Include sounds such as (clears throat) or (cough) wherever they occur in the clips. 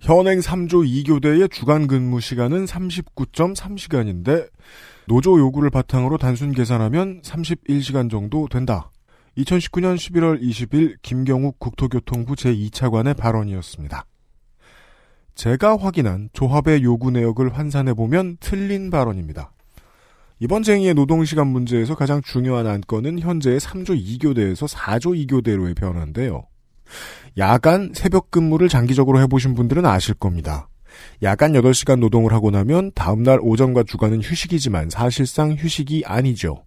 현행 3조 2교대의 주간 근무 시간은 39.3시간인데 노조 요구를 바탕으로 단순 계산하면 31시간 정도 된다. 2019년 11월 20일 김경욱 국토교통부 제2차관의 발언이었습니다. 제가 확인한 조합의 요구 내역을 환산해보면 틀린 발언입니다. 이번 쟁의의 노동시간 문제에서 가장 중요한 안건은 현재의 3조 2교대에서 4조 2교대로의 변화인데요. 야간 새벽 근무를 장기적으로 해보신 분들은 아실 겁니다. 야간 8시간 노동을 하고 나면 다음날 오전과 주간은 휴식이지만 사실상 휴식이 아니죠.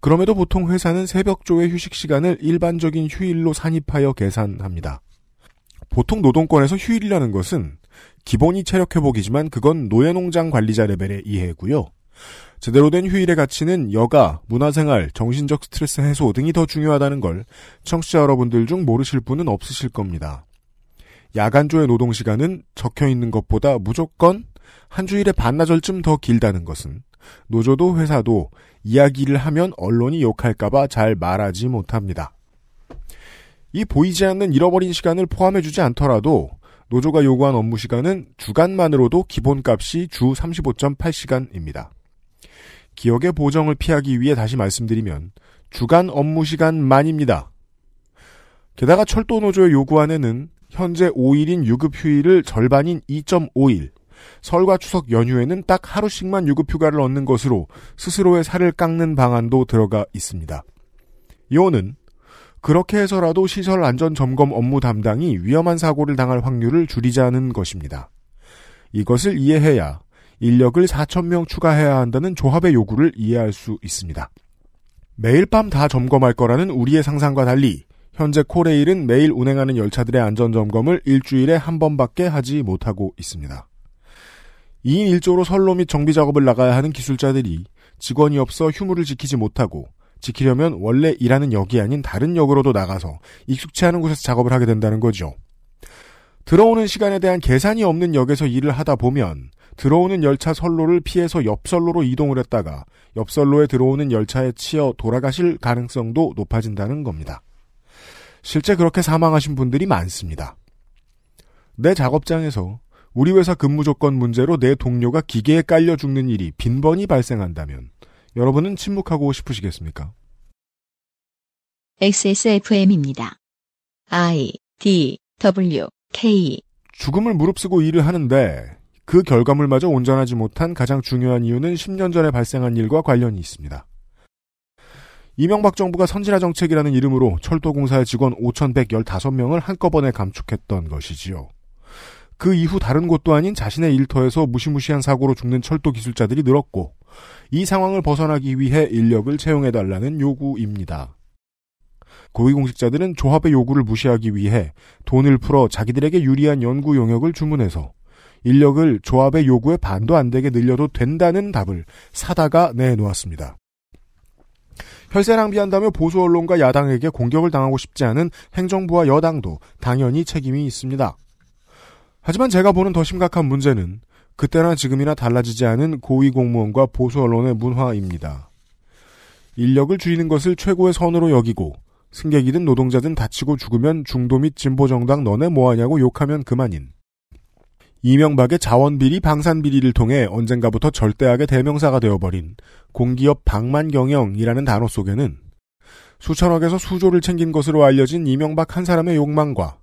그럼에도 보통 회사는 새벽조의 휴식 시간을 일반적인 휴일로 산입하여 계산합니다. 보통 노동권에서 휴일이라는 것은 기본이 체력 회복이지만 그건 노예농장 관리자 레벨의 이해고요. 제대로 된 휴일의 가치는 여가, 문화생활, 정신적 스트레스 해소 등이 더 중요하다는 걸 청취자 여러분들 중 모르실 분은 없으실 겁니다. 야간조의 노동시간은 적혀 있는 것보다 무조건 한 주일에 반나절쯤 더 길다는 것은 노조도 회사도 이야기를 하면 언론이 욕할까봐 잘 말하지 못합니다. 이 보이지 않는 잃어버린 시간을 포함해주지 않더라도 노조가 요구한 업무 시간은 주간만으로도 기본값이 주 35.8시간입니다. 기억의 보정을 피하기 위해 다시 말씀드리면 주간 업무 시간 만입니다. 게다가 철도 노조의 요구 안에는 현재 5일인 유급 휴일을 절반인 2.5일, 설과 추석 연휴에는 딱 하루씩만 유급 휴가를 얻는 것으로 스스로의 살을 깎는 방안도 들어가 있습니다. 이호는 그렇게 해서라도 시설 안전 점검 업무 담당이 위험한 사고를 당할 확률을 줄이자는 것입니다. 이것을 이해해야 인력을 4천명 추가해야 한다는 조합의 요구를 이해할 수 있습니다. 매일 밤 다 점검할 거라는 우리의 상상과 달리 현재 코레일은 매일 운행하는 열차들의 안전 점검을 일주일에 한 번밖에 하지 못하고 있습니다. 2인 1조로 선로 및 정비 작업을 나가야 하는 기술자들이 직원이 없어 휴무를 지키지 못하고 지키려면 원래 일하는 역이 아닌 다른 역으로도 나가서 익숙치 않은 곳에서 작업을 하게 된다는 거죠. 들어오는 시간에 대한 계산이 없는 역에서 일을 하다 보면 들어오는 열차 선로를 피해서 옆선로로 이동을 했다가 옆선로에 들어오는 열차에 치여 돌아가실 가능성도 높아진다는 겁니다. 실제 그렇게 사망하신 분들이 많습니다. 내 작업장에서 우리 회사 근무 조건 문제로 내 동료가 기계에 깔려 죽는 일이 빈번히 발생한다면 여러분은 침묵하고 싶으시겠습니까? XSFM입니다. I D W K 죽음을 무릅쓰고 일을 하는데 그 결과물마저 온전하지 못한 가장 중요한 이유는 10년 전에 발생한 일과 관련이 있습니다. 이명박 정부가 선진화 정책이라는 이름으로 철도공사의 직원 5,115명을 한꺼번에 감축했던 것이지요. 그 이후 다른 곳도 아닌 자신의 일터에서 무시무시한 사고로 죽는 철도 기술자들이 늘었고 이 상황을 벗어나기 위해 인력을 채용해달라는 요구입니다. 고위공직자들은 조합의 요구를 무시하기 위해 돈을 풀어 자기들에게 유리한 연구 용역을 주문해서 인력을 조합의 요구에 반도 안 되게 늘려도 된다는 답을 사다가 내놓았습니다. 혈세 낭비한다며 보수 언론과 야당에게 공격을 당하고 싶지 않은 행정부와 여당도 당연히 책임이 있습니다. 하지만 제가 보는 더 심각한 문제는 그때나 지금이나 달라지지 않은 고위 공무원과 보수 언론의 문화입니다. 인력을 줄이는 것을 최고의 선으로 여기고 승객이든 노동자든 다치고 죽으면 중도 및 진보 정당 너네 뭐하냐고 욕하면 그만인. 이명박의 자원비리 방산비리를 통해 언젠가부터 절대악의 대명사가 되어버린 공기업 방만경영이라는 단어 속에는 수천억에서 수조를 챙긴 것으로 알려진 이명박 한 사람의 욕망과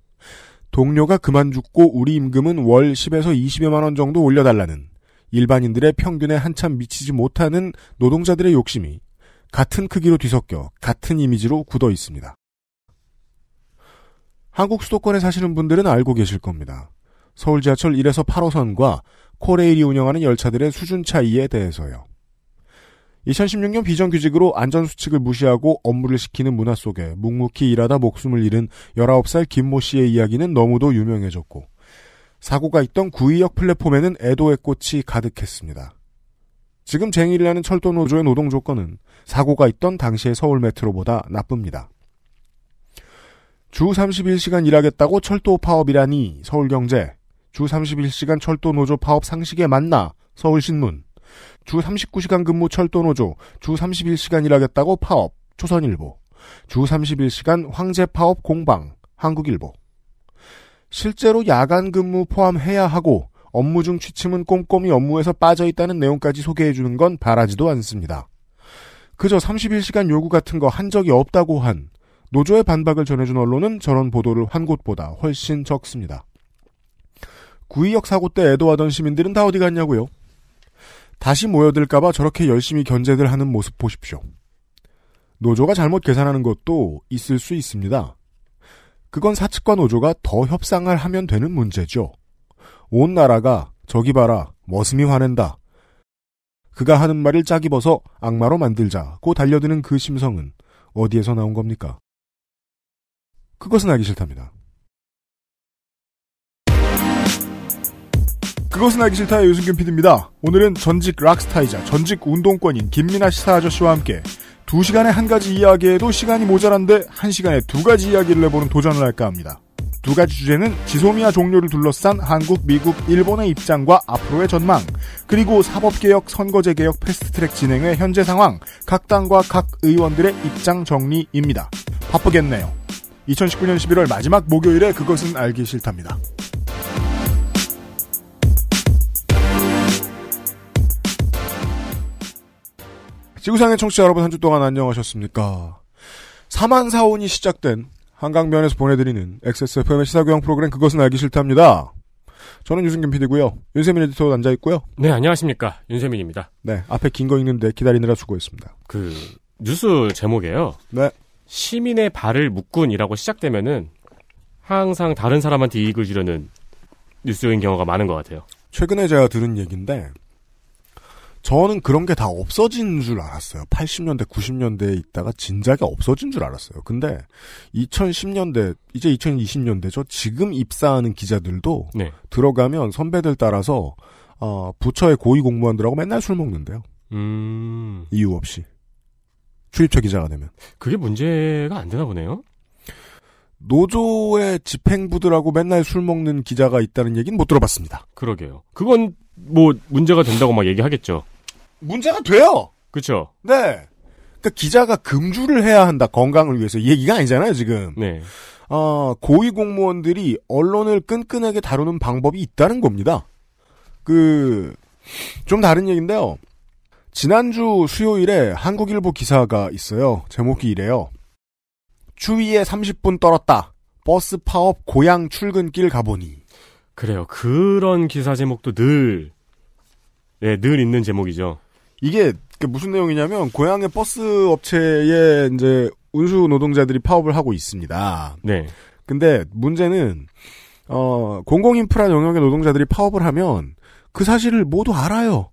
동료가 그만 죽고 우리 임금은 월 10에서 20여만 원 정도 올려달라는 일반인들의 평균에 한참 미치지 못하는 노동자들의 욕심이 같은 크기로 뒤섞여 같은 이미지로 굳어 있습니다. 한국 수도권에 사시는 분들은 알고 계실 겁니다. 서울 지하철 1에서 8호선과 코레일이 운영하는 열차들의 수준 차이에 대해서요. 2016년 비정규직으로 안전수칙을 무시하고 업무를 시키는 문화 속에 묵묵히 일하다 목숨을 잃은 19살 김모 씨의 이야기는 너무도 유명해졌고 사고가 있던 구의역 플랫폼에는 애도의 꽃이 가득했습니다. 지금 쟁의를 하는 철도 노조의 노동 조건은 사고가 있던 당시의 서울 메트로보다 나쁩니다. 주 31시간 일하겠다고 철도 파업이라니 서울경제, 주 31시간 철도 노조 파업 상식에 맞나 서울신문, 주 39시간 근무 철도노조, 주 31시간 일하겠다고 파업, 조선일보, 주 31시간 황제 파업 공방, 한국일보. 실제로 야간 근무 포함해야 하고 업무 중 취침은 꼼꼼히 업무에서 빠져 있다는 내용까지 소개해 주는 건 바라지도 않습니다. 그저 31시간 요구 같은 거 한 적이 없다고 한 노조의 반박을 전해준 언론은 저런 보도를 한 곳보다 훨씬 적습니다. 구의역 사고 때 애도하던 시민들은 다 어디 갔냐고요? 다시 모여들까봐 저렇게 열심히 견제들 하는 모습 보십시오. 노조가 잘못 계산하는 것도 있을 수 있습니다. 그건 사측과 노조가 더 협상을 하면 되는 문제죠. 온 나라가 저기 봐라 머슴이 화낸다. 그가 하는 말을 짝 입어서 악마로 만들자고 달려드는 그 심성은 어디에서 나온 겁니까? 그것은 알기 싫답니다. 그것은 알기 싫다의 유승균 PD입니다. 오늘은 전직 락스타이자 전직 운동권인 김민아 시사 아저씨와 함께 두 시간에 한 가지 이야기에도 시간이 모자란데 한 시간에 두 가지 이야기를 해보는 도전을 할까 합니다. 두 가지 주제는 지소미아 종료를 둘러싼 한국, 미국, 일본의 입장과 앞으로의 전망, 그리고 사법개혁, 선거제개혁, 패스트트랙 진행의 현재 상황, 각 당과 각 의원들의 입장 정리입니다. 바쁘겠네요. 2019년 11월 마지막 목요일에 그것은 알기 싫답니다. 지구상의 청취자 여러분 한 주 동안 안녕하셨습니까? 사만사온이 시작된 한강변에서 보내드리는 XSFM의 시사교양 프로그램 그것은 알기 싫답니다. 저는 유승균 PD고요. 윤세민 에디터 앉아있고요. 네, 안녕하십니까. 윤세민입니다. 네, 앞에 긴 거 읽는데 기다리느라 수고했습니다. 그, 뉴스 제목이에요. 네. 시민의 발을 묶군이라고 시작되면은 항상 다른 사람한테 이익을 주려는 뉴스인 경우가 많은 것 같아요. 최근에 제가 들은 얘기인데 저는 그런 게 다 없어진 줄 알았어요. 80년대, 90년대에 있다가 진작에 없어진 줄 알았어요. 근데 2010년대, 이제 2020년대죠. 지금 입사하는 기자들도 네. 들어가면 선배들 따라서 어, 부처의 고위 공무원들하고 맨날 술 먹는데요. 음, 이유 없이. 출입처 기자가 되면. 그게 문제가 안 되나 보네요. 노조의 집행부들하고 맨날 술 먹는 기자가 있다는 얘기는 못 들어봤습니다. 그러게요. 그건 뭐 문제가 된다고 막 얘기하겠죠. 문제가 돼요! 그쵸? 네. 그러니까 기자가 금주를 해야 한다, 건강을 위해서. 이 얘기가 아니잖아요, 지금. 네. 어, 고위 공무원들이 언론을 끈끈하게 다루는 방법이 있다는 겁니다. 그, 좀 다른 얘기인데요. 지난주 수요일에 한국일보 기사가 있어요. 제목이 이래요. 추위에 30분 떨었다. 버스 파업 고향 출근길 가보니. 그래요. 그런 기사 제목도 늘, 네, 늘 있는 제목이죠. 이게 그 무슨 내용이냐면 고향의 버스 업체에 이제 운수 노동자들이 파업을 하고 있습니다. 네. 근데 문제는 어 공공 인프라 영역의 노동자들이 파업을 하면 그 사실을 모두 알아요.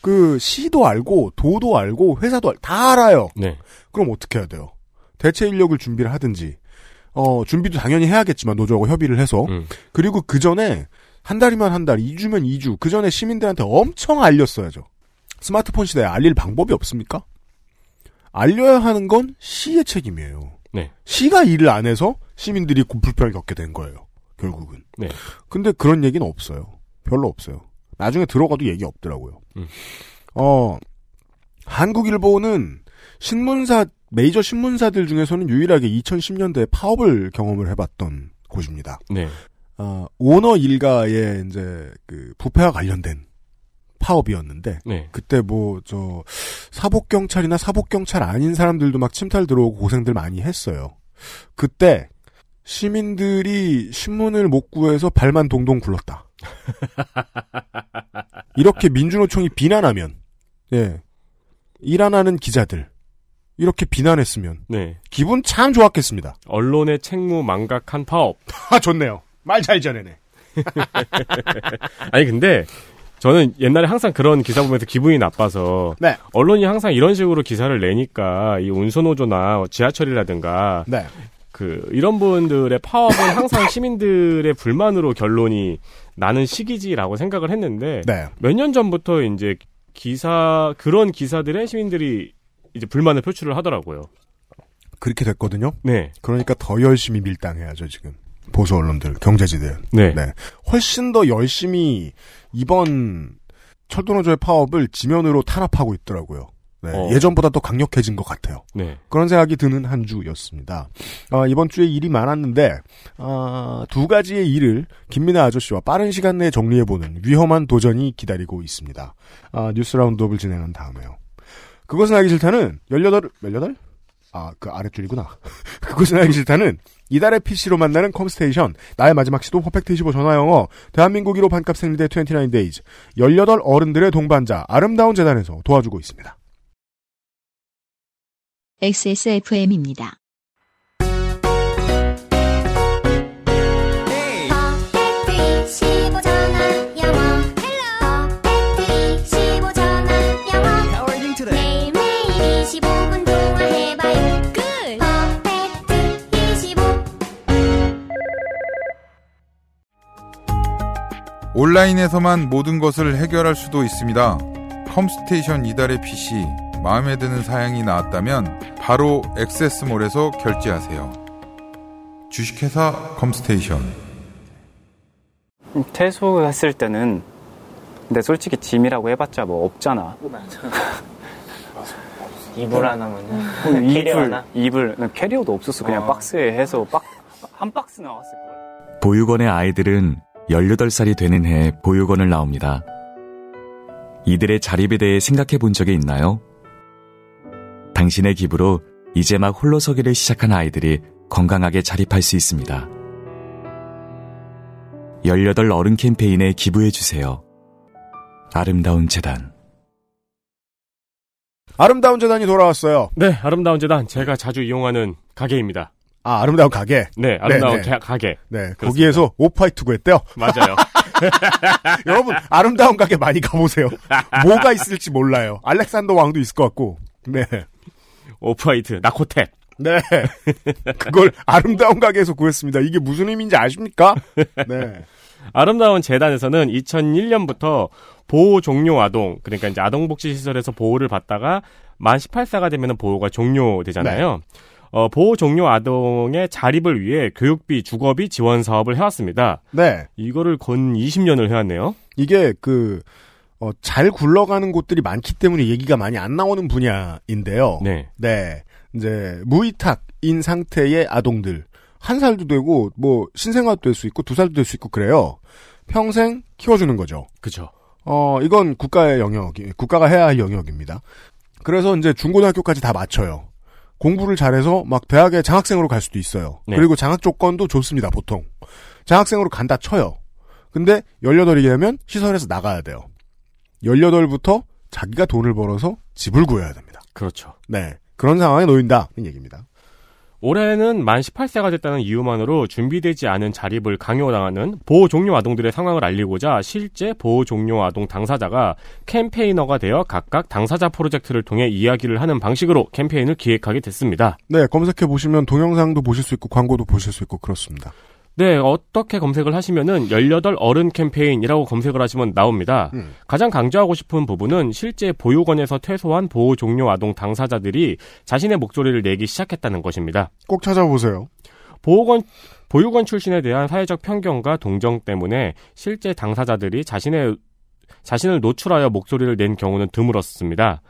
그 시도 알고 도도 알고 회사도 알, 다 알아요. 네. 그럼 어떻게 해야 돼요? 대체 인력을 준비를 하든지 어 준비도 당연히 해야겠지만 노조하고 협의를 해서 음. 그리고 그 전에 한 달이면 한 달, 2주면 2주, 그 전에 시민들한테 엄청 알렸어야죠. 스마트폰 시대에 알릴 방법이 없습니까? 알려야 하는 건 시의 책임이에요. 네. 시가 일을 안 해서 시민들이 고- 불편을 겪게 된 거예요. 결국은. 네. 근데 그런 얘기는 없어요. 별로 없어요. 나중에 들어가도 얘기 없더라고요. 음. 어, 한국일보는 신문사, 메이저 신문사들 중에서는 유일하게 2010년대에 파업을 경험을 해봤던 곳입니다. 네. 어, 오너 일가의 이제 그 부패와 관련된 파업이었는데 네. 그때 뭐 저 사복 경찰이나 사복 경찰 아닌 사람들도 막 침탈 들어오고 고생들 많이 했어요. 그때 시민들이 신문을 못 구해서 발만 동동 굴렀다. (laughs) 이렇게 민주노총이 비난하면 예. 일 안 하는 기자들 이렇게 비난했으면 네. 기분 참 좋았겠습니다. 언론의 책무 망각한 파업. (laughs) 아 좋네요. 말 잘 전해네. (laughs) 아니, 근데, 저는 옛날에 항상 그런 기사 보면서 기분이 나빠서, 네. 언론이 항상 이런 식으로 기사를 내니까, 이 운수노조나 지하철이라든가, 네. 그, 이런 분들의 파업은 항상 (laughs) 시민들의 불만으로 결론이 나는 시기지라고 생각을 했는데, 네. 몇년 전부터 이제 기사, 그런 기사들에 시민들이 이제 불만을 표출을 하더라고요. 그렇게 됐거든요. 네. 그러니까 더 열심히 밀당해야죠, 지금. 보수 언론들, 경제지들. 네. 네. 훨씬 더 열심히 이번 철도노조의 파업을 지면으로 탄압하고 있더라고요. 네, 어. 예전보다 더 강력해진 것 같아요. 네. 그런 생각이 드는 한 주였습니다. 아, 이번 주에 일이 많았는데 아, 두 가지의 일을 김민하 아저씨와 빠른 시간 내에 정리해보는 위험한 도전이 기다리고 있습니다. 아, 뉴스 roundup을 진행한 다음에요. 그것은 알기 싫다는 18, 18? 아, 그 아랫줄이구나. (laughs) 그것은 알기 싫다는 이달의 PC로 만나는 컴스테이션, 나의 마지막 시도 퍼펙트 25 전화영어, 대한민국 1호 반값 생리대 29days, 18 어른들의 동반자, 아름다운 재단에서 도와주고 있습니다. XSFM입니다. 온라인에서만 모든 것을 해결할 수도 있습니다. 컴스테이션 이달의 PC 마음에 드는 사양이 나왔다면 바로 액세스몰에서 결제하세요. 주식회사 컴스테이션 퇴소했을 때는 근데 솔직히 짐이라고 해봤자 뭐 없잖아. (laughs) 이불 하나면은 어, (laughs) 캐리어 이불, 하나? 이불, 캐리어도 없었어. 그냥 어. 박스에 해서 박, 한 박스 나왔을 거야. 보육원의 아이들은 18살이 되는 해 보육원을 나옵니다. 이들의 자립에 대해 생각해 본 적이 있나요? 당신의 기부로 이제 막 홀로서기를 시작한 아이들이 건강하게 자립할 수 있습니다. 18 어른 캠페인에 기부해 주세요. 아름다운 재단 아름다운 재단이 돌아왔어요. 네, 아름다운 재단 제가 자주 이용하는 가게입니다. 아, 아름다운 가게. 네, 아름다운 네, 네. 가- 가게. 네, 거기에서 오프화이트 구했대요. 맞아요. (laughs) 여러분, 아름다운 가게 많이 가보세요. 뭐가 있을지 몰라요. 알렉산더 왕도 있을 것 같고. 네. 오프화이트, 나코텍. 네. 그걸 아름다운 가게에서 구했습니다. 이게 무슨 의미인지 아십니까? 네. 아름다운 재단에서는 2001년부터 보호 종료 아동, 그러니까 이제 아동복지시설에서 보호를 받다가 만 18세가 되면 보호가 종료되잖아요. 어, 보호 종료 아동의 자립을 위해 교육비, 주거비 지원 사업을 해왔습니다. 네. 이거를 건 20년을 해왔네요. 이게 그, 어, 잘 굴러가는 곳들이 많기 때문에 얘기가 많이 안 나오는 분야인데요. 네. 네. 이제, 무위탁인 상태의 아동들. 한 살도 되고, 뭐, 신생아도 될 수 있고, 두 살도 될 수 있고, 그래요. 평생 키워주는 거죠. 그죠. 어, 이건 국가의 영역이, 국가가 해야 할 영역입니다. 그래서 이제 중고등학교까지 다 맞춰요. 공부를 잘해서 막 대학에 장학생으로 갈 수도 있어요. 네. 그리고 장학 조건도 좋습니다, 보통. 장학생으로 간다 쳐요. 근데 18이 되면 시설에서 나가야 돼요. 18부터 자기가 돈을 벌어서 집을 구해야 됩니다. 그렇죠. 네. 그런 상황에 놓인다. 는 얘기입니다. 올해는 만 18세가 됐다는 이유만으로 준비되지 않은 자립을 강요당하는 보호 종료 아동들의 상황을 알리고자 실제 보호 종료 아동 당사자가 캠페이너가 되어 각각 당사자 프로젝트를 통해 이야기를 하는 방식으로 캠페인을 기획하게 됐습니다. 네, 검색해 보시면 동영상도 보실 수 있고 광고도 보실 수 있고 그렇습니다. 네, 어떻게 검색을 하시면은 18 어른 캠페인이라고 검색을 하시면 나옵니다. 음. 가장 강조하고 싶은 부분은 실제 보육원에서 퇴소한 보호 종료 아동 당사자들이 자신의 목소리를 내기 시작했다는 것입니다. 꼭 찾아보세요. 보육원 보육원 출신에 대한 사회적 편견과 동정 때문에 실제 당사자들이 자신의 자신을 노출하여 목소리를 낸 경우는 드물었습니다.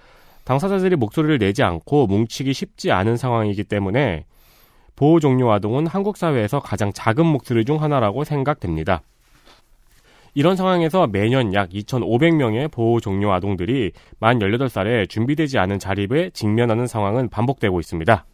당사자들이 목소리를 내지 않고 뭉치기 쉽지 않은 상황이기 때문에 보호 종료 아동은 한국 사회에서 가장 작은 목소리 중 하나라고 생각됩니다. 이런 상황에서 매년 약 2,500명의 보호 종료 아동들이 만 18살에 준비되지 않은 자립에 직면하는 상황은 반복되고 있습니다.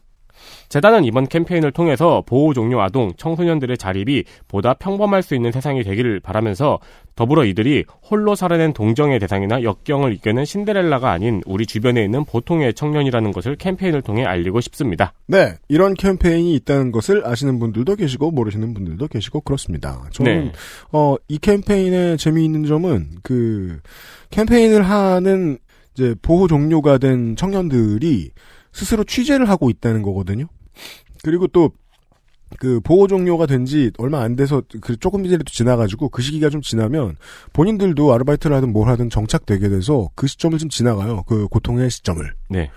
재단은 이번 캠페인을 통해서 보호 종료 아동, 청소년들의 자립이 보다 평범할 수 있는 세상이 되기를 바라면서 더불어 이들이 홀로 살아낸 동정의 대상이나 역경을 이겨낸 신데렐라가 아닌 우리 주변에 있는 보통의 청년이라는 것을 캠페인을 통해 알리고 싶습니다. 네, 이런 캠페인이 있다는 것을 아시는 분들도 계시고 모르시는 분들도 계시고 그렇습니다. 저는 네. 어, 이 캠페인의 재미있는 점은 그 캠페인을 하는 이제 보호 종료가 된 청년들이 스스로 취재를 하고 있다는 거거든요. 그리고 또 그 보호 종료가 된 지 얼마 안 돼서 그 조금 이라도 지나가지고 그 시기가 좀 지나면 본인들도 아르바이트를 하든 뭘 하든 정착되게 돼서 그 시점을 좀 지나가요. 그 고통의 시점을. 네.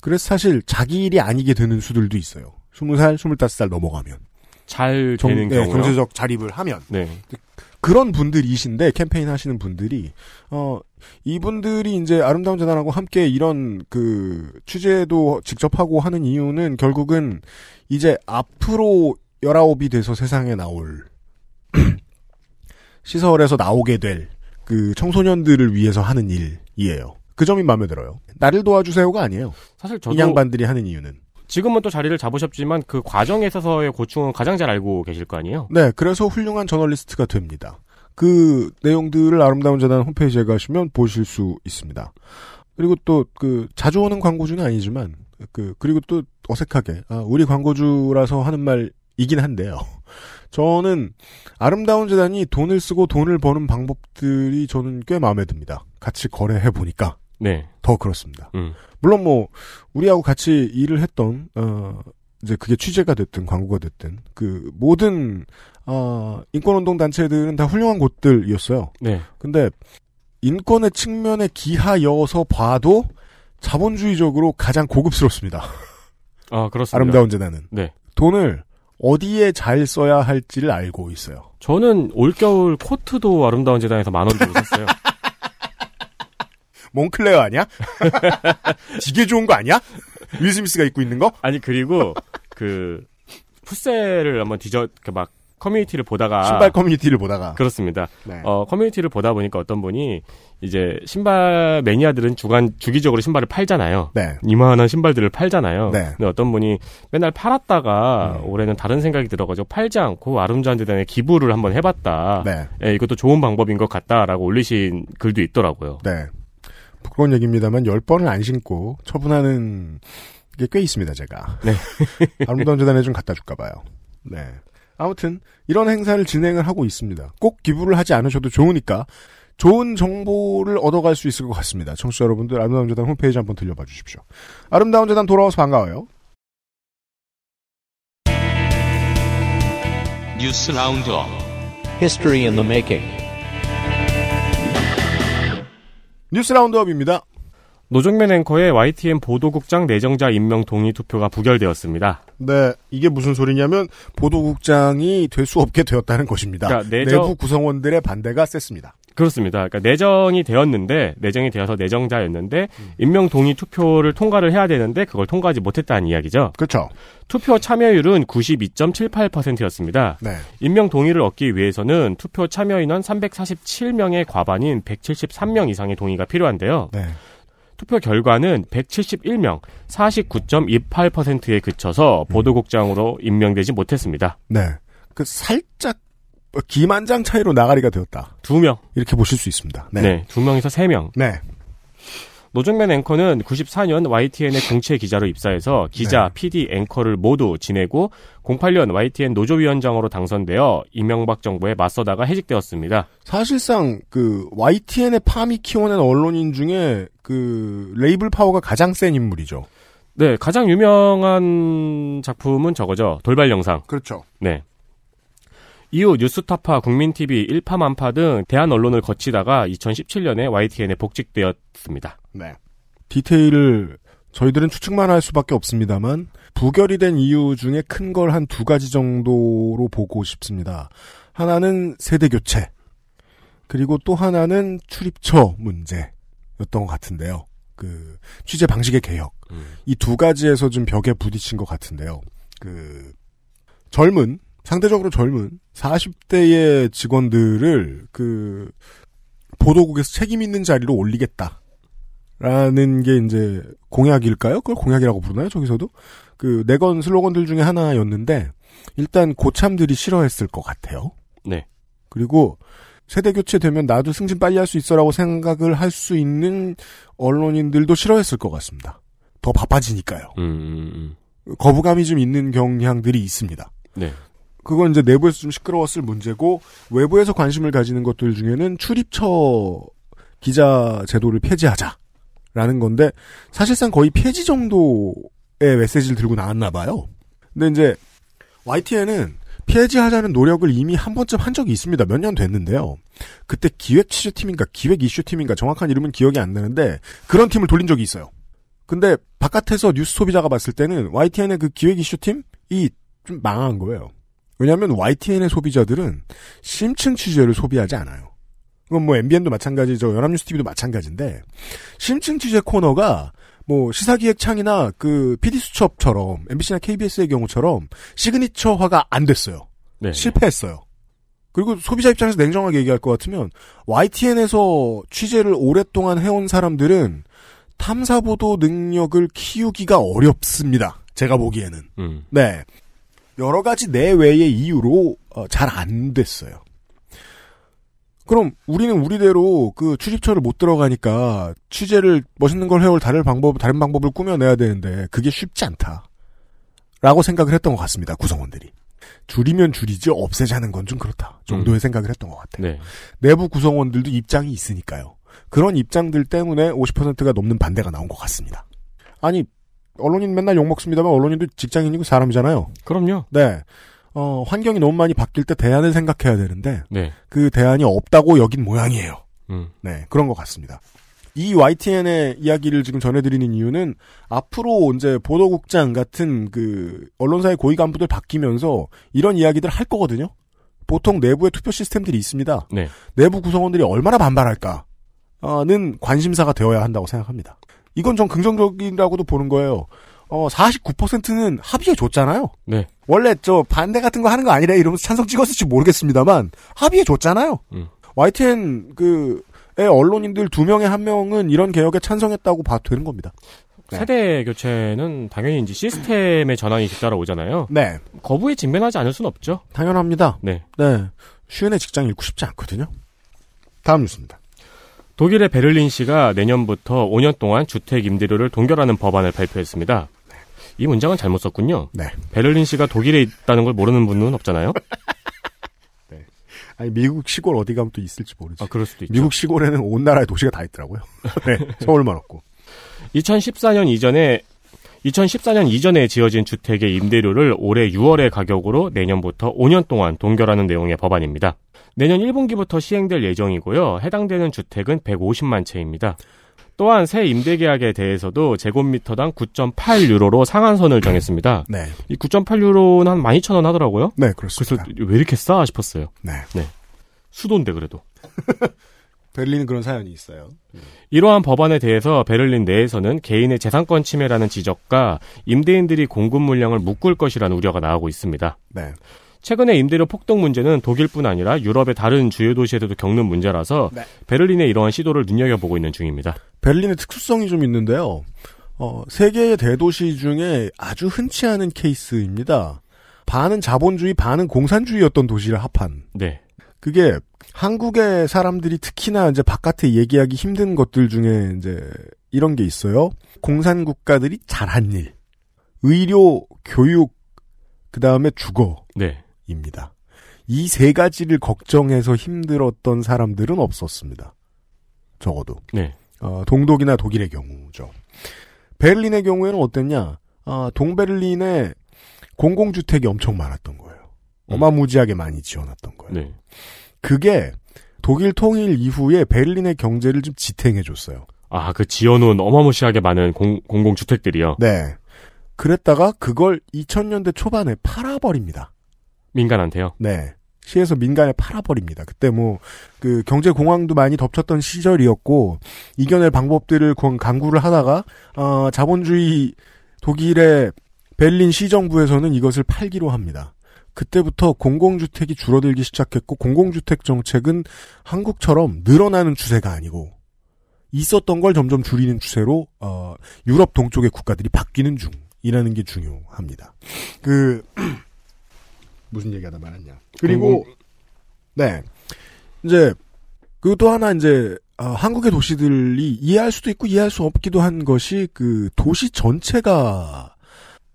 그래서 사실 자기 일이 아니게 되는 수들도 있어요. 20살, 25살 넘어가면. 잘 정, 되는 네, 경우요. 경제적 자립을 하면. 네. 그런 분들이신데 캠페인 하시는 분들이 어 이분들이 이제 아름다운 재단하고 함께 이런 그 취재도 직접 하고 하는 이유는 결국은 이제 앞으로 19이 돼서 세상에 나올 (clears throat) 시설에서 나오게 될 그 청소년들을 위해서 하는 일이에요. 그 점이 마음에 들어요. 나를 도와주세요가 아니에요. 사실 저도 이 양반들이 하는 이유는. 지금은 또 자리를 잡으셨지만 그 과정에 있어서의 고충은 가장 잘 알고 계실 거 아니에요? 네, 그래서 훌륭한 저널리스트가 됩니다. 그 내용들을 아름다운 재단 홈페이지에 가시면 보실 수 있습니다. 그리고 또 그 자주 오는 광고주는 아니지만 그 그리고 또 어색하게 아, 우리 광고주라서 하는 말이긴 한데요. (laughs) 저는 아름다운 재단이 돈을 쓰고 돈을 버는 방법들이 저는 꽤 마음에 듭니다. 같이 거래해 보니까 네. 더 그렇습니다. 음. 물론 뭐 우리하고 같이 일을 했던 어 이제 그게 취재가 됐든 광고가 됐든 그 모든 어 인권운동 단체들은 다 훌륭한 곳들이었어요. 네. 근데 인권의 측면에 기하여서 봐도 자본주의적으로 가장 고급스럽습니다. (laughs) 아, 그렇습니다. 아름다운 재단은 네. 돈을 어디에 잘 써야 할지를 알고 있어요. 저는 올겨울 코트도 아름다운 재단에서 만 원 주고 샀어요. (laughs) 몽클레어 아니야? (laughs) 되게 좋은 거 아니야? (laughs) 윌 스미스가 입고 있는 거? 아니 그리고 그 풋셀을 한번 뒤져 막 커뮤니티를 보다가 신발 커뮤니티를 보다가 그렇습니다. 네. 어 커뮤니티를 보다 보니까 어떤 분이 이제 신발 매니아들은 주간 주기적으로 신발을 팔잖아요. 네. 이만한 신발들을 팔잖아요. 네. 근데 어떤 분이 맨날 팔았다가 음. 올해는 다른 생각이 들어가지고 팔지 않고 아름다운 재단에 기부를 한번 해봤다. 네. 예, 이것도 좋은 방법인 것 같다라고 올리신 글도 있더라고요. 네. 부끄러운 얘기입니다만 열 번을 안 신고 처분하는 게 꽤 있습니다, 제가. 네. (laughs) 아름다운 재단에 좀 갖다 줄까 봐요. 네. 아무튼 이런 행사를 진행을 하고 있습니다. 꼭 기부를 하지 않으셔도 좋으니까 좋은 정보를 얻어갈 수 있을 것 같습니다. 청취자 여러분들 아름다운 재단 홈페이지 한번 들려봐 주십시오. 아름다운 재단 돌아와서 반가워요. 뉴스 라운드업 History in the making. 뉴스 라운드업입니다. 노정면 앵커의 YTN 보도국장 내정자 임명 동의 투표가 부결되었습니다. 네, 이게 무슨 소리냐면 보도국장이 될 수 없게 되었다는 것입니다. 그러니까 내정- 내부 구성원들의 반대가 셌습니다. 그렇습니다. 그러니까 내정이 되었는데 내정이 되어서 내정자였는데 임명 동의 투표를 통과를 해야 되는데 그걸 통과하지 못했다는 이야기죠. 그렇죠. 투표 참여율은 92.78%였습니다. 네. 임명 동의를 얻기 위해서는 투표 참여 인원 347명의 과반인 173명 이상의 동의가 필요한데요. 네. 투표 결과는 171명, 49.28%에 그쳐서 보도국장으로 임명되지 못했습니다. 네. 그 살짝 기만장 차이로 나가리가 되었다. 두 명. 이렇게 보실 수 있습니다. 네. 네, 두 명에서 세 명. 네. 노정면 앵커는 94년 YTN의 공채 기자로 입사해서 기자, 네. PD, 앵커를 모두 지내고 08년 YTN 노조위원장으로 당선되어 이명박 정부에 맞서다가 해직되었습니다. 사실상 그 YTN의 파미 키워낸 언론인 중에 그 레이블 파워가 가장 센 인물이죠. 네, 가장 유명한 작품은 저거죠. 돌발 영상. 그렇죠. 네. 이후 뉴스타파, 국민TV, 일파만파 등 대한 언론을 거치다가 2017년에 YTN에 복직되었습니다. 네. 디테일을 저희들은 추측만 할 수밖에 없습니다만 부결이 된 이유 중에 큰 걸 한 두 가지 정도로 보고 싶습니다. 하나는 세대 교체 그리고 또 하나는 출입처 문제였던 것 같은데요. 그 취재 방식의 개혁 이두 가지에서 좀 벽에 부딪힌 것 같은데요. 그 젊은 상대적으로 젊은 40대의 직원들을 그 보도국에서 책임 있는 자리로 올리겠다. 라는 게 이제 공약일까요? 그걸 공약이라고 부르나요? 저기서도? 그 내건 슬로건들 중에 하나였는데 일단 고참들이 싫어했을 것 같아요. 네. 그리고 세대 교체되면 나도 승진 빨리 할 수 있어라고 생각을 할 수 있는 언론인들도 싫어했을 것 같습니다. 더 바빠지니까요. 음, 음, 음. 거부감이 좀 있는 경향들이 있습니다. 네. 그건 이제 내부에서 좀 시끄러웠을 문제고 외부에서 관심을 가지는 것들 중에는 출입처 기자 제도를 폐지하자라는 건데 사실상 거의 폐지 정도의 메시지를 들고 나왔나 봐요. 근데 이제 YTN은 폐지하자는 노력을 이미 한 번쯤 한 적이 있습니다. 몇 년 됐는데요. 그때 기획 취재팀인가 기획 이슈팀인가 정확한 이름은 기억이 안 나는데 그런 팀을 돌린 적이 있어요. 근데 바깥에서 뉴스 소비자가 봤을 때는 YTN의 그 기획 이슈팀이 좀 망한 거예요. 왜냐하면 YTN의 소비자들은 심층 취재를 소비하지 않아요. 그건 뭐 MBN도 마찬가지죠. 연합뉴스 TV도 마찬가지인데 심층 취재 코너가 뭐 시사기획 창이나 그 PD 수첩처럼 MBC나 KBS의 경우처럼 시그니처화가 안 됐어요. 네. 실패했어요. 그리고 소비자 입장에서 냉정하게 얘기할 것 같으면 YTN에서 취재를 오랫동안 해온 사람들은 탐사보도 능력을 키우기가 어렵습니다. 제가 보기에는. 음. 네. 여러 가지 내외의 이유로 어, 잘안 됐어요. 그럼 우리는 우리대로 그 출입처를 못 들어가니까 취재를 멋있는 걸 해올 다른 방법, 다른 방법을 꾸며내야 되는데 그게 쉽지 않다. 라고 생각을 했던 것 같습니다. 구성원들이. 줄이면 줄이지 없애자는 건 좀 그렇다. 정도의 생각을 했던 것 같아요. 네. 내부 구성원들도 입장이 있으니까요. 그런 입장들 때문에 50%가 넘는 반대가 나온 것 같습니다. 아니, 언론인 맨날 욕 먹습니다만 언론인도 직장인이고 사람이잖아요. 그럼요. 네. 어, 환경이 너무 많이 바뀔 때 대안을 생각해야 되는데 네. 그 대안이 없다고 여긴 모양이에요. 음. 네, 그런 것 같습니다. 이 YTN의 이야기를 지금 전해드리는 이유는 앞으로 이제 보도국장 같은 그 언론사의 고위 간부들 바뀌면서 이런 이야기들 할 거거든요. 보통 내부에 투표 시스템들이 있습니다. 네. 내부 구성원들이 얼마나 반발할까는 관심사가 되어야 한다고 생각합니다. 이건 전 긍정적이라고도 보는 거예요. 어, 49%는 합의해 줬잖아요. 네. 원래 저 반대 같은 거 하는 거 아니래 이러면서 찬성 찍었을지 모르겠습니다만 합의해 줬잖아요. 음. YTN 그의 언론인들 두 명에 한 명은 이런 개혁에 찬성했다고 봐도 되는 겁니다. 네. 세대 교체는 당연히 이제 시스템의 전환이 뒤따라오잖아요. 네, 거부에 직면하지 않을 수는 없죠. 당연합니다. 네. 네, 쉬운의 직장 잃고 싶지 않거든요. 다음 뉴스입니다. 독일의 베를린시가 내년부터 5년 동안 주택 임대료를 동결하는 법안을 발표했습니다. 이 문장은 잘못 썼군요. 네. 베를린시가 독일에 있다는 걸 모르는 분은 없잖아요. (laughs) 아니 미국 시골 어디 가면 또 있을지 모르지. 아, 그럴 수도 있죠. 미국 시골에는 온 나라의 도시가 다 있더라고요. (laughs) 네, 서울만 없고. 2014년 이전에 2014년 이전에 지어진 주택의 임대료를 올해 6월의 가격으로 내년부터 5년 동안 동결하는 내용의 법안입니다. 내년 1분기부터 시행될 예정이고요. 해당되는 주택은 150만 채입니다. 또한 새 임대 계약에 대해서도 제곱미터당 9.8유로로 상한선을 정했습니다. 네, 이 9.8유로는 한 12,000원 하더라고요. 네 그래서 그렇습니다. 왜 이렇게 싸 싶었어요. 네, 수도인데 그래도. (laughs) 베를린은 그런 사연이 있어요. 이러한 법안에 대해서 베를린 내에서는 개인의 재산권 침해라는 지적과 임대인들이 공급 물량을 묶을 것이라는 우려가 나오고 있습니다. 네, 최근에 임대료 폭등 문제는 독일뿐 아니라 유럽의 다른 주요 도시에서도 겪는 문제라서 네. 베를린의 이러한 시도를 눈여겨보고 있는 중입니다. 베를린의 특수성이 좀 있는데요. 어, 세계의 대도시 중에 아주 흔치 않은 케이스입니다. 반은 자본주의, 반은 공산주의였던 도시를 합한. 네. 그게 한국의 사람들이 특히나 이제 바깥에 얘기하기 힘든 것들 중에 이제 이런 게 있어요. 공산 국가들이 잘한 일, 의료, 교육, 그 다음에 주거 입니다. 네. 이세 가지를 걱정해서 힘들었던 사람들은 없었습니다. 적어도. 네. 어, 동독이나 독일의 경우죠. 베를린의 경우에는 어땠냐? 아, 동베를린에 공공주택이 엄청 많았던 거예요. 음. 어마무지하게 많이 지어놨던 거예요. 네. 그게 독일 통일 이후에 베를린의 경제를 좀 지탱해줬어요. 아, 그 지어놓은 어마무시하게 많은 공, 공공주택들이요. 네. 그랬다가 그걸 2000년대 초반에 팔아버립니다. 민간한테요. 네. 시에서 민간에 팔아버립니다. 그때 뭐, 그 경제 공황도 많이 덮쳤던 시절이었고, 이겨낼 방법들을 권- 강구를 하다가, 어, 자본주의 독일의 베를린 시정부에서는 이것을 팔기로 합니다. 그때부터 공공주택이 줄어들기 시작했고, 공공주택 정책은 한국처럼 늘어나는 추세가 아니고, 있었던 걸 점점 줄이는 추세로, 어, 유럽 동쪽의 국가들이 바뀌는 중이라는 게 중요합니다. 그, 무슨 얘기하다 말았냐. 그리고, 공공- 네. 이제, 그 또 하나 이제, 어, 한국의 도시들이 이해할 수도 있고 이해할 수 없기도 한 것이 그 도시 전체가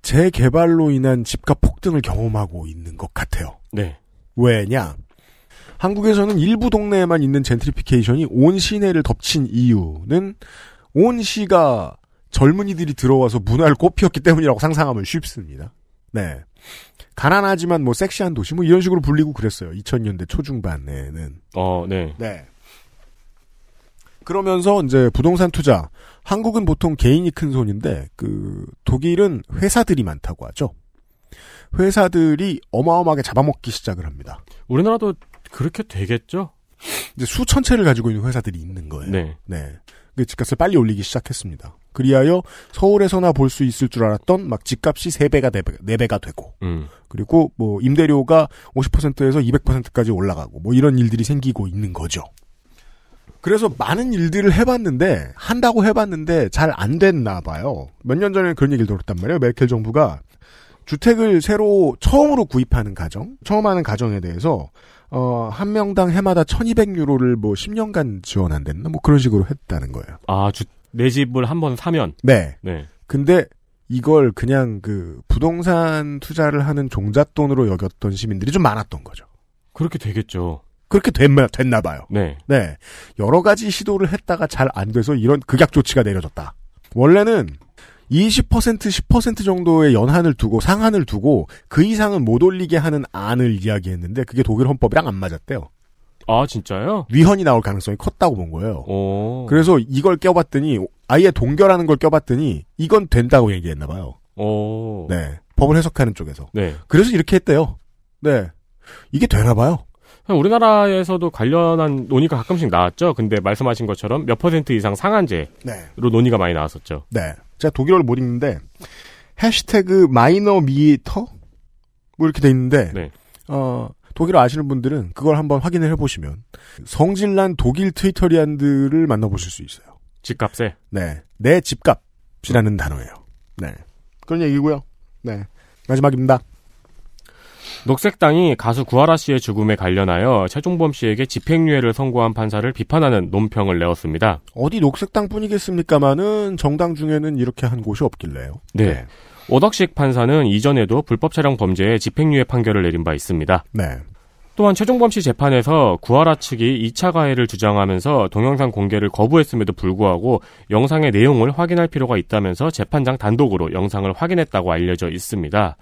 재개발로 인한 집값 폭등을 경험하고 있는 것 같아요. 네. 왜냐? 한국에서는 일부 동네에만 있는 젠트리피케이션이 온 시내를 덮친 이유는 온 시가 젊은이들이 들어와서 문화를 꽃피웠기 때문이라고 상상하면 쉽습니다. 네. 가난하지만 뭐 섹시한 도시 뭐 이런 식으로 불리고 그랬어요. 2000년대 초중반에는. 어, 네. 네. 그러면서 이제 부동산 투자. 한국은 보통 개인이 큰 손인데 그 독일은 회사들이 많다고 하죠. 회사들이 어마어마하게 잡아먹기 시작을 합니다. 우리나라도 그렇게 되겠죠? 이제 수천 채를 가지고 있는 회사들이 있는 거예요. 네. 네. 그 집값을 빨리 올리기 시작했습니다. 그리하여 서울에서나 볼 수 있을 줄 알았던 막 집값이 3배가 4배가, 4배 가 되고 음. 그리고 뭐 임대료가 50%에서 200%까지 올라가고 뭐 이런 일들이 생기고 있는 거죠. 그래서 많은 일들을 해봤는데 한다고 해봤는데 잘 안 됐나 봐요. 몇 년 전에 그런 얘기를 들었단 말이에요. 메르켈 정부가 주택을 새로 처음으로 구입하는 가정, 처음 하는 가정에 대해서 어, 한 명당 해마다 1200유로를 뭐 10년간 지원한댔나? 뭐 그런 식으로 했다는 거예요. 아, 주, 내 집을 한 번 사면. 네. 네. 근데 이걸 그냥 그 부동산 투자를 하는 종잣돈으로 여겼던 시민들이 좀 많았던 거죠. 그렇게 되겠죠. 그렇게 됐나, 됐나 봐요. 네. 네. 여러 가지 시도를 했다가 잘 안 돼서 이런 극약 조치가 내려졌다. 원래는 20% 10% 정도의 연한을 두고 상한을 두고 그 이상은 못 올리게 하는 안을 이야기했는데 그게 독일 헌법이랑 안 맞았대요. 아, 진짜요? 위헌이 나올 가능성이 컸다고 본 거예요. 오. 그래서 이걸 껴봤더니 아예 동결하는 걸 껴봤더니 이건 된다고 얘기했나 봐요. 오. 네. 법을 해석하는 쪽에서. 네. 그래서 이렇게 했대요. 네. 이게 되나 봐요. 우리나라에서도 관련한 논의가 가끔씩 나왔죠. 근데 말씀하신 것처럼 몇 퍼센트 이상 상한제로 네. 논의가 많이 나왔었죠. 네. 제가 독일어를 못 읽는데 해시태그 마이너 미터 뭐 이렇게 돼 있는데 네. 어 독일어 아시는 분들은 그걸 한번 확인을 해보시면 성질난 독일 트위터리안들을 만나보실 수 있어요. 집값에. 네. 내 집값이라는 단어예요. 네. 그런 얘기고요. 네. 마지막입니다. 녹색당이 가수 구하라 씨의 죽음에 관련하여 최종범 씨에게 집행유예를 선고한 판사를 비판하는 논평을 내었습니다. 어디 녹색당 뿐이겠습니까마는 정당 중에는 이렇게 한 곳이 없길래요. 네. 오덕식 판사는 이전에도 불법 촬영 범죄에 집행유예 판결을 내린 바 있습니다. 네. 또한 최종범 씨 재판에서 구하라 측이 2차 가해를 주장하면서 동영상 공개를 거부했음에도 불구하고 영상의 내용을 확인할 필요가 있다면서 재판장 단독으로 영상을 확인했다고 알려져 있습니다.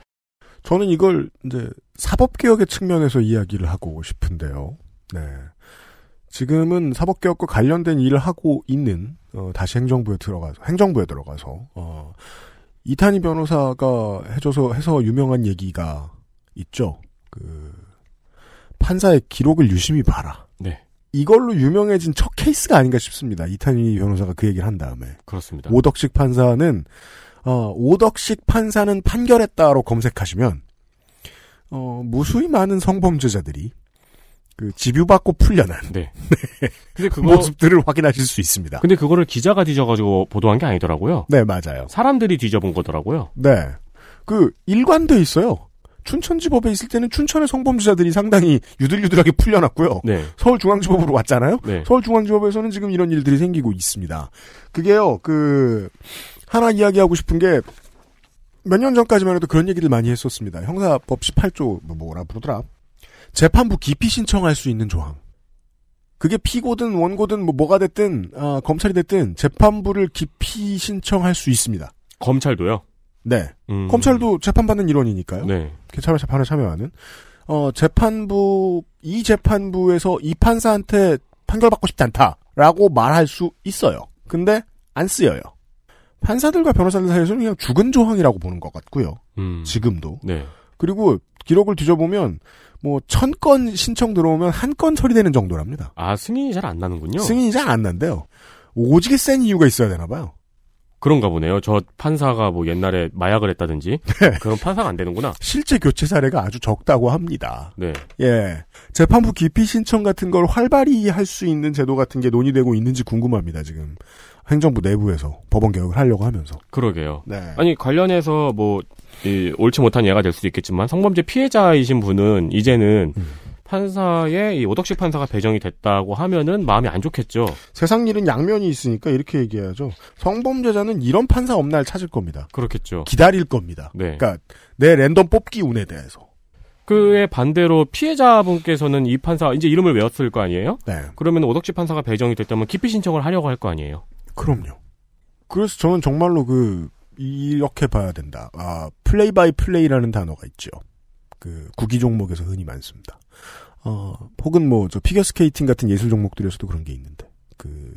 저는 이걸 이제 사법개혁의 측면에서 이야기를 하고 싶은데요. 네. 지금은 사법개혁과 관련된 일을 하고 있는 어, 다시 행정부에 들어가서 행정부에 들어가서 어, 이탄희 변호사가 해줘서 해서 유명한 얘기가 있죠. 그 판사의 기록을 유심히 봐라. 네. 이걸로 유명해진 첫 케이스가 아닌가 싶습니다. 이탄희 변호사가 그 얘기를 한 다음에 그렇습니다. 오덕식 판사는 어, 오덕식 판사는 판결했다로 검색하시면 어, 무수히 많은 성범죄자들이 그 집유받고 풀려난 (laughs) 네. 근데 그거 모습들을 확인하실 수 있습니다. 근데 그거를 기자가 뒤져가지고 보도한 게 아니더라고요. 네, 맞아요. 사람들이 뒤져본 거더라고요. 네. 그 일관돼 있어요. 춘천지법에 있을 때는 춘천의 성범죄자들이 상당히 유들유들하게 풀려났고요. 네. 서울중앙지법으로 왔잖아요. 네. 서울중앙지법에서는 지금 이런 일들이 생기고 있습니다. 그게요, 그 하나 이야기하고 싶은 게 몇 년 전까지만 해도 그런 얘기를 많이 했었습니다. 형사법 18조 뭐 뭐라 부르더라. 재판부 기피 신청할 수 있는 조항. 그게 피고든 원고든 뭐 뭐가 됐든 아, 검찰이 됐든 재판부를 기피 신청할 수 있습니다. 검찰도요. 네. 음. 검찰도 재판받는 일원이니까요. 네. 재판에 재판에 참여하는 어 재판부 이 재판부에서 이 판사한테 판결받고 싶지 않다라고 말할 수 있어요. 근데 안 쓰여요. 판사들과 변호사들 사이에서는 그냥 죽은 조항이라고 보는 것 같고요. 음. 지금도. 네. 그리고 기록을 뒤져보면 뭐 천 건 신청 들어오면 한 건 처리되는 정도랍니다. 아 승인이 잘 안 나는군요. 승인이 잘 안 난대요. 오지게 센 이유가 있어야 되나 봐요. 그런가 보네요. 저 판사가 뭐 옛날에 마약을 했다든지 네. 그런 판사가 안 되는구나. 실제 교체 사례가 아주 적다고 합니다. 네. 예. 재판부 기피 신청 같은 걸 활발히 할 수 있는 제도 같은 게 논의되고 있는지 궁금합니다, 지금. 행정부 내부에서 법원 개혁을 하려고 하면서. 그러게요. 네. 아니 관련해서 뭐 이, 옳지 못한 예가 될 수도 있겠지만 성범죄 피해자이신 분은 이제는 음. 판사의 이 오덕식 판사가 배정이 됐다고 하면은 마음이 안 좋겠죠. 세상 일은 양면이 있으니까 이렇게 얘기해야죠. 성범죄자는 이런 판사 없날 찾을 겁니다. 그렇겠죠. 기다릴 겁니다. 네. 그러니까 내 랜덤 뽑기 운에 대해서. 그에 반대로 피해자분께서는 이 판사 이제 이름을 외웠을 거 아니에요? 네. 그러면 오덕식 판사가 배정이 됐다면 기피 신청을 하려고 할 거 아니에요. 그럼요. 그래서 저는 정말로 그 이렇게 봐야 된다. 아, play by play라는 단어가 있죠. 그 구기 종목에서 흔히 많습니다. 어, 혹은 뭐 저 피겨 스케이팅 같은 예술 종목들에서도 그런 게 있는데 그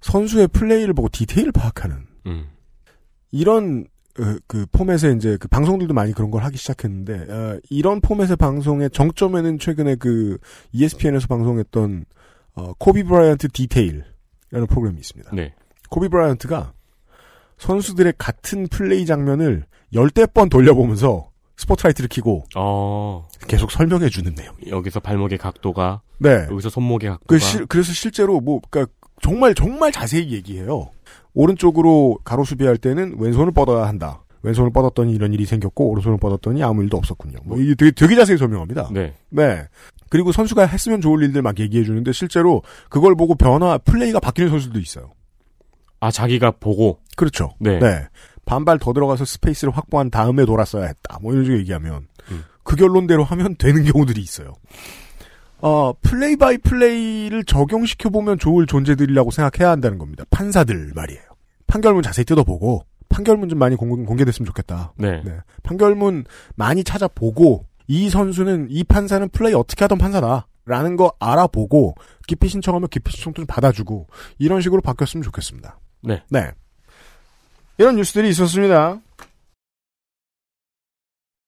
선수의 플레이를 보고 디테일을 파악하는 음. 이런 어, 그 포맷의 이제 그 방송들도 많이 그런 걸 하기 시작했는데 어, 이런 포맷의 방송의 정점에는 최근에 그 ESPN에서 방송했던 어, 코비 브라이언트 디테일이라는 프로그램이 있습니다. 네. 코비 브라이언트가 선수들의 같은 플레이 장면을 열댓 번 돌려보면서 스포트라이트를 켜고 어, 계속 설명해 주는 내용. 여기서 발목의 각도가, 네. 여기서 손목의 각도가. 그 실, 그래서 실제로 뭐, 그니까 정말 정말 자세히 얘기해요. 오른쪽으로 가로 수비할 때는 왼손을 뻗어야 한다. 왼손을 뻗었더니 이런 일이 생겼고 오른손을 뻗었더니 아무 일도 없었군요. 뭐 이게 되게, 되게 자세히 설명합니다. 네. 네. 그리고 선수가 했으면 좋을 일들 막 얘기해 주는데 실제로 그걸 보고 변화 플레이가 바뀌는 선수도 있어요. 아, 자기가 보고. 그렇죠. 네. 반발 더 들어가서 스페이스를 확보한 다음에 돌았어야 했다. 뭐 이런 식으로 얘기하면 음. 그 결론대로 하면 (laughs) 되는 경우들이 있어요. 어, play by play를 적용시켜 보면 좋을 존재들이라고 생각해야 한다는 겁니다. 판사들 말이에요. 판결문 자세히 뜯어보고 판결문 좀 많이 공, 공개됐으면 좋겠다. 네. 네. 판결문 많이 찾아보고 이 선수는 이 판사는 플레이 어떻게 하던 판사다. 라는 거 알아보고 기피 신청하면 기피 신청도 좀 받아주고 이런 식으로 바뀌었으면 좋겠습니다. 네. 네. 이런 뉴스들이 있었습니다.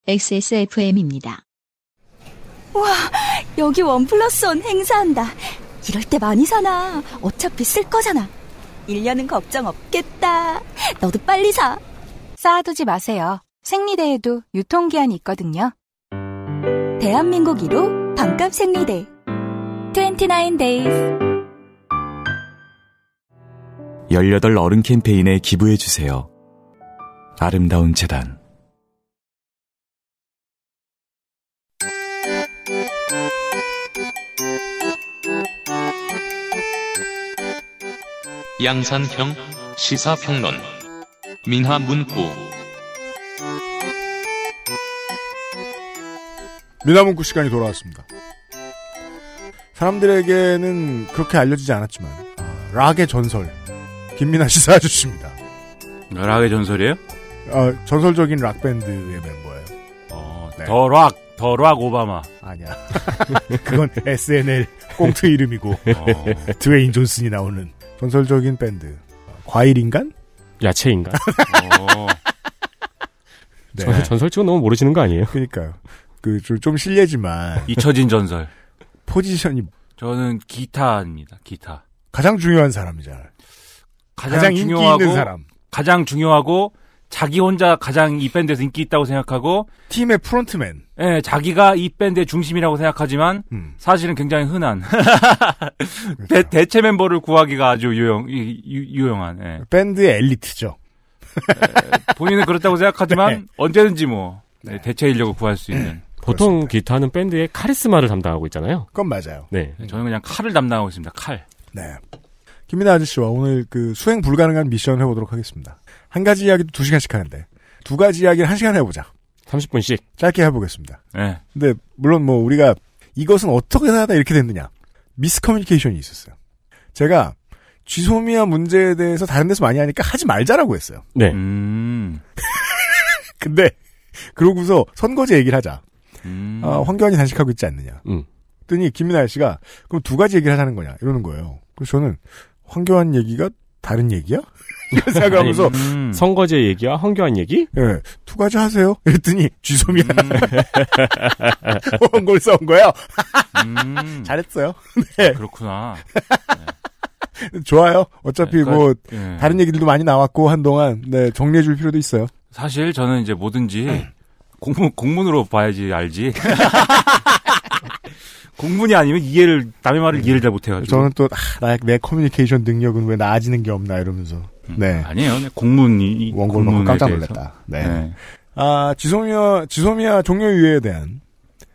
XSFM입니다. 여기 원 플러스 원 행사한다. 이럴 때 많이 사나. 어차피 쓸 거잖아. 1년은 걱정 없겠다. 너도 빨리 사. 쌓아두지 마세요. 생리대에도 유통기한이 있거든요. 대한민국 1호 반값 생리대. 29 days. 18 어른 캠페인에 기부해 주세요. 아름다운 재단. 양산형 시사평론 민화문구 미나문구 시간이 돌아왔습니다. 사람들에게는 그렇게 알려지지 않았지만 아, 락의 전설 김민아 씨 사주십니다. 락의 전설이에요? 어, 전설적인 락 밴드의 멤버예요. 어, 네. 더 락, 더 락 오바마. 아니야. (laughs) 그건 SNL 꽁트 이름이고 어. 드웨인 존슨이 나오는 전설적인 밴드 과일인간? 야채인가? 어. (laughs) 네. 전설, 전설 치고 너무 모르시는 거 아니에요? 그러니까요. 그 좀 실례지만 잊혀진 전설. 포지션이 저는 기타입니다. 기타. 가장 중요한 사람이잖아요. 가장, 가장 인기 중요하고 있는 사람. 가장 중요하고 자기 혼자 가장 이 밴드에서 인기 있다고 생각하고 팀의 frontman. 예, 자기가 이 밴드의 중심이라고 생각하지만 음. 사실은 굉장히 흔한 그렇죠. (laughs) 대, 대체 멤버를 구하기가 아주 유용 이- 유, 유용한 예. 밴드의 엘리트죠. 본인은 그렇다고 생각하지만 (laughs) 네. 언제든지 뭐 네, 대체 인력을 구할 수 있는 보통 기타는 밴드의 카리스마를 담당하고 있잖아요. 그건 맞아요. 네. 저는 그냥 칼을 담당하고 있습니다. 칼. 네. 김민아 아저씨와 오늘 그 수행 불가능한 미션을 해보도록 하겠습니다. 한 가지 이야기도 두 시간씩 하는데 두 가지 이야기를 한 시간 해보자. 30분씩. 짧게 해보겠습니다. 네. 근데 물론 뭐 우리가 이것은 어떻게 하다 이렇게 됐느냐 미스커뮤니케이션이 있었어요. 제가 쥐소미아 문제에 대해서 다른 데서 많이 하니까 하지 말자라고 했어요. 네. 음. (laughs) 근데 그러고서 선거제 얘기를 하자. 음. 아, 황교안이 단식하고 있지 않느냐. 음. 그랬더니 김민아 씨가 그럼 두 가지 얘기를 하자는 거냐 이러는 거예요. 그래서 저는 황교안 얘기가 다른 얘기야? (laughs) 생각하면서 음. 선거제 얘기와 황교안 얘기? 예, 두 가지 하세요. 그랬더니 쥐소미아 음. 원골 써온 거예요. 음. (laughs) 잘했어요. 아, 그렇구나. 좋아요. 어차피 그러니까, 뭐 예. 다른 얘기들도 많이 나왔고 한동안 네 정리해 줄 필요도 있어요. 사실 저는 이제 뭐든지 공문, 공문으로 봐야지 알지. (laughs) 공문이 아니면 이해를, 남의 말을 이해를 잘 못해가지고. 저는 또 아, 나의 내 커뮤니케이션 능력은 왜 나아지는 게 없나 이러면서 네 아니에요. 그냥 공문이. 원고를 공문에 깜짝. 놀랐다. 네. 네. 아 지소미아 지소미아 종료유예에 대한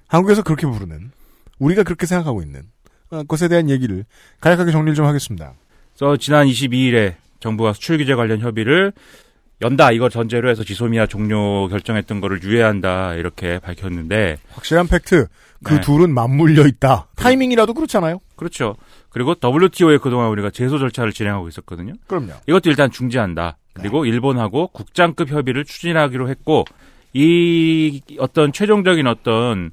한국에서 그렇게 부르는 우리가 그렇게 생각하고 있는 어, 것에 대한 얘기를 간략하게 정리를 좀 하겠습니다. 그래서 지난 22일에 정부가 수출 규제 관련 협의를 연다 이거 전제로 해서 지소미아 종료 결정했던 거를 유예한다 이렇게 밝혔는데 확실한 팩트 그 네. 둘은 맞물려 있다. 타이밍이라도 그렇잖아요. 그렇죠. 그리고 WTO에 그동안 우리가 제소 절차를 진행하고 있었거든요. 그럼요. 이것도 일단 중지한다. 그리고 일본하고 국장급 협의를 추진하기로 했고 이 어떤 최종적인 어떤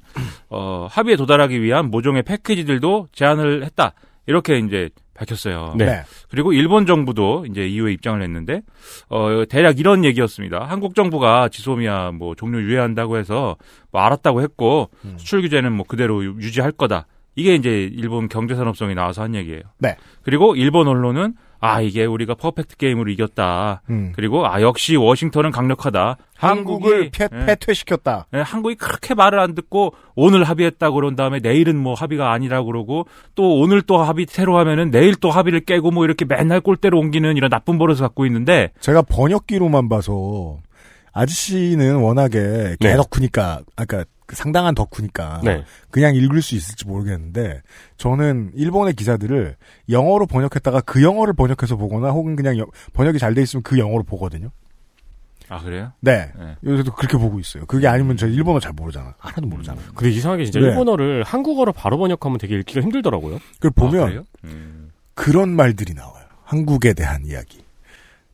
어 합의에 도달하기 위한 모종의 패키지들도 제안을 했다. 이렇게 이제 밝혔어요. 네. 네. 그리고 일본 정부도 이제 이후에 입장을 냈는데 어 대략 이런 얘기였습니다. 한국 정부가 지소미아 뭐 종료 유예한다고 해서 뭐 알았다고 했고 음. 수출 규제는 뭐 그대로 유- 유지할 거다. 이게 이제 일본 경제산업성이 나와서 한 얘기예요. 네. 그리고 일본 언론은 아 이게 우리가 퍼펙트 게임으로 이겼다. 음. 그리고 아 역시 워싱턴은 강력하다. 한국을 패, 예. 패퇴시켰다. 예, 한국이 그렇게 말을 안 듣고 오늘 합의했다 그런 다음에 내일은 뭐 합의가 아니라 그러고 또 오늘 또 합의 새로 하면은 내일 또 합의를 깨고 뭐 이렇게 맨날 꼴대로 옮기는 이런 나쁜 버릇을 갖고 있는데 제가 번역기로만 봐서 아저씨는 워낙에 네. 개덕후니까, 아까 그 상당한 덕후니까 네. 그냥 읽을 수 있을지 모르겠는데 저는 일본의 기사들을 영어로 번역했다가 그 영어를 번역해서 보거나 혹은 그냥 여- 번역이 잘 돼 있으면 그 영어로 보거든요. 아 그래요? 네. 네. 요새도 그렇게 보고 있어요. 그게 아니면 저 일본어 잘 모르잖아. 하나도 모르잖아. 근데 이상하게 진짜 네. 일본어를 한국어로 바로 번역하면 되게 읽기가 힘들더라고요. 그걸 보면 아? 음. 그런 말들이 나와요. 한국에 대한 이야기.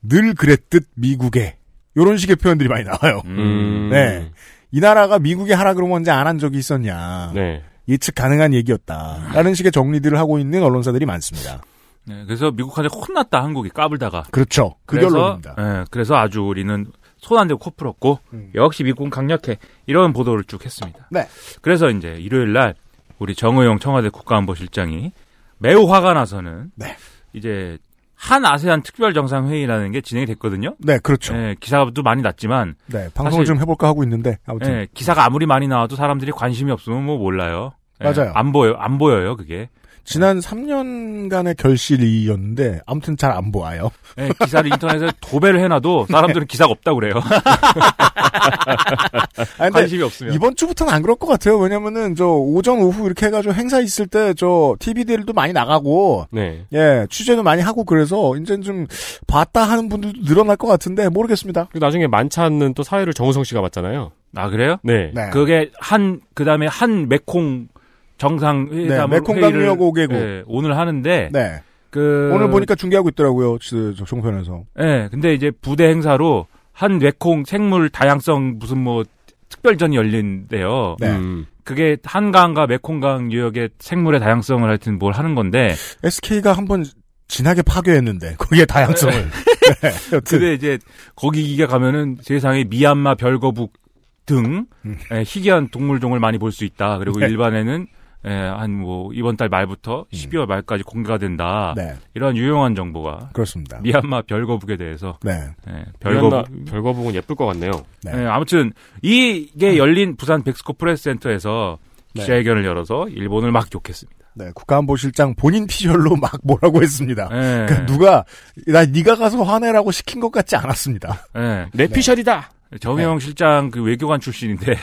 늘 그랬듯 미국에 이런 식의 표현들이 많이 나와요. 음. (laughs) 네. 이 나라가 미국에 하라 그러면 언제 안 한 적이 있었냐. 네. 예측 가능한 얘기였다. 라는 식의 정리들을 하고 있는 언론사들이 많습니다. 네, 그래서 미국한테 혼났다 한국이 까불다가. 그렇죠. 그 그래서, 결론입니다. 예, 그래서 아주 우리는 손 안 대고 코 풀었고 음. 역시 미국은 강력해 이런 보도를 쭉 했습니다. 네. 그래서 이제 일요일 날 우리 정의용 청와대 국가안보실장이 매우 화가 나서는 네. 이제 한 아세안 특별 정상 회의라는 게 진행이 됐거든요. 네, 그렇죠. 예, 기사도 많이 났지만 네, 방송을 좀 해볼까 하고 있는데 아무튼 예, 기사가 아무리 많이 나와도 사람들이 관심이 없으면 뭐 몰라요. 예, 맞아요. 안 보여 안 보여요 그게. 지난 3년간의 결실이었는데 아무튼 잘 안 보아요. 예, 기사를 인터넷에 도배를 해놔도 사람들은 기사가 없다 고 그래요. (laughs) 아니, 관심이 없으면. 이번 주부터는 안 그럴 것 같아요. 왜냐면은 저 오전 오후 이렇게 해가지고 행사 있을 때 저 TV들도 많이 나가고 네. 예 취재도 많이 하고 그래서 이제 좀 봤다 하는 분들도 늘어날 것 같은데 모르겠습니다. 그리고 나중에 많지 않는 또 사회를 정우성 씨가 맡잖아요. 아 그래요? 네. 네. 그게 한 그다음에 한 메콩 정상 회담 네, 메콩 강유하고 오개국. 예, 오늘 하는데 네. 그 오늘 보니까 중계하고 있더라고요. 종편에서. 예, 근데 이제 부대 행사로 한 메콩 생물 다양성 무슨 뭐 특별전이 열린대요. 네. 음. 그게 한강과 메콩강 유역의 생물의 다양성을 하여튼 뭘 하는 건데 SK가 한번 진하게 파괴했는데 거기에 다양성을. 네, (laughs) 여튼. 근데 이제 거기 가면은 세상에 미얀마 별거북 등 음. 예, 희귀한 동물종을 많이 볼 수 있다. 그리고 네. 일반에는 예, 한 뭐 이번 달 말부터 12월 말까지 공개가 된다. 네, 이런 유용한 정보가 그렇습니다. 미얀마 별거북에 대해서 네, 예, 별거북 별거북 별거북은 예쁠 것 같네요. 네. 예, 아무튼 이게 열린 부산 벡스코 프레스 센터에서 네. 기자회견을 열어서 일본을 막 욕했습니다. 네, 국가안보실장 본인 피셜로 막 뭐라고 했습니다. 예. 그러니까 누가 나 네가 가서 화내라고 시킨 것 같지 않았습니다. 예. 내 피셜이다. 정혜영 실장 그 외교관 출신인데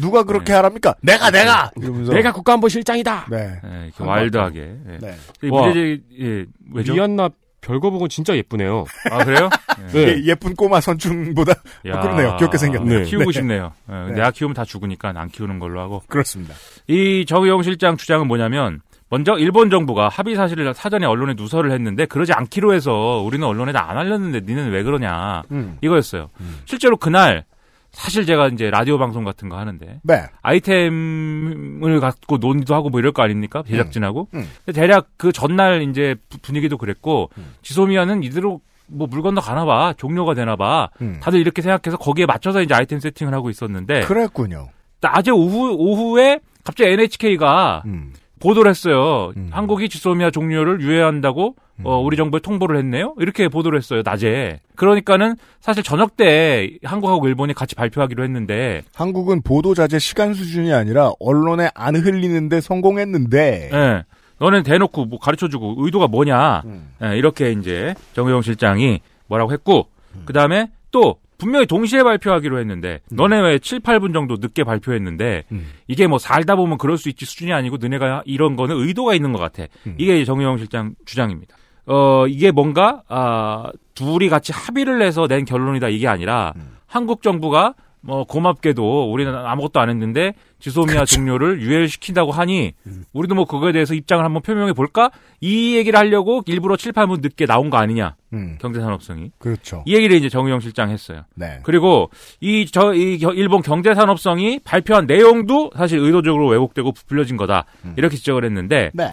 누가 그렇게 하랍니까? 내가 내가 이러면서 내가 국가안보 실장이다. 네, 예, 이렇게 와일드하게 예. 네. 이 와. 문제제 예, 왜죠? 미얀마 별거북은 진짜 예쁘네요. 아 그래요? 네. (laughs) 예, 예쁜 꼬마 선충보다 야. 어, 그러네요. 귀엽게 생겼네요. 네. 키우고 네. 싶네요. 예, 네. 내가 키우면 다 죽으니까 안 키우는 걸로 하고. 그렇습니다. 이 정의용 실장 주장은 뭐냐면 먼저 일본 정부가 합의 사실을 사전에 언론에 누설을 했는데 그러지 않기로 해서 우리는 언론에 다 안 알렸는데 니는 왜 그러냐 음. 이거였어요. 실제로 그날 사실 제가 이제 라디오 방송 같은 거 하는데 네, 아이템을 갖고 논의도 하고 뭐 이럴 거 아닙니까 제작진하고 음. 음. 근데 대략 그 전날 이제 부- 분위기도 그랬고 음. 지소미아는 이대로 뭐물 건너 가나 봐 종료가 되나 봐 음. 다들 이렇게 생각해서 거기에 맞춰서 이제 아이템 세팅을 하고 있었는데 그랬군요. 낮에 오후 오후에 갑자기 NHK가 음. 보도를 했어요. 음. 한국이 지소미아 종료를 유예한다고 어, 우리 정부에 통보를 했네요. 이렇게 보도를 했어요. 낮에. 그러니까는 사실 저녁 때 한국하고 일본이 같이 발표하기로 했는데 한국은 보도 자재 시간 수준이 아니라 언론에 안 흘리는데 성공했는데. 예. 너는 대놓고 뭐 가르쳐주고 의도가 뭐냐. 음. 예, 이렇게 이제 정의용 실장이 뭐라고 했고, 그 다음에 또 분명히 동시에 발표하기로 했는데, 너네 왜 7, 8분 정도 늦게 발표했는데, 음. 이게 뭐 살다 보면 그럴 수 있지 수준이 아니고 너네가 이런 거는 의도가 있는 것 같아. 음. 이게 정의용 실장 주장입니다. 어, 이게 뭔가, 아, 둘이 같이 합의를 해서 낸 결론이다 이게 아니라, 음. 한국 정부가 뭐 고맙게도 우리는 아무것도 안 했는데 지소미아 종료를 유예를 시킨다고 하니 음. 우리도 뭐 그거에 대해서 입장을 한번 표명해 볼까? 이 얘기를 하려고 일부러 7, 8분 늦게 나온 거 아니냐? 음. 경제산업성이. 그렇죠. 이 얘기를 이제 정의용 실장 했어요. 네. 그리고 이 저이 일본 경제산업성이 발표한 내용도 사실 의도적으로 왜곡되고 부풀려진 거다. 음. 이렇게 지적을 했는데 네.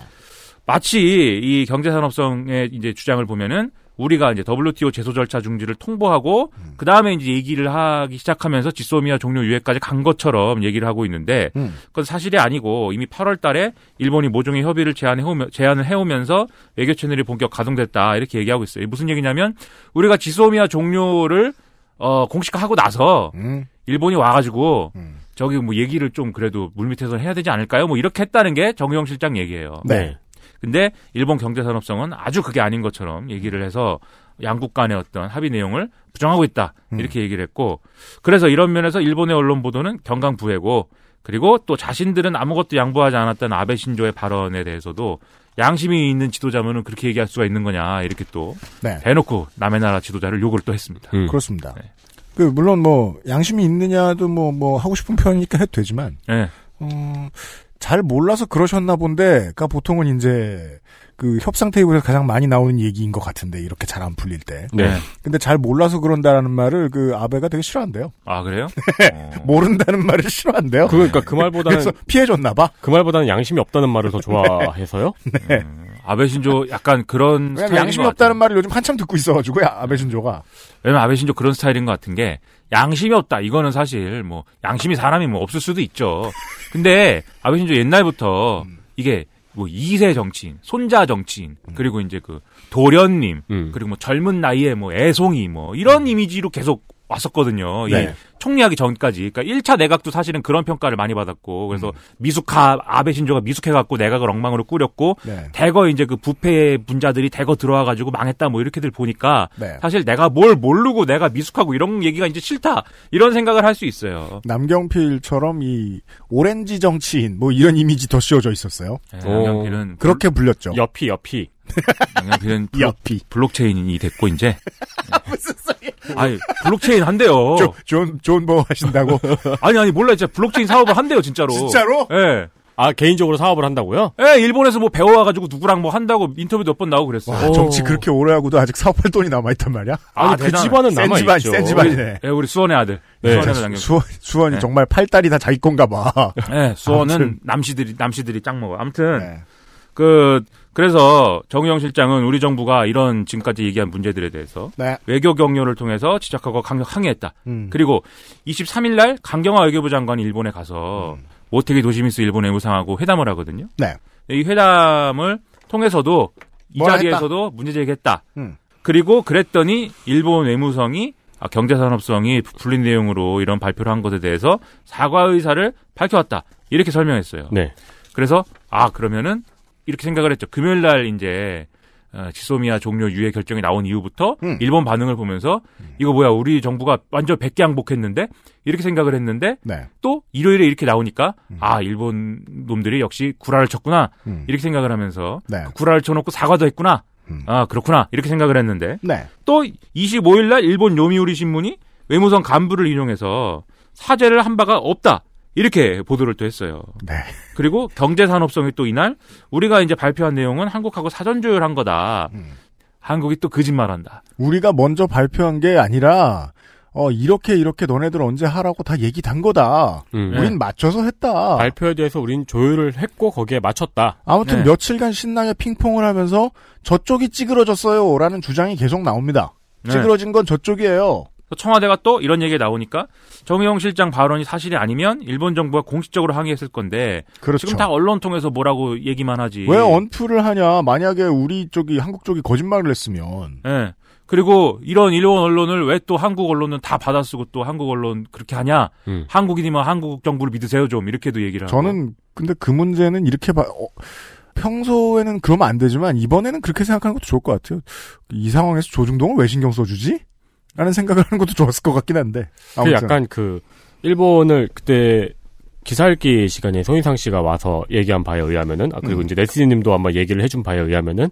마치 이 경제산업성의 이제 주장을 보면은 우리가 이제 WTO 제소 절차 중지를 통보하고 음. 그 다음에 이제 얘기를 하기 시작하면서 지소미아 종료 유예까지 간 것처럼 얘기를 하고 있는데 음. 그건 사실이 아니고 이미 8월달에 일본이 모종의 협의를 제안해오며, 제안을 해오면서 외교 채널이 본격 가동됐다 이렇게 얘기하고 있어요. 무슨 얘기냐면 우리가 지소미아 종료를 어, 공식화하고 나서 음. 일본이 와가지고 저기 뭐 얘기를 좀 그래도 물밑에서 해야 되지 않을까요? 뭐 이렇게 했다는 게 정의용 실장 얘기예요. 네. 근데 일본 경제산업성은 아주 그게 아닌 것처럼 얘기를 해서 양국 간의 어떤 합의 내용을 부정하고 있다 이렇게 얘기를 했고 그래서 이런 면에서 일본의 언론 보도는 경강 부회고 그리고 또 자신들은 아무것도 양보하지 않았던 아베 신조의 발언에 대해서도 양심이 있는 지도자면은 그렇게 얘기할 수가 있는 거냐 이렇게 또 네. 대놓고 남의 나라 지도자를 욕을 또 했습니다. 그렇습니다. 그 물론 뭐 양심이 있느냐도 뭐뭐 하고 싶은 표현이니까 해도 되지만 네. 어, 잘 몰라서 그러셨나 본데가 보통은 이제 그 협상 테이블에서 가장 많이 나오는 얘기인 것 같은데 이렇게 잘 안 풀릴 때. 네. 근데 잘 몰라서 그런다라는 말을 그 아베가 되게 싫어한대요. 아 그래요? (laughs) 모른다는 말을 싫어한대요. 그 러니까 그 말보다는 그래서 피해줬나 봐. 그 말보다는 양심이 없다는 말을 더 (laughs) 좋아해서요. 네. 아베 신조 약간 그런 스타일인 양심이 것 없다는 말을 요즘 한참 듣고 있어가지고요. 아베 신조가. 왜냐면 아베 신조 그런 스타일인 것 같은 게 양심이 없다. 이거는 사실 뭐 양심이 사람이 뭐 없을 수도 있죠. 근데 아베 신조 옛날부터 이게 뭐 2세 정치인, 손자 정치인, 그리고 이제 그 도련님, 그리고 뭐 젊은 나이에 뭐 애송이 뭐 이런 이미지로 계속 왔었거든요. 이 네. 총리하기 전까지. 그러니까 1차 내각도 사실은 그런 평가를 많이 받았고 그래서 미숙하 아베 신조가 미숙해 갖고 내각을 엉망으로 꾸렸고 네. 대거 이제 그 부패 분자들이 대거 들어와 가지고 망했다 뭐 이렇게들 보니까 네. 사실 내가 뭘 모르고 내가 미숙하고 이런 얘기가 이제 싫다 이런 생각을 할 수 있어요. 남경필처럼 이 오렌지 정치인 뭐 이런 이미지 더 씌워져 있었어요. 네, 양양필은 그렇게 불렸죠. 옆이 옆이. 블- 옆이. 블록체인이 됐고 이제 (laughs) 무슨? 아니 블록체인 한대요. (laughs) 존, 존 버거 하신다고? (laughs) 아니 아니 몰라 진짜 블록체인 사업을 한대요 진짜로. 진짜로? 예. 아 개인적으로 사업을 한다고요? 예, 일본에서 뭐 배워와가지고 누구랑 뭐 한다고 인터뷰 몇 번 나오고 그랬어요. 와, 정치 그렇게 오래 하고도 아직 사업할 돈이 남아있단 말이야? 아니, 그 집안은 센 남아있죠. 집안, 센 집안이네. 예, 우리 수원의 아들. 네, 수원의 아들 양양. 수, 수원이 네. 정말 팔다리 다 자기 건가 봐. 네, 수원은 아무튼. 남씨들이 남씨들이 짱 먹어. 아무튼 네. 그 그래서 정의영 실장은 우리 정부가 이런 지금까지 얘기한 문제들에 대해서 네. 외교 경로를 통해서 지적하고 강력 항의했다. 음. 그리고 23일 날 강경화 외교부 장관이 일본에 가서 모테기 도시미스 일본 외무상하고 회담을 하거든요. 네. 이 회담을 통해서도 이 자리에서도 문제 제기했다. 음. 그리고 그랬더니 일본 외무성이 아, 경제산업성이 풀린 내용으로 이런 발표를 한 것에 대해서 사과 의사를 밝혀왔다. 이렇게 설명했어요. 네. 그래서 아 그러면은 이렇게 생각을 했죠. 금요일 날 이제 어, 지소미아 종료 유예 결정이 나온 이후부터 음. 일본 반응을 보면서 이거 뭐야 우리 정부가 완전 백개 항복했는데 이렇게 생각을 했는데 네. 또 일요일에 이렇게 나오니까 아 일본 놈들이 역시 구라를 쳤구나 음. 이렇게 생각을 하면서 네. 그 구라를 쳐놓고 사과도 했구나 음. 아 그렇구나 이렇게 생각을 했는데 네. 또 25일 날 일본 요미우리 신문이 외무성 간부를 인용해서 사죄를 한 바가 없다 이렇게 보도를 또 했어요. 네. 그리고 경제산업성이 또 이날 우리가 이제 발표한 내용은 한국하고 사전 조율한 거다. 음. 한국이 또 거짓말한다. 우리가 먼저 발표한 게 아니라 어 이렇게 이렇게 너네들 언제 하라고 다 얘기 단 거다. 음. 우린 맞춰서 했다. 발표에 대해서 우린 조율을 했고 거기에 맞췄다. 아무튼 네. 며칠간 신나게 핑퐁을 하면서 저쪽이 찌그러졌어요라는 주장이 계속 나옵니다. 네. 찌그러진 건 저쪽이에요. 청와대가 또 이런 얘기가 나오니까 정의용 실장 발언이 사실이 아니면 일본 정부가 공식적으로 항의했을 건데 그렇죠. 지금 다 언론 통해서 뭐라고 얘기만 하지. 왜 언플을 하냐? 만약에 우리 쪽이 한국 쪽이 거짓말을 했으면 예. 그리고 이런 일본 언론을 왜 또 한국 언론은 다 받아쓰고 또 한국 언론 그렇게 하냐? 음. 한국인이면 한국 정부를 믿으세요 좀 이렇게도 얘기를 하고. 저는 근데 그 문제는 이렇게 봐. 어, 평소에는 그러면 안 되지만 이번에는 그렇게 생각하는 것도 좋을 것 같아요. 이 상황에서 조중동을 왜 신경 써주지? 라는 생각을 하는 것도 좋았을 것 같긴 한데. 그 아무튼. 약간 그 일본을 그때 기사 읽기 시간에 손인상 씨가 와서 얘기한 바에 의하면은 아 그리고 음. 이제 네티즌님도 아마 얘기를 해준 바에 의하면은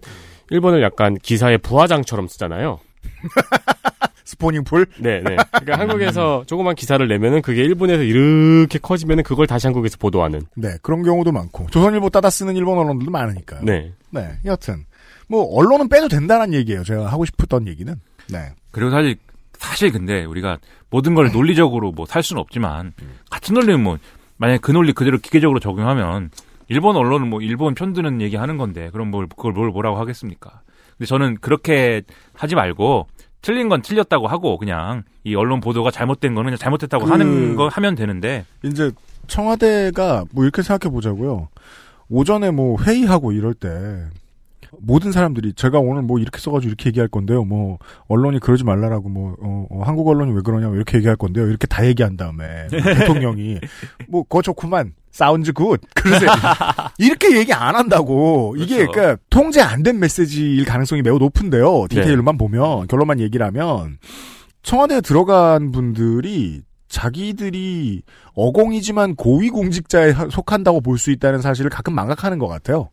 일본을 약간 기사의 부화장처럼 쓰잖아요. (laughs) 스포닝 풀? 네, 네. 그러니까 한국에서 조그만 기사를 내면은 그게 일본에서 이렇게 커지면은 그걸 다시 한국에서 보도하는. 네, 그런 경우도 많고. 조선일보 따다 쓰는 일본 언론들도 많으니까요. 네. 네, 여튼. 뭐, 언론은 빼도 된다는 얘기예요. 제가 하고 싶었던 얘기는. 네. 그리고 사실 사실 근데 우리가 모든 걸 논리적으로 뭐 살 수는 없지만 같은 논리는 뭐 만약에 그 논리 그대로 기계적으로 적용하면 일본 언론은 뭐 일본 편드는 얘기 하는 건데 그럼 뭘 그걸 뭘 뭐라고 하겠습니까? 근데 저는 그렇게 하지 말고 틀린 건 틀렸다고 하고 그냥 이 언론 보도가 잘못된 거는 그냥 잘못했다고 그- 하는 거 하면 되는데 이제 청와대가 뭐 이렇게 생각해 보자고요. 오전에 뭐 회의하고 이럴 때 모든 사람들이 제가 오늘 뭐 이렇게 써가지고 이렇게 얘기할 건데요. 뭐 언론이 그러지 말라라고 뭐 어, 어, 한국 언론이 왜 그러냐 고 이렇게 얘기할 건데요. 이렇게 다 얘기한 다음에 대통령이 뭐 그거 좋구만. Sound good. 그러세요. (laughs) 이렇게 얘기 안 한다고. 이게 그렇죠. 그러니까 통제 안 된 메시지일 가능성이 매우 높은데요. 디테일만 보면 결론만 얘기를 하면 청와대에 들어간 분들이 자기들이 어공이지만 고위 공직자에 하- 속한다고 볼 수 있다는 사실을 가끔 망각하는 것 같아요.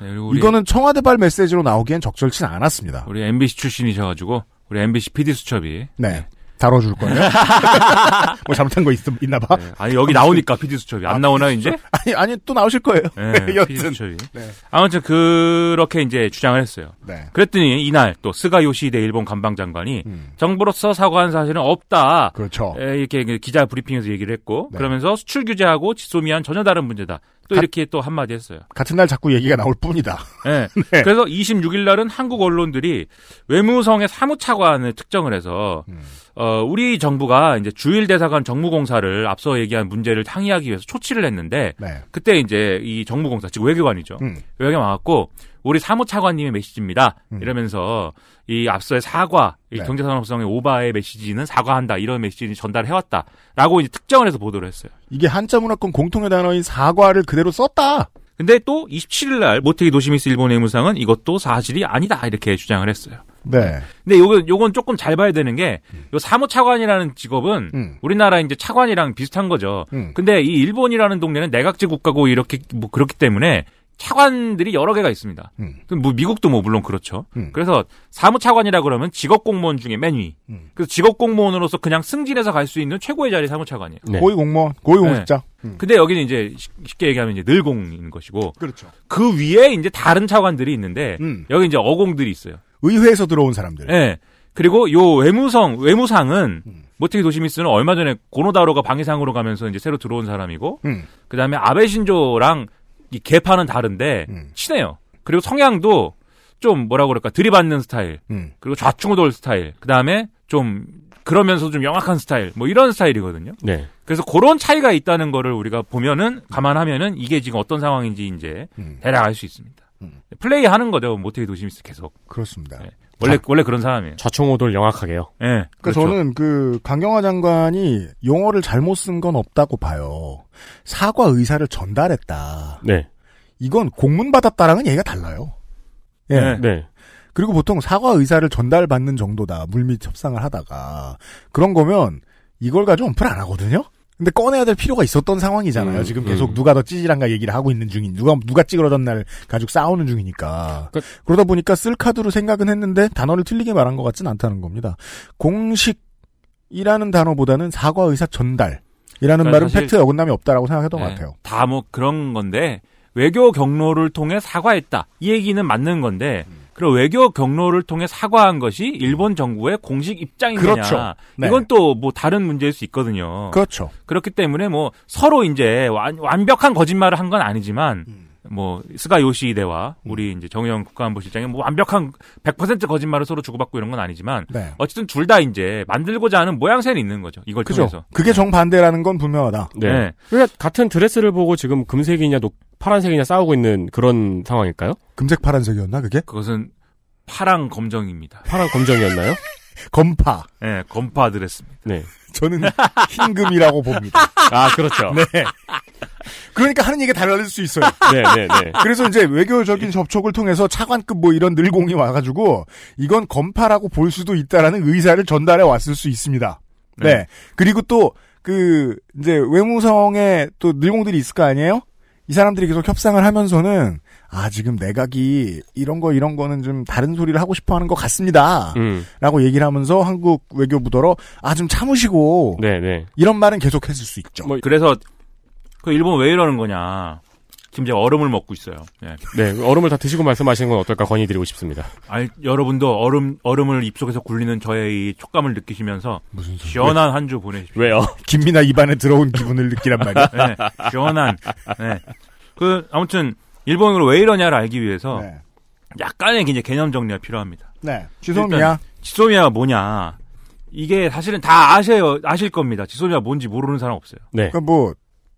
네, 이거는 청와대발 메시지로 나오기엔 적절치는 않았습니다. 우리 MBC 출신이셔가지고 우리 MBC PD 수첩이 네. 다뤄줄 거예요? (laughs) 뭐 잘못한 거 있, 있나 봐? 네, 아니 여기 나오니까 PD 수첩이 안 나오나 이제? 아니, 아니, 또 나오실 거예요. 네, PD (laughs) 여튼. 수첩이. 네. 아무튼 그렇게 이제 주장을 했어요. 네. 그랬더니 이날 또 스가 요시히데 일본 관방장관이 음. 정부로서 사과한 사실은 없다. 그렇죠. 에, 이렇게 그 기자 브리핑에서 얘기를 했고 네. 그러면서 수출 규제하고 지소미안 전혀 다른 문제다. 또 가- 이렇게 또 한마디 했어요. 같은 날 자꾸 얘기가 나올 뿐이다. 네. (laughs) 네. 그래서 26일 날은 한국 언론들이 외무성의 사무차관을 특정을 해서 음. 어, 우리 정부가 이제 주일 대사관 정무공사를 앞서 얘기한 문제를 항의하기 위해서 초치를 했는데 네. 그때 이제 이 정무공사 즉 외교관이죠. 음. 외교관 와갖고 우리 사무차관님의 메시지입니다. 음. 이러면서 이 앞서의 사과, 이 네. 경제산업성의 오바의 메시지는 사과한다 이런 메시지를 전달해왔다라고 이제 특정을 해서 보도를 했어요. 이게 한자 문화권 공통의 단어인 사과를 그대로 썼다. 근데 또 27일 날 모테기 도시미스 일본 외무상은 이것도 사실이 아니다 이렇게 주장을 했어요. 네. 근데 요건 요건 조금 잘 봐야 되는 게 요 사무차관이라는 직업은 음. 우리나라 이제 차관이랑 비슷한 거죠. 음. 근데 이 일본이라는 동네는 내각제 국가고 이렇게 뭐 그렇기 때문에 차관들이 여러 개가 있습니다. 음. 뭐 미국도 뭐 물론 그렇죠. 음. 그래서 사무차관이라 그러면 직업 공무원 중에 맨 위. 음. 그래서 직업 공무원으로서 그냥 승진해서 갈 수 있는 최고의 자리 사무차관이에요. 네. 고위 공무원, 고위 공직자. 음. 근데 여기는 이제 쉽- 쉽게 얘기하면 이제 늘공인 것이고 그렇죠. 그 위에 이제 다른 차관들이 있는데 음. 여기 이제 어공들이 있어요. 의회에서 들어온 사람들. 예. 그리고 요 외무성 외무상은 음. 모테기 도시미스는 얼마 전에 고노다로가 방위상으로 가면서 이제 새로 들어온 사람이고 음. 그다음에 아베 신조랑 이 계파는 다른데 음. 친해요. 그리고 성향도 좀 뭐라 그럴까 들이받는 스타일. 음. 그리고 좌충우돌 스타일. 그 다음에 좀 그러면서 좀 영악한 스타일. 뭐 이런 스타일이거든요. 네. 그래서 그런 차이가 있다는 거를 우리가 보면은 감안하면은 이게 지금 어떤 상황인지 이제 음. 대략 알 수 있습니다. 음. 플레이 하는 거죠. 모테기 도시미스 계속. 그렇습니다. 네. 원래 원래 그런 사람이에요. 좌충우돌 영악하게요. 예. 그러니까 그렇죠. 저는 그 강경화 장관이 용어를 잘못 쓴 건 없다고 봐요. 사과 의사를 전달했다. 네. 이건 공문 받았다랑은 얘기가 달라요. 예. 네. 네. 그리고 보통 사과 의사를 전달받는 정도다. 물밑 협상을 하다가 그런 거면 이걸 가지고 언플 안 하거든요. 근데 꺼내야 될 필요가 있었던 상황이잖아요. 음, 지금 계속 음. 누가 더 찌질한가 얘기를 하고 있는 중인 누가 누가 찌그러던 날 가지고 싸우는 중이니까 그- 그러다 보니까 쓸 카드로 생각은 했는데 단어를 틀리게 말한 것 같진 않다는 겁니다. 공식이라는 단어보다는 사과 의사 전달이라는 그러니까 말은 팩트에 어긋남이 없다라고 생각했던 것 네. 같아요. 다 뭐 그런 건데 외교 경로를 통해 사과했다. 이 얘기는 맞는 건데 그럼 외교 경로를 통해 사과한 것이 일본 정부의 공식 입장이냐? 그렇죠. 네. 이건 또 뭐 다른 문제일 수 있거든요. 그렇죠. 그렇기 때문에 뭐 서로 이제 완, 완벽한 거짓말을 한 건 아니지만 음. 뭐 스가 요시히데와 우리 이제 정의용 국가안보실장이 뭐 완벽한 100% 거짓말을 서로 주고받고 이런 건 아니지만 네. 어쨌든 둘 다 이제 만들고자 하는 모양새는 있는 거죠. 이걸 그죠. 통해서. 그게 정반대라는 건 분명하다. 네. 네. 그러니까 같은 드레스를 보고 지금 금색이냐 녹 파란색이냐 싸우고 있는 그런 상황일까요? 금색 파란색이었나 그게? 그것은 파랑 검정입니다. 파란 검정이었나요? (laughs) 검파. 예, 검파 드레스입니다. 네. 저는 흰금이라고 봅니다. 아, 그렇죠. 네. (laughs) 그러니까 하는 얘기가 달라질 수 있어요. (laughs) 네, 네, 네. 그래서 이제 외교적인 접촉을 통해서 차관급 뭐 이런 늘공이 와가지고 이건 검파라고 볼 수도 있다라는 의사를 전달해 왔을 수 있습니다. 네. 네. 그리고 또 그 이제 외무성에 또 늘공들이 있을 거 아니에요? 이 사람들이 계속 협상을 하면서는 아 지금 내각이 이런 거 이런 거는 좀 다른 소리를 하고 싶어하는 것 같습니다. 음. 라고 얘기를 하면서 한국 외교부더러 아 좀 참으시고 네, 네. 이런 말은 계속했을 수 있죠. 뭐, 그래서 그 일본 왜 이러는 거냐. 지금 제가 얼음을 먹고 있어요. 예. 네. 얼음을 다 드시고 말씀하시는 건 어떨까 건의드리고 싶습니다. 아니, 여러분도 얼음 얼음을 입속에서 굴리는 저의 이 촉감을 느끼시면서 무슨 소리? 시원한 한 주 보내십시오. 왜요? (laughs) 김미나 입안에 들어온 기분을 느끼란 말이야. 네, 시원한. 네. 그 아무튼 일본으로 왜 이러냐를 알기 위해서 네. 약간의 이제 개념 정리가 필요합니다. 네. 지소미야. 일단 지소미아가 뭐냐? 이게 사실은 다 아셔요, 아실 겁니다. 지소미아 뭔지 모르는 사람 없어요. 네. 그러니까 뭐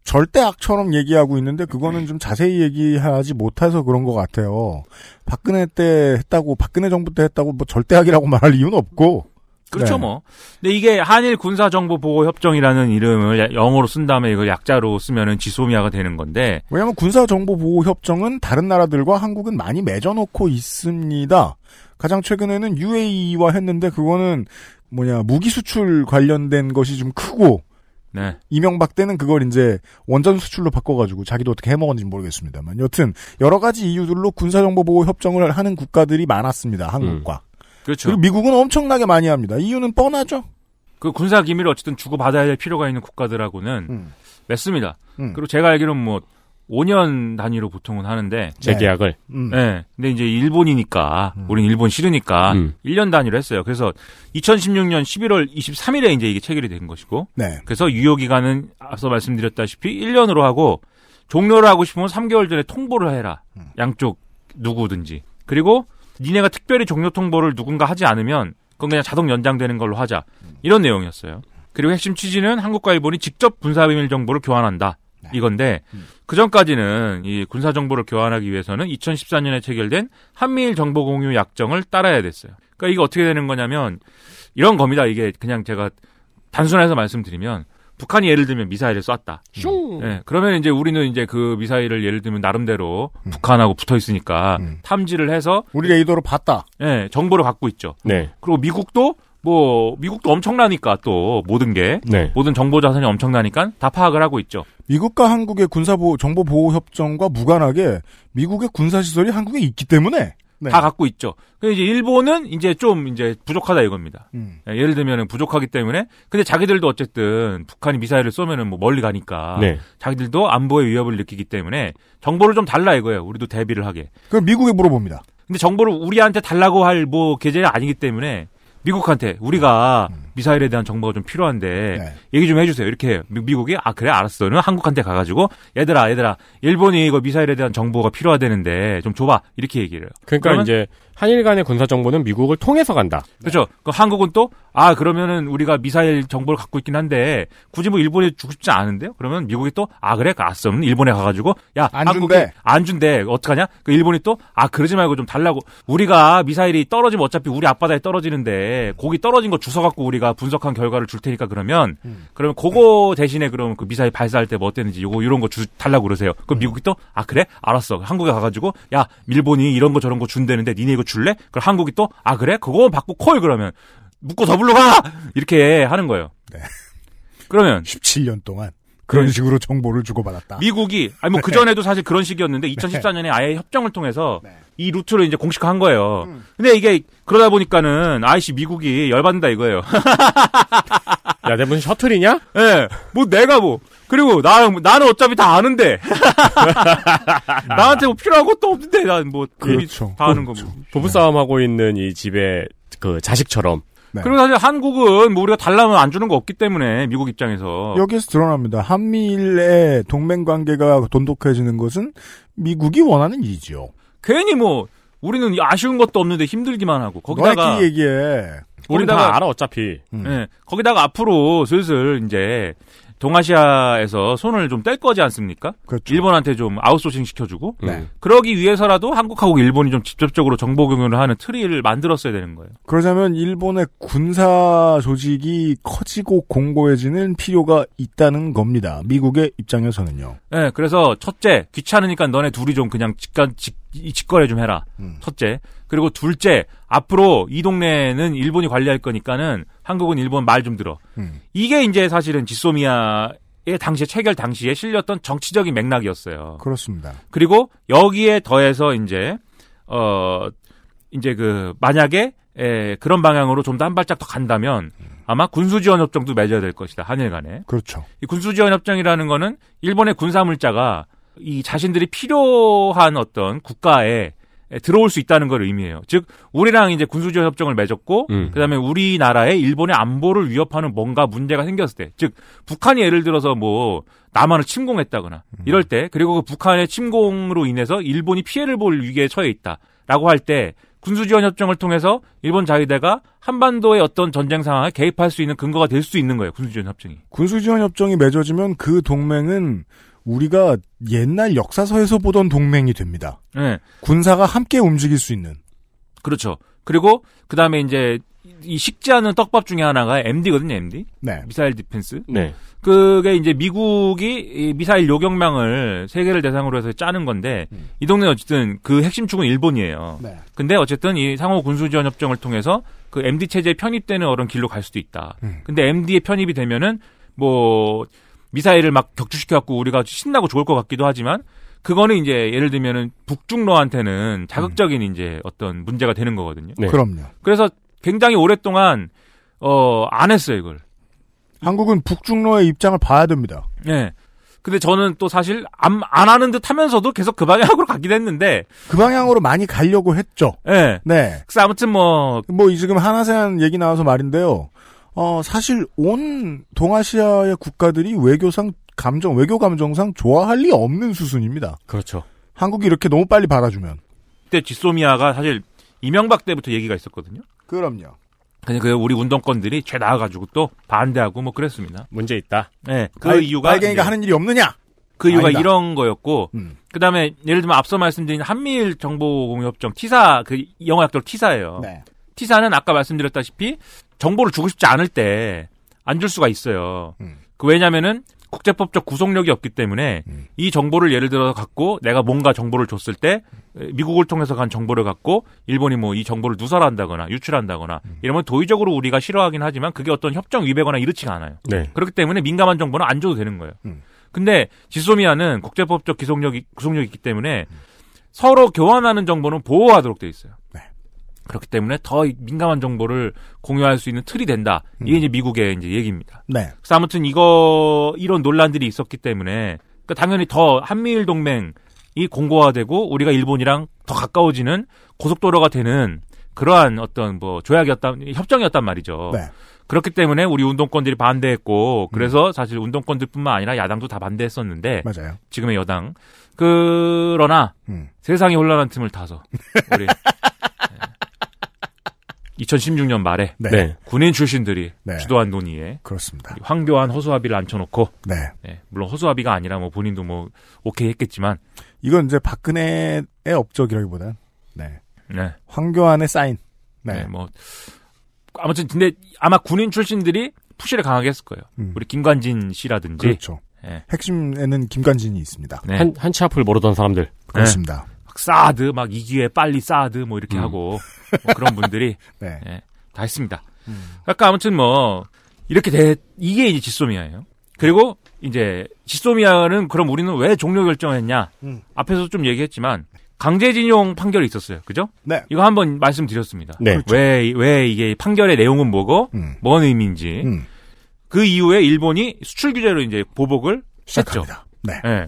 절대 악처럼 얘기하고 있는데 그거는 좀 자세히 얘기하지 못해서 그런 것 같아요. 박근혜 때 했다고 박근혜 정부 때 했다고 뭐 절대 악이라고 (laughs) 말할 이유는 없고. 그렇죠, 네. 뭐. 근데 이게 한일 군사 정보 보호 협정이라는 이름을 영어로 쓴 다음에 이걸 약자로 쓰면은 지소미아가 되는 건데, 왜냐하면 군사 정보 보호 협정은 다른 나라들과 한국은 많이 맺어놓고 있습니다. 가장 최근에는 UAE와 했는데 그거는 뭐냐 무기 수출 관련된 것이 좀 크고 네. 이명박 때는 그걸 이제 원전 수출로 바꿔가지고 자기도 어떻게 해먹었는지 모르겠습니다만 여튼 여러 가지 이유들로 군사정보보호 협정을 하는 국가들이 많았습니다 한국과 그렇죠. 그리고 미국은 엄청나게 많이 합니다 이유는 뻔하죠 그 군사 기밀을 어쨌든 주고받아야 될 필요가 있는 국가들하고는 음. 맺습니다. 음. 그리고 제가 알기로는 뭐 5년 단위로 보통은 하는데 재계약을. 음. 네. 근데 이제 일본이니까 우린 일본 싫으니까 음. 1년 단위로 했어요. 그래서 2016년 11월 23일에 이제 이게 체결이 된 것이고 네. 그래서 유효 기간은 앞서 말씀드렸다시피 1년으로 하고 종료를 하고 싶으면 3개월 전에 통보를 해라. 양쪽 누구든지. 그리고 니네가 특별히 종료 통보를 누군가 하지 않으면 그건 그냥 자동 연장되는 걸로 하자. 이런 내용이었어요. 그리고 핵심 취지는 한국과 일본이 직접 군사비밀 정보를 교환한다. 이건데 그 전까지는 이 군사 정보를 교환하기 위해서는 2014년에 체결된 한미일 정보 공유 약정을 따라야 됐어요. 그러니까 이게 어떻게 되는 거냐면 이런 겁니다. 이게 그냥 제가 단순해서 말씀드리면 북한이 예를 들면 미사일을 쐈다. 슝. 예, 그러면 이제 우리는 이제 그 미사일을 예를 들면 나름대로 북한하고 붙어 있으니까 음. 탐지를 해서 우리 레이더로 봤다 예, 정보를 갖고 있죠. 네. 그리고 미국도 뭐 미국도 엄청나니까 또 모든 게 네. 모든 정보 자산이 엄청나니까 다 파악을 하고 있죠. 미국과 한국의 군사 보호 정보 보호 협정과 무관하게 미국의 군사 시설이 한국에 있기 때문에 네. 다 갖고 있죠. 근데 이제 일본은 이제 좀 이제 부족하다 이겁니다. 음. 예, 예를 들면은 부족하기 때문에 근데 자기들도 어쨌든 북한이 미사일을 쏘면은 뭐 멀리 가니까 네. 자기들도 안보의 위협을 느끼기 때문에 정보를 좀 달라 이거예요. 우리도 대비를 하게. 그럼 미국에 물어봅니다 근데 정보를 우리한테 달라고 할 뭐 계제가 아니기 때문에 미국한테 우리가 미사일에 대한 정보가 좀 필요한데 네. 얘기 좀 해주세요. 이렇게 해요. 미- 미국이 아 그래 알았어는 한국한테 가가지고 얘들아 얘들아 일본이 이거 미사일에 대한 정보가 필요하다는데 좀 줘봐 이렇게 얘기를 해요. 그러니까 이제 한일 간의 군사 정보는 미국을 통해서 간다. 그렇죠. 그 한국은 또 아 그러면은 우리가 미사일 정보를 갖고 있긴 한데 굳이 뭐 일본에 주고 싶지 않은데요. 그러면 미국이 또 아 그래 알았어. 일본에 가가지고 야 안 한국이 준대. 안 준대 어떡하냐? 그 일본이 또 아 그러지 말고 좀 달라고 우리가 미사일이 떨어지면 어차피 우리 앞바다에 떨어지는데 거기 떨어진 거 주워 갖고 우리가 분석한 결과를 줄 테니까 그러면 그러면 그거 대신에 그럼 그 미사일 발사할 때 뭐 어땠는지 요거 이런 거 주, 달라고 그러세요. 그럼 미국이 또 아 그래 알았어. 한국에 가가지고 야 일본이 이런 거 저런 거 준다는데 니네 이거 줄래? 그럼 한국이 또 아 그래 그거 받고 콜 그러면 묶고 더블로 가 이렇게 하는 거예요. 네. 그러면 17년 동안 그런 네. 식으로 정보를 주고받았다 미국이 아니 뭐 그 전에도 사실 그런 식이었는데 2014년에 아예 협정을 통해서 이 루트를 이제 공식화한 거예요. 근데 이게 그러다 보니까는 아이씨 미국이 열받는다 이거예요. (laughs) 야, 내 무슨 셔틀이냐? 예. 뭐 내가 뭐 그리고 나 나는 어차피 다 아는데 (laughs) 나한테 뭐 필요한 것도 없는데 난 뭐 그렇죠. 다 아는 거고. 부부 싸움 하고 있는 이 집의 그 자식처럼. 네. 그리고 사실 한국은 뭐 우리가 달라면 안 주는 거 없기 때문에 미국 입장에서 여기에서 드러납니다 한미일의 동맹 관계가 돈독해지는 것은 미국이 원하는 일이지요 괜히 뭐 우리는 아쉬운 것도 없는데 힘들기만 하고 거기다가 얘기해 우리 다 알아, 어차피. 음. 예, 거기다가 앞으로 슬슬 이제 동아시아에서 손을 좀 뗄 거지 않습니까? 그렇죠. 일본한테 좀 아웃소싱 시켜주고 네. 그러기 위해서라도 한국하고 일본이 좀 직접적으로 정보 공유를 하는 틀을 만들었어야 되는 거예요. 그러자면 일본의 군사 조직이 커지고 공고해지는 필요가 있다는 겁니다. 미국의 입장에서는요. 예, 그래서 첫째 귀찮으니까 너네 둘이 좀 그냥 직관 직, 이 직거래 좀 해라. 음. 첫째. 그리고 둘째 앞으로 이 동네는 일본이 관리할 거니까는 한국은 일본 말 좀 들어. 음. 이게 이제 사실은 지소미아의 당시에 체결 당시에 실렸던 정치적인 맥락이었어요. 그렇습니다. 그리고 여기에 더해서 이제 어 이제 그 만약에 에, 그런 방향으로 좀 더 한 발짝 더 간다면 아마 군수지원 협정도 맺어야 될 것이다 한일 간에 그렇죠. 이 군수지원 협정이라는 거는 일본의 군사물자가 이 자신들이 필요한 어떤 국가에 들어올 수 있다는 걸 의미해요. 즉 우리랑 이제 군수지원 협정을 맺었고 음. 그다음에 우리나라에 일본의 안보를 위협하는 뭔가 문제가 생겼을 때, 즉 북한이 예를 들어서 뭐 남한을 침공했다거나 이럴 때 그리고 그 북한의 침공으로 인해서 일본이 피해를 볼 위기에 처해 있다라고 할 때 군수지원 협정을 통해서 일본 자위대가 한반도의 어떤 전쟁 상황에 개입할 수 있는 근거가 될 수 있는 거예요. 군수지원 협정이. 군수지원 협정이 맺어지면 그 동맹은 우리가 옛날 역사서에서 보던 동맹이 됩니다. 네. 군사가 함께 움직일 수 있는. 그렇죠. 그리고 그 다음에 이제 이 식지 않은 떡밥 중에 하나가 MD거든요, MD. 네. missile defense. 네. 그게 이제 미국이 이 미사일 요격망을 세계를 대상으로 해서 짜는 건데 이 동네는 어쨌든 그 핵심 축은 일본이에요. 네. 근데 어쨌든 이 상호 군수 지원 협정을 통해서 그 MD 체제에 편입되는 어떤 길로 갈 수도 있다. 음. 근데 MD에 편입이 되면은 뭐 미사일을 막 격추시켜 갖고 우리가 신나고 좋을 것 같기도 하지만 그거는 이제 예를 들면은 북중러한테는 자극적인 이제 어떤 문제가 되는 거거든요. 네. 그럼요. 그래서 굉장히 오랫동안 어 안 했어요 이걸. 한국은 북중로의 입장을 봐야 됩니다. 네. 근데 저는 또 사실 안, 안 하는 듯 하면서도 계속 그 방향으로 (laughs) 가긴 했는데, 그 방향으로 많이 가려고 했죠. 예. 네. 그래서 아무튼 뭐, 뭐, 이 지금 하나세안 얘기 나와서 말인데요. 어, 사실 온 동아시아의 국가들이 외교상, 감정, 외교 감정상 좋아할 리 없는 수순입니다. 그렇죠. 한국이 이렇게 너무 빨리 받아주면. 그때 지소미아가 사실 이명박 때부터 얘기가 있었거든요. 그럼요. 근데 그 우리 운동권들이 죄 나와가지고 또 반대하고 뭐 그랬습니다. 문제 있다. 네. 그 알- 이유가. 빨갱이가 이제 하는 일이 없느냐? 그 이유가 아니다. 이런 거였고, 음. 그 다음에 예를 들면 앞서 말씀드린 한미일 정보공유협정 티사, 그 영어 약자로 티사예요. 네. 티사는 아까 말씀드렸다시피 정보를 주고 싶지 않을 때 안 줄 수가 있어요. 음. 그 왜냐면은 국제법적 구속력이 없기 때문에 음. 이 정보를 예를 들어서 갖고 내가 뭔가 정보를 줬을 때 미국을 통해서 간 정보를 갖고 일본이 뭐 이 정보를 누설한다거나 유출한다거나 음. 이러면 도의적으로 우리가 싫어하긴 하지만 그게 어떤 협정 위배거나 이렇지가 않아요. 네. 그렇기 때문에 민감한 정보는 안 줘도 되는 거예요. 음. 근데 지소미아는 국제법적 기속력이 구속력이 있기 때문에 서로 교환하는 정보는 보호하도록 돼 있어요. 네. 그렇기 때문에 더 민감한 정보를 공유할 수 있는 틀이 된다. 이게 이제 미국의 이제 얘기입니다. 네. 그래서 아무튼 이거 이런 논란들이 있었기 때문에 그러니까 당연히 더 한미일 동맹이 공고화되고 우리가 일본이랑 더 가까워지는 고속도로가 되는 그러한 어떤 뭐 조약이었다 협정이었단 말이죠. 네. 그렇기 때문에 우리 운동권들이 반대했고 그래서 사실 운동권들뿐만 아니라 야당도 다 반대했었는데 맞아요. 지금의 여당 그러나 음. 세상이 혼란한 틈을 타서 우리 (laughs) 2016년 말에 네. 네. 군인 출신들이 네. 주도한 논의에 그렇습니다. 황교안 허수아비를 앉혀놓고 네. 예, 물론 허수아비가 아니라 뭐 본인도 뭐 오케이 했겠지만 이건 이제 박근혜의 업적이라기보단, 네. 네, 황교안의 사인. 네. 네, 뭐 아무튼 근데 아마 군인 출신들이 푸시를 강하게 했을 거예요. 음. 우리 김관진 씨라든지 그렇죠. 예, 핵심에는 김관진이 있습니다. 네. 한, 한치 앞을 모르던 사람들. 그렇습니다. 막 사드 막 이기에 빨리 사드 뭐 이렇게 음. 하고 뭐 그런 분들이 (laughs) 네. 예, 다 했습니다. 그러니까 아무튼 뭐 이렇게 돼 이게 이제 지소미아예요. 그리고 이제 지소미아는 그럼 우리는 왜 종료 결정했냐? 음. 앞에서 좀 얘기했지만 강제징용 판결이 있었어요. 그죠? 네. 이거 한번 말씀드렸습니다. 네. 왜, 왜 이게 판결의 내용은 뭐고, 음. 뭔 의미인지. 음. 그 이후에 일본이 수출 규제로 이제 보복을 했죠. 시작합니다. 네. 예.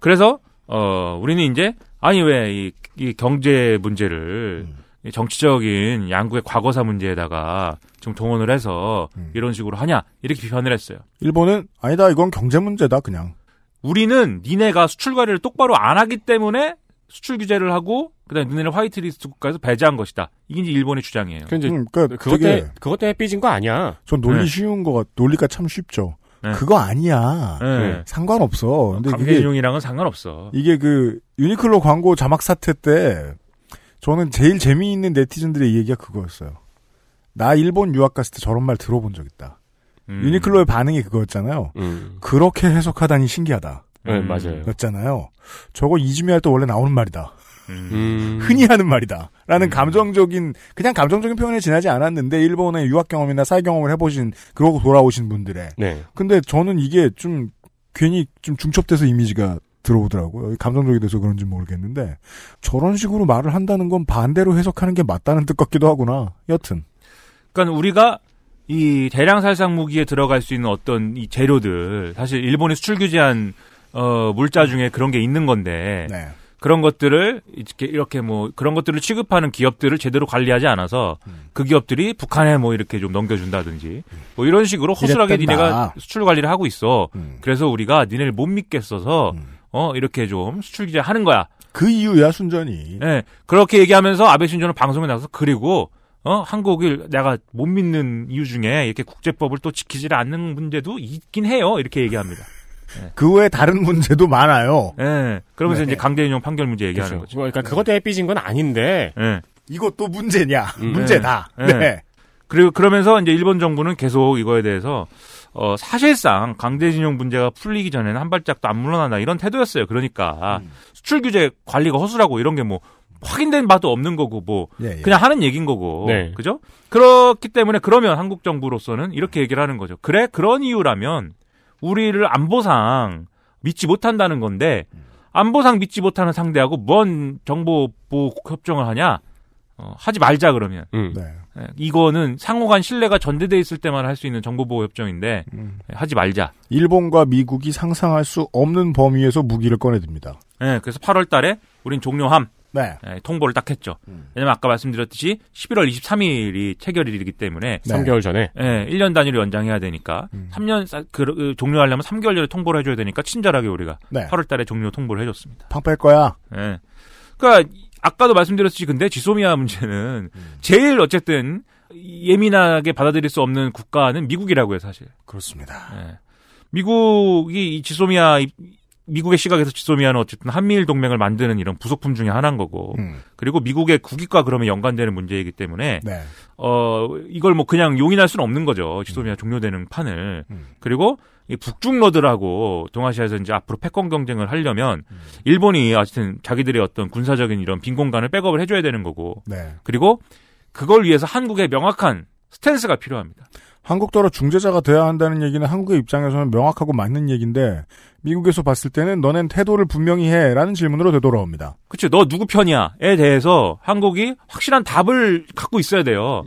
그래서, 어, 우리는 이제, 아니, 왜, 이, 이 경제 문제를, 음. 이 정치적인 양국의 과거사 문제에다가 좀 동원을 해서 음. 이런 식으로 하냐, 이렇게 비판을 했어요. 일본은 아니다. 이건 경제 문제다. 그냥. 우리는 니네가 수출 관리를 똑바로 안 하기 때문에 수출 규제를 하고, 그 다음에 니네를 화이트리스트 국가에서 배제한 것이다. 이게 이제 일본의 주장이에요. 그 음, 그러니까 그것 되게 때 그것 때문에 삐진 거 아니야. 전 논리 네. 쉬운 거 같, 논리가 참 쉽죠. 네. 그거 아니야. 네. 상관없어. 근데 그게 강제징용이랑은 상관없어. 이게 그 유니클로 광고 자막 사태 때 저는 제일 재미있는 네티즌들의 얘기가 그거였어요. 나 일본 유학 갔을 때 저런 말 들어본 적 있다. 음. 유니클로의 반응이 그거였잖아요. 음. 그렇게 해석하다니 신기하다. 네, 음. 맞아요. 였잖아요. 저거 이즈미 할 때 원래 나오는 말이다. 음. 음. (laughs) 흔히 하는 말이다. 라는 음. 감정적인, 그냥 감정적인 표현에 지나지 않았는데, 일본의 유학 경험이나 사회 경험을 해보신, 그러고 돌아오신 분들의. 네. 근데 저는 이게 좀, 괜히 좀 중첩돼서 이미지가 들어오더라고요. 감정적이 돼서 그런지 모르겠는데, 저런 식으로 말을 한다는 건 반대로 해석하는 게 맞다는 뜻 같기도 하구나. 여튼. 그러니까 우리가 이 대량 살상 무기에 들어갈 수 있는 어떤 이 재료들 사실 일본이 수출 규제한 어 물자 중에 그런 게 있는 건데 네. 그런 것들을 이렇게 이렇게 뭐 그런 것들을 취급하는 기업들을 제대로 관리하지 않아서 그 기업들이 북한에 뭐 이렇게 좀 넘겨준다든지 뭐 이런 식으로 허술하게 이랬단다. 니네가 수출 관리를 하고 있어. 그래서 우리가 니네를 못 믿겠어서 어 이렇게 좀 수출 규제 하는 거야. 그 이유야 순전히. 예. 그렇게 얘기하면서 아베 신조는 방송에 나가서 그리고 어 한국을 내가 못 믿는 이유 중에 이렇게 국제법을 또 지키지 않는 문제도 있긴 해요. 이렇게 얘기합니다. 그 외에 다른 문제도 많아요. 예. 그러면서 네. 이제 강제인용 판결 문제 얘기하는 그렇죠. 거죠. 그러니까 그것 때문에 삐진 건 아닌데 예. 이것도 문제냐? 음. 문제다. 예. 네. 그리고 그러면서 이제 일본 정부는 계속 이거에 대해서 어 사실상 강제징용 문제가 풀리기 전에는 한 발짝도 안 물러난다 이런 태도였어요. 그러니까 음. 수출 규제 관리가 허술하고 이런 게 뭐 확인된 바도 없는 거고 뭐 예, 예. 그냥 하는 얘기인 거고 네. 그죠? 그렇기 때문에 그러면 한국 정부로서는 이렇게 얘기를 하는 거죠. 그래 그런 이유라면 우리를 안보상 믿지 못한다는 건데 안보상 믿지 못하는 상대하고 뭔 정보 보호 협정을 하냐? 어, 하지 말자 그러면. 음. 네. 예, 이거는 상호간 신뢰가 전제돼 있을 때만 할 수 있는 정보보호 협정인데 음. 예, 하지 말자. 일본과 미국이 상상할 수 없는 범위에서 무기를 꺼내듭니다. 예, 그래서 8월달에 우린 종료함 네. 예, 통보를 딱 했죠. 음. 왜냐면 아까 말씀드렸듯이 11월 23일이 체결일이기 때문에 네. 3개월 전에 예, 1년 단위로 연장해야 되니까 음. 3년 사- 그, 그 종료하려면 3개월 전에 통보를 해줘야 되니까 친절하게 우리가 네. 8월 달에 종료 통보를 해줬습니다. 팡뺄 거야. 예. 그러니까 아까도 말씀드렸듯이 근데 지소미아 문제는 음. 제일 어쨌든 예민하게 받아들일 수 없는 국가는 미국이라고요 사실. 그렇습니다. 예. 미국이 이 지소미아 이- 미국의 시각에서 지소미아는 어쨌든 한미일 동맹을 만드는 이런 부속품 중에 하나인 거고 음. 그리고 미국의 국익과 그러면 연관되는 문제이기 때문에 네. 어 이걸 뭐 그냥 용인할 수는 없는 거죠 지소미아 종료되는 판을 음. 그리고 이 북중러들하고 동아시아에서 이제 앞으로 패권 경쟁을 하려면 음. 일본이 어쨌든 자기들의 어떤 군사적인 이런 빈 공간을 백업을 해줘야 되는 거고 네. 그리고 그걸 위해서 한국의 명확한 스탠스가 필요합니다. 한국더러 중재자가 돼야 한다는 얘기는 한국의 입장에서는 명확하고 맞는 얘기인데 미국에서 봤을 때는 너넨 태도를 분명히 해라는 질문으로 되돌아옵니다. 그치, 너 누구 편이야?에 대해서 한국이 확실한 답을 갖고 있어야 돼요.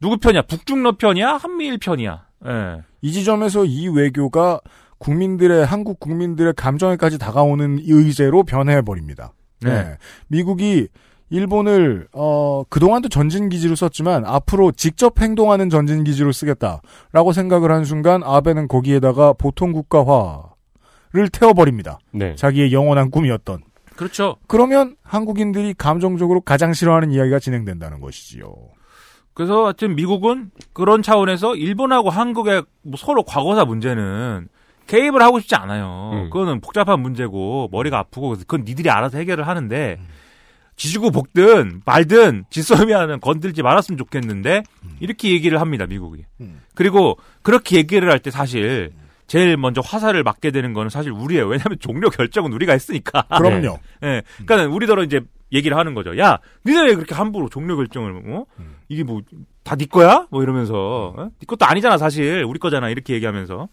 누구 편이야? 북중러 편이야? 한미일 편이야? 예. 이 지점에서 이 외교가 국민들의 한국 국민들의 감정에까지 다가오는 의제로 변해 버립니다. 네. 미국이 일본을 어 그동안도 전진 기지로 썼지만 앞으로 직접 행동하는 전진 기지로 쓰겠다라고 생각을 한 순간 아베는 거기에다가 보통 국가화를 태워 버립니다. 네. 자기의 영원한 꿈이었던. 그렇죠. 그러면 한국인들이 감정적으로 가장 싫어하는 이야기가 진행된다는 것이지요. 그래서 하여튼 미국은 그런 차원에서 일본하고 한국의 뭐 서로 과거사 문제는 개입을 하고 싶지 않아요. 음. 그거는 복잡한 문제고 머리가 아프고 그건 니들이 알아서 해결을 하는데 지지고 볶든 말든 지소미아는 건들지 말았으면 좋겠는데 이렇게 얘기를 합니다 미국이. 음. 그리고 그렇게 얘기를 할 때 사실 제일 먼저 화살을 맞게 되는 거는 사실 우리예요. 왜냐하면 종료 결정은 우리가 했으니까. 그럼요. (laughs) 예. 그러니까 우리더러 이제 얘기를 하는 거죠. 야, 니네 왜 그렇게 함부로 종료 결정을 어? 이게 뭐 다 네 거야? 뭐 이러면서 어? 네 것도 아니잖아 사실 우리 거잖아 이렇게 얘기하면서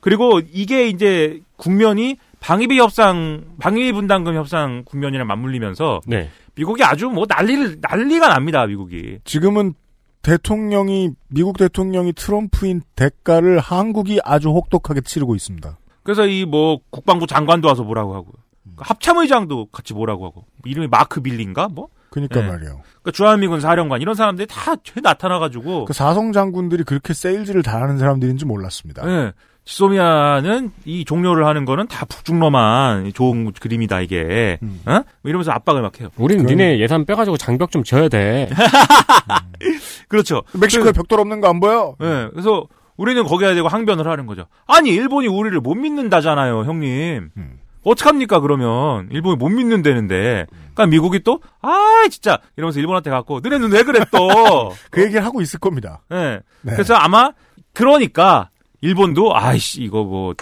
그리고 이게 이제 국면이 방위비 협상, 방위비 분담금 협상 국면이랑 맞물리면서 네. 미국이 아주 뭐 난리를 난리가 납니다 미국이. 지금은 대통령이 미국 대통령이 트럼프인 대가를 한국이 아주 혹독하게 치르고 있습니다. 그래서 이 뭐 국방부 장관도 와서 뭐라고 하고 그 합참의장도 같이 뭐라고 하고 이름이 마크 빌리인가 뭐? 그러니까 네. 말이에요. 그러니까 주한미군 사령관 이런 사람들이 다 나타나가지고 그 사성 장군들이 그렇게 세일즈를 잘하는 사람들인지 몰랐습니다. 예. 지소미아는 이 종료를 하는 거는 다 북중로만 좋은 그림이다 이게. 음. 어? 이러면서 압박을 막 해요. 우린 그럼- 니네 예산 빼가지고 장벽 좀 지어야 돼. (laughs) 그렇죠. 멕시코에 벽돌 없는 거 안 보여? 예. 그래서 우리는 거기에 대고 항변을 하는 거죠. 아니 일본이 우리를 못 믿는다잖아요, 형님. 음. 어떡합니까 그러면 일본이 못 믿는다는데. 그러니까 미국이 또 아 진짜 이러면서 일본한테 갖고 너네는 왜 그래 또. (laughs) 그 얘기를 하고 있을 겁니다. 예. 네. 그래서 아마 그러니까 일본도 아이씨 이거 뭐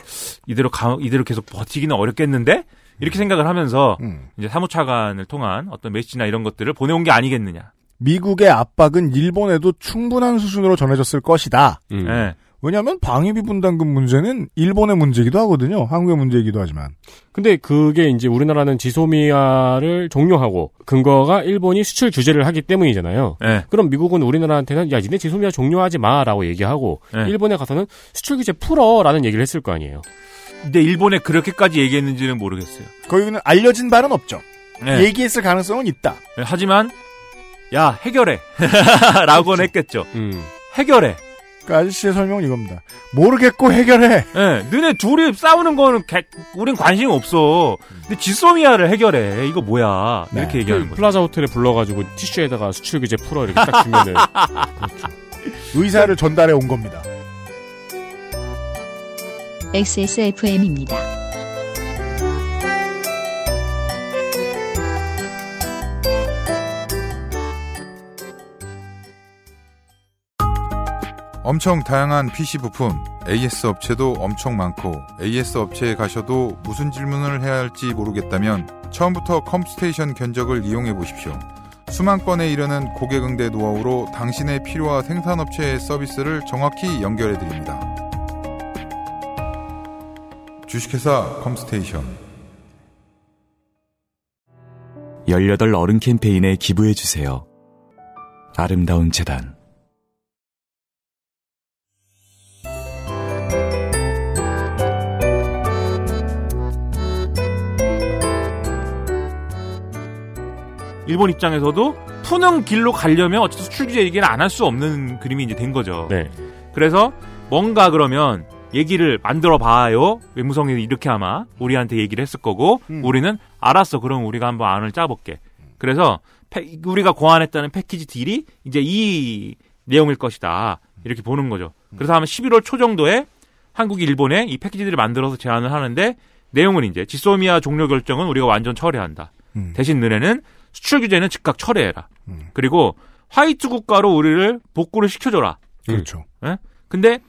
이대로 가, 이대로 계속 버티기는 어렵겠는데 이렇게 생각을 하면서 음. 이제 사무차관을 통한 어떤 메시지나 이런 것들을 보내온 게 아니겠느냐. 미국의 압박은 일본에도 충분한 수준으로 전해졌을 것이다. 음. 예. 왜냐하면 방위비 분담금 문제는 일본의 문제이기도 하거든요. 한국의 문제이기도 하지만. 근데 그게 이제 우리나라는 지소미아를 종료하고 근거가 일본이 수출 규제를 하기 때문이잖아요. 예. 그럼 미국은 우리나라한테는 야 니네 지소미아 종료하지 마라고 얘기하고 네. 일본에 가서는 수출 규제 풀어라는 얘기를 했을 거 아니에요. 근데 일본에 그렇게까지 얘기했는지는 모르겠어요. 거기는 알려진 바는 없죠. 네. 얘기했을 가능성은 있다. 네, 하지만 야 해결해 (laughs) 라고는 했겠죠. 음. 해결해. 그 아저씨의 설명은 이겁니다. 모르겠고 해결해. 예, 너네 둘이 싸우는 거는 개- 우린 관심 없어. 근데 지소미아를 해결해. 이거 뭐야? 네. 이렇게 얘기하는 거죠. 플라자 호텔에 불러가지고 티슈에다가 수출 규제 풀어 이렇게 딱 주면은 (laughs) 의사를 전달해 온 겁니다. XSFM입니다. 엄청 다양한 PC 부품, AS 업체도 엄청 많고 AS 업체에 가셔도 무슨 질문을 해야 할지 모르겠다면 처음부터 컴스테이션 견적을 이용해 보십시오. 수만 건에 이르는 고객 응대 노하우로 당신의 필요와 생산업체의 서비스를 정확히 연결해 드립니다. 주식회사 컴스테이션 18 어른 캠페인에 기부해 주세요. 아름다운 재단. 일본 입장에서도 푸는 길로 가려면 어쨌든 수출 규제 얘기는 안할 수 없는 그림이 이제 된 거죠. 네. 그래서 뭔가 그러면 얘기를 만들어 봐요. 외무성이 이렇게 아마 우리한테 얘기를 했을 거고 우리는 알았어. 그럼 우리가 한번 안을 짜볼게. 그래서 패- 우리가 고안했다는 패키지 딜이 이제 이 내용일 것이다. 이렇게 보는 거죠. 그래서 아마 11월 초 정도에 한국이 일본에 이 패키지들을 만들어서 제안을 하는데 내용은 이제 지소미아 종료 결정은 우리가 완전 철회한다. 음. 대신 너네는 수출 규제는 즉각 철회해라. 그리고 화이트 국가로 우리를 복구를 시켜줘라. 그렇죠. 예? 근데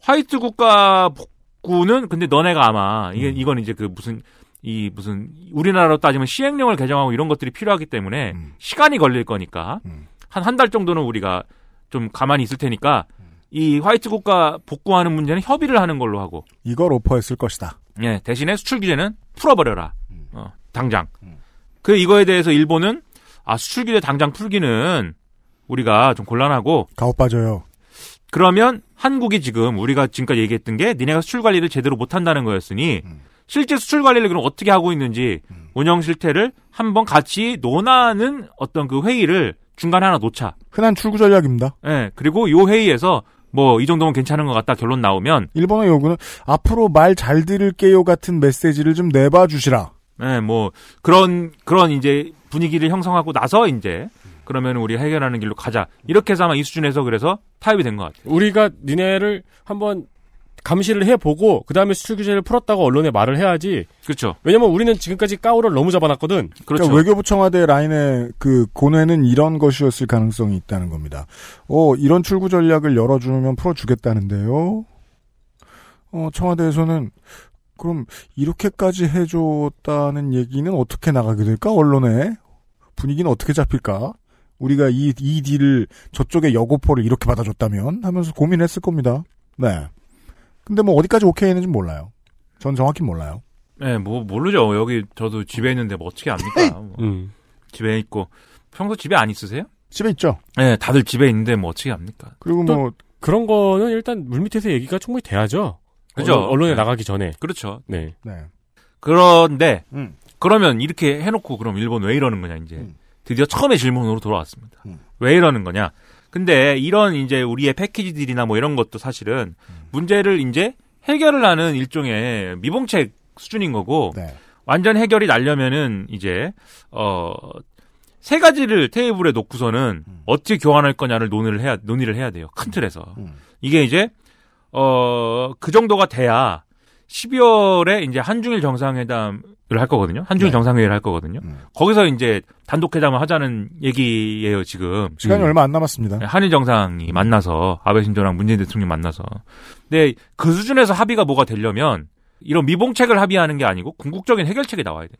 화이트 국가 복구는 근데 너네가 아마 이게 이건 이제 그 무슨 이 무슨 우리나라로 따지면 시행령을 개정하고 이런 것들이 필요하기 때문에 시간이 걸릴 거니까 한한 달 정도는 우리가 좀 가만히 있을 테니까 이 화이트 국가 복구하는 문제는 협의를 하는 걸로 하고 이걸 오퍼했을 것이다. 예, 대신에 수출 규제는 풀어버려라. 어, 당장. 그 이거에 대해서 일본은 아 수출 규제 당장 풀기는 우리가 좀 곤란하고 가오 빠져요. 그러면 한국이 지금 우리가 지금까지 얘기했던 게 니네가 수출 관리를 제대로 못 한다는 거였으니 실제 수출 관리를 그럼 어떻게 하고 있는지 운영 실태를 한번 같이 논하는 어떤 그 회의를 중간에 하나 놓자. 흔한 출구 전략입니다. 예, 그리고 요 회의에서 뭐 이 정도면 괜찮은 것 같다 결론 나오면 일본의 요구는 앞으로 말 잘 들을게요 같은 메시지를 좀 내봐 주시라. 예, 뭐 그런 그런 이제 분위기를 형성하고 나서 이제 그러면 우리 해결하는 길로 가자. 이렇게 해서 아마 이 수준에서 그래서 타협이 된 것 같아요. 우리가 니네를 한번 감시를 해보고 그 다음에 수출 규제를 풀었다고 언론에 말을 해야지. 그렇죠. 왜냐면 우리는 지금까지 까오를 너무 잡아놨거든. 그렇죠. 그러니까 외교부 청와대 라인의 그 고뇌는 이런 것이었을 가능성이 있다는 겁니다. 어, 이런 출구 전략을 열어주면 풀어주겠다는데요. 어, 청와대에서는 그럼 이렇게까지 해줬다는 얘기는 어떻게 나가게 될까? 언론에 분위기는 어떻게 잡힐까? 우리가 이, 이 딜을 저쪽의 여고포를 이렇게 받아줬다면 하면서 고민했을 겁니다. 네. 근데 뭐 어디까지 오케이 했는지 몰라요. 전 정확히 몰라요. 네, 뭐 모르죠. 여기 저도 집에 있는데 뭐 어떻게 압니까? 뭐. 음. 집에 있고 평소 집에 안 있으세요? 집에 있죠. 네, 다들 집에 있는데 뭐 어떻게 합니까? 그리고 또뭐 그런 거는 일단 물 밑에서 얘기가 충분히 돼야죠. 그죠? 언론, 언론에 네. 나가기 전에. 그렇죠. 네. 네. 그런데 음. 그러면 이렇게 해놓고 그럼 일본 왜 이러는 거냐 이제 음. 드디어 처음에 질문으로 돌아왔습니다. 음. 왜 이러는 거냐? 근데 이런 이제 우리의 패키지들이나 뭐 이런 것도 사실은 음. 문제를 이제 해결을 하는 일종의 미봉책 수준인 거고 네. 완전 해결이 나려면은 이제 어 세 가지를 테이블에 놓고서는 어떻게 교환할 거냐를 논의를 해야 논의를 해야 돼요. 큰 틀에서. 음. 이게 이제 어 그 정도가 돼야 12월에 이제 한중일 정상회담을 할 거거든요. 한중일 네. 정상회의를 할 거거든요. 음. 거기서 이제 단독 회담을 하자는 얘기예요, 지금. 시간이 음. 얼마 안 남았습니다. 한일 정상이 만나서 아베 신조랑 문재인 대통령 만나서. 근데 그 수준에서 합의가 뭐가 되려면 이런 미봉책을 합의하는 게 아니고 궁극적인 해결책이 나와야 돼.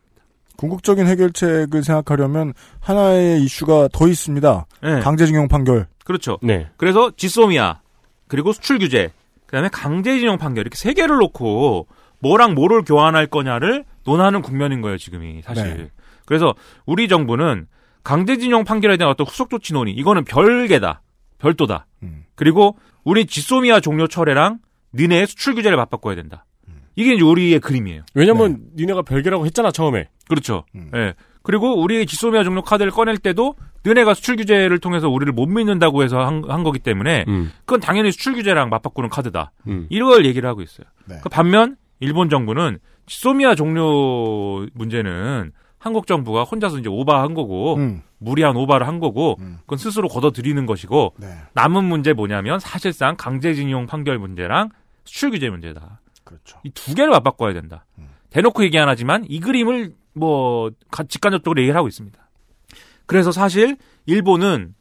궁극적인 해결책을 생각하려면 하나의 이슈가 더 있습니다. 네. 강제징용 판결. 그렇죠. 네. 그래서 지소미아 그리고 수출 규제 그다음에 강제징용 판결 이렇게 세 개를 놓고 뭐랑 뭐를 교환할 거냐를 논하는 국면인 거예요 지금이 사실. 네. 그래서 우리 정부는 강제징용 판결에 대한 어떤 후속 조치 논의 이거는 별개다 별도다. 음. 그리고 우리 지소미아 종료 철회랑 니네의 수출 규제를 맞바꿔야 된다. 이게 이제 우리의 그림이에요. 왜냐면 니네가 별개라고 했잖아 처음에. 그렇죠. 음. 예. 그리고 우리 지소미아 종료 카드를 꺼낼 때도 너네가 수출 규제를 통해서 우리를 못 믿는다고 해서 한, 한 거기 때문에 음. 그건 당연히 수출 규제랑 맞바꾸는 카드다. 음. 이걸 얘기를 하고 있어요. 네. 그 반면 일본 정부는 지소미아 종료 문제는 한국 정부가 혼자서 이제 오바한 거고 음. 무리한 오바를 한 거고 그건 스스로 걷어들이는 것이고 네. 남은 문제 뭐냐면 사실상 강제징용 판결 문제랑 수출 규제 문제다. 그렇죠. 이 두 개를 맞바꿔야 된다. 대놓고 얘기 안 하지만 이 그림을 뭐 가- 직간접적으로 얘기를 하고 있습니다. 그래서 사실 일본은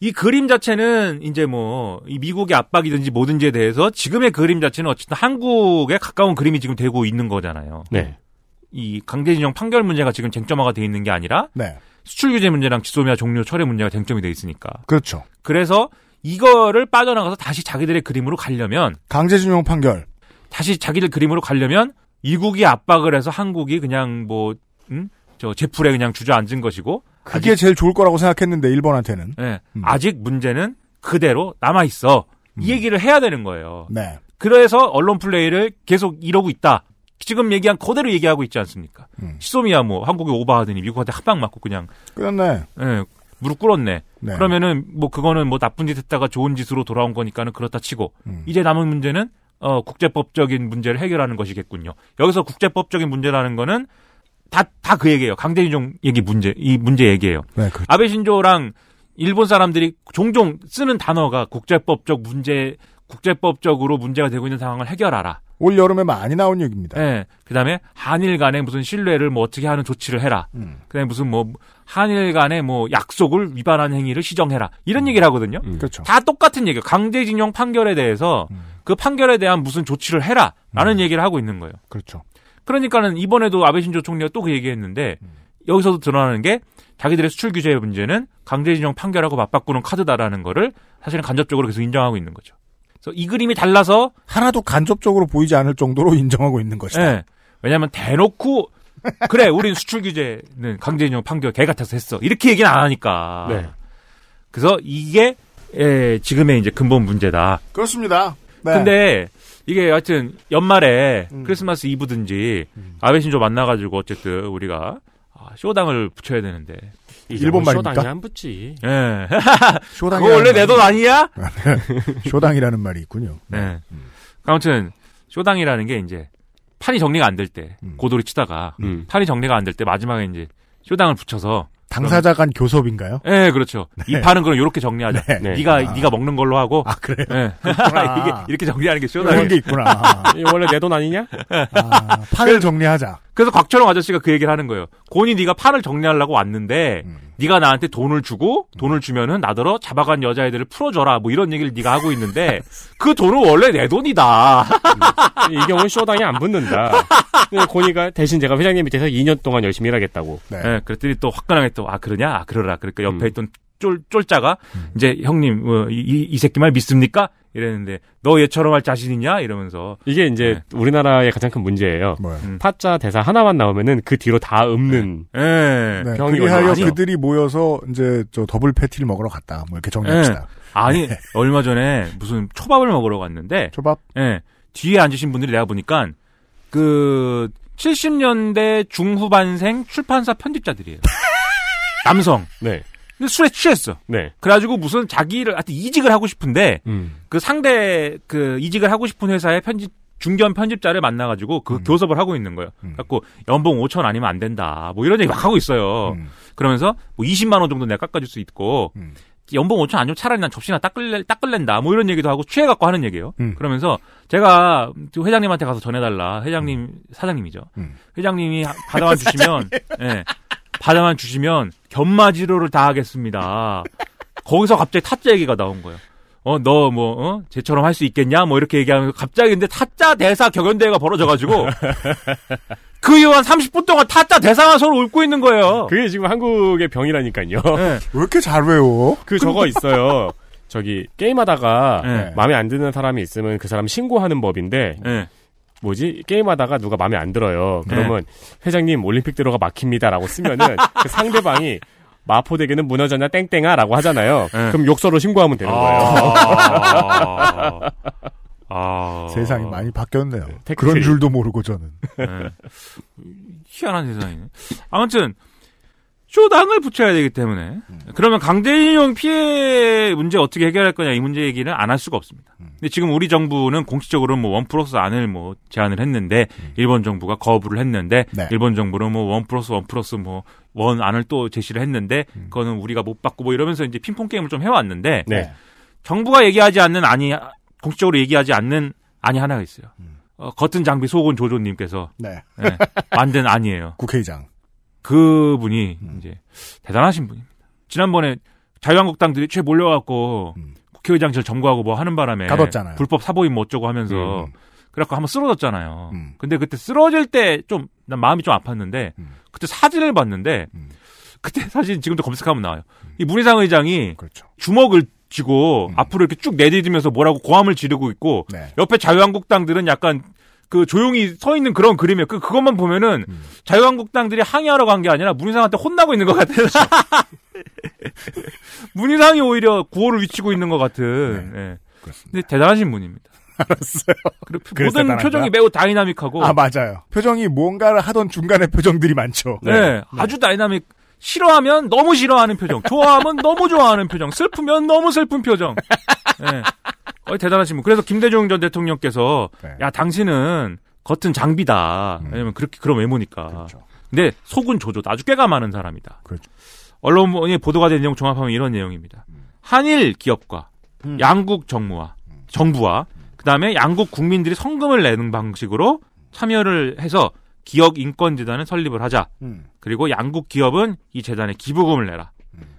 이 그림 자체는 이제 뭐이 미국의 압박이든지 뭐든지에 대해서 지금의 그림 자체는 어쨌든 한국에 가까운 그림이 지금 되고 있는 거잖아요. 네. 이 강제징용 판결 문제가 지금 쟁점화가 돼 있는 게 아니라 네. 수출 규제 문제랑 지소미아 종료 철회 문제가 쟁점이 돼 있으니까. 그렇죠. 그래서 이거를 빠져나가서 다시 자기들의 그림으로 가려면 강제징용 판결. 다시 자기들 그림으로 가려면 이국이 압박을 해서 한국이 그냥 뭐, 음? 저 제풀에 그냥 주저앉은 것이고. 그게 제일 좋을 거라고 생각했는데 일본한테는. 예, 아직 문제는 그대로 남아 있어. 이 얘기를 해야 되는 거예요. 네. 그래서 언론 플레이를 계속 이러고 있다. 지금 얘기한 그대로 얘기하고 있지 않습니까? 시소미야 뭐 한국이 오버하더니 미국한테 한방 맞고 그냥 끝났네. 예, 무릎 꿇었네. 네. 그러면은 뭐 그거는 뭐 나쁜 짓 했다가 좋은 짓으로 돌아온 거니까는 그렇다 치고 음. 이제 남은 문제는 어 국제법적인 문제를 해결하는 것이겠군요. 여기서 국제법적인 문제라는 거는 다 다 그 얘기예요. 강제징용 얘기 문제 이 문제 얘기예요. 네, 그렇죠. 아베 신조랑 일본 사람들이 종종 쓰는 단어가 국제법적 문제 국제법적으로 문제가 되고 있는 상황을 해결하라. 올 여름에 많이 나온 얘기입니다. 예. 그다음에 한일 간에 무슨 신뢰를 뭐 어떻게 하는 조치를 해라. 음. 그 다음에 무슨 뭐 한일 간에 뭐 약속을 위반한 행위를 시정해라. 이런 얘기를 하거든요. 그렇죠. 다 똑같은 얘기예요. 강제징용 판결에 대해서 그 판결에 대한 무슨 조치를 해라라는 얘기를 하고 있는 거예요. 그렇죠. 그러니까는 이번에도 아베 신조 총리가 또 그 얘기했는데 여기서도 드러나는 게 자기들의 수출 규제의 문제는 강제징용 판결하고 맞바꾸는 카드다라는 거를 사실은 간접적으로 계속 인정하고 있는 거죠. 그래서 이 그림이 달라서 하나도 간접적으로 보이지 않을 정도로 (laughs) 인정하고 있는 것이다. 예. 왜냐하면 대놓고 (laughs) 그래 우리는 수출 규제는 강제징용 판결 개 같아서 했어 이렇게 얘기는 안 하니까. 네. 그래서 이게 예, 지금의 이제 근본 문제다. 그렇습니다. 네. 근데 이게 하여튼 연말에 음. 크리스마스 이브든지 아베 신조 만나가지고 어쨌든 우리가 아, 쇼당을 붙여야 되는데 일본 말입니까? 쇼당이 안 붙지. 예. (laughs) 쇼당이라는 그거 원래 내 돈 아니야? (laughs) 쇼당이라는 말이 있군요. 네. 아무튼 쇼당이라는 게 이제 판이 정리가 안 될때 음. 고도리 치다가 음. 판이 정리가 안 될 때 마지막에 이제 쇼당을 붙여서 당사자 간 교섭인가요? 예, 그렇죠. 이 판은 그럼 이렇게 정리하자. 네. 네. 네가 아. 네가 먹는 걸로 하고. 아, 그래요? 예. 그렇구나. (laughs) 이게 이렇게 정리하는 게 그런 쇼당이. 게 있구나. (laughs) 이거 원래 내 돈 아니냐? 아, 판을 정리하자. 그래서 곽철용 아저씨가 그 얘기를 하는 거예요. 곤이 네가 판을 정리하려고 왔는데 음. 네가 나한테 돈을 주고 돈을 주면은 나더러 잡아간 여자애들을 풀어줘라 뭐 이런 얘기를 네가 하고 있는데 그 돈은 원래 내 돈이다. 이 경우는 쇼당이 안 붙는다. 고니가 대신 제가 회장님 밑에서 2년 동안 열심히 일하겠다고. 네. 예, 그랬더니 또 화끈하게 또아 그러냐 아 그러라 그러니까 옆에 음. 있던 쫄 쫄자가 이제 형님 어, 이, 이- 이 새끼 말 믿습니까? 이랬는데 너 얘처럼 할 자신 있냐 이러면서 이게 이제 우리나라의 가장 큰 문제예요. 뭐요? 음. 타짜 대사 하나만 나오면은 그 뒤로 다 읊는. 예. 네, 병이 그리하여 아니요. 그들이 모여서 이제 저 더블 패티를 먹으러 갔다. 뭐 이렇게 정리합시다. 아니 얼마 전에 무슨 초밥을 먹으러 갔는데 초밥? 예. 뒤에 앉으신 분들이 내가 보니까 그 70년대 중후반생 출판사 편집자들이에요. 남성. 네. 근데 술에 취했어. 네. 그래가지고 무슨 자기를 하여튼 이직을 하고 싶은데 음. 그 상대 그 이직을 하고 싶은 회사의 편집 중견 편집자를 만나가지고 그 음. 교섭을 하고 있는 거예요. 갖고 연봉 5천 아니면 안 된다. 뭐 이런 얘기 막 하고 있어요. 음. 그러면서 뭐 20만 원 정도 내가 깎아줄 수 있고 음. 연봉 5천 아니면 차라리 난 접시나 닦을래, 닦을랜다. 뭐 이런 얘기도 하고 취해갖고 하는 얘기예요. 음. 그러면서 제가 그 회장님한테 가서 전해달라. 회장님 사장님이죠. 음. 회장님이 받아만 주시면 (laughs) 예, 받아만 주시면 견마지로를 다 하겠습니다. 거기서 갑자기 타짜 얘기가 나온 거예요. 어, 너 뭐, 어? 쟤처럼 할 수 있겠냐? 뭐 이렇게 얘기하면 갑자기 근데 타짜 대사 격연대회가 벌어져가지고 그 이후 한 30분 동안 타짜 대사만 서로 읊고 있는 거예요. 그게 지금 한국의 병이라니까요. 예. 왜 이렇게 잘 외워? 그 저거 있어요. 저기 게임하다가 네. 마음에 안 드는 사람이 있으면 그 사람 신고하는 법인데 예. 뭐지 게임하다가 누가 마음에 안 들어요. 그러면 회장님 올림픽 들어가 막힙니다라고 쓰면은 그 상대방이 마포대교는 무너졌냐 땡땡아라고 하잖아요. 네. 그럼 욕설로 신고하면 되는 거예요. 아. 아. 세상이 많이 바뀌었네요. tech tree. 그런 줄도 모르고 저는. 예. 희한한 세상이네. 아무튼 쇼당을 붙여야 되기 때문에 그러면 강제징용 피해 문제 어떻게 해결할 거냐 이 문제 얘기는 안 할 수가 없습니다. 근데 지금 우리 정부는 공식적으로 뭐 one plus 안을 뭐 제안을 했는데 일본 정부가 거부를 했는데 네. 일본 정부는 뭐 one plus one plus 뭐 one 안을 또 제시를 했는데 그거는 우리가 못 받고 뭐 이러면서 이제 핑퐁 게임을 좀 해왔는데 네. 정부가 얘기하지 않는 안이 공식적으로 얘기하지 않는 안이 하나가 있어요. 어, 겉은 장비 속은 조조님께서 네. 예, 만든 안이에요. 국회의장. 그분이 이제 대단하신 분입니다. 지난번에 자유한국당들이 최 몰려갖고 국회의장실 점거하고 뭐 하는 바람에 가뒀잖아요. 불법 사보임 뭐 어쩌고 하면서 그래갖고 한번 쓰러졌잖아요. 근데 그때 쓰러질 때 좀 난 마음이 좀 아팠는데 그때 사진을 봤는데 그때 (laughs) 사진 지금도 검색하면 나와요. 이 문희상 의장이 주먹을 쥐고 앞으로 이렇게 쭉 내디디면서 뭐라고 고함을 지르고 있고 옆에 자유한국당들은 약간 그 조용히 서 있는 그런 그림이에요. 그 그것만 보면은 자유한국당들이 항의하러 간 게 아니라 문희상한테 혼나고 있는 것 같아요. (laughs) 문희상이 오히려 구호를 위치고 있는 것 같은. 예. 근데 대단하신 분입니다. 알았어요. 모든 대단하다. 표정이 매우 다이나믹하고. 아 맞아요. 표정이 뭔가를 하던 중간에 표정들이 많죠. 네, 아주 다이나믹. 싫어하면 너무 싫어하는 표정, 좋아하면 너무 좋아하는 표정, 슬프면 너무 슬픈 표정. 네. 거의 대단하신 분. 그래서 김대중 전 대통령께서 네. 야 당신은 겉은 장비다. 음. 왜냐면 그렇게 그런 외모니까. 그렇죠. 근데 속은 조조다. 아주 꾀가 많은 사람이다. 언론에 보도가 된 내용 종합하면 이런 내용입니다. 한일 기업과 음. 양국 정부와 정부와 그다음에 양국 국민들이 성금을 내는 방식으로 참여를 해서 기업 인권 재단을 설립을 하자. 음. 그리고 양국 기업은 이 재단에 기부금을 내라.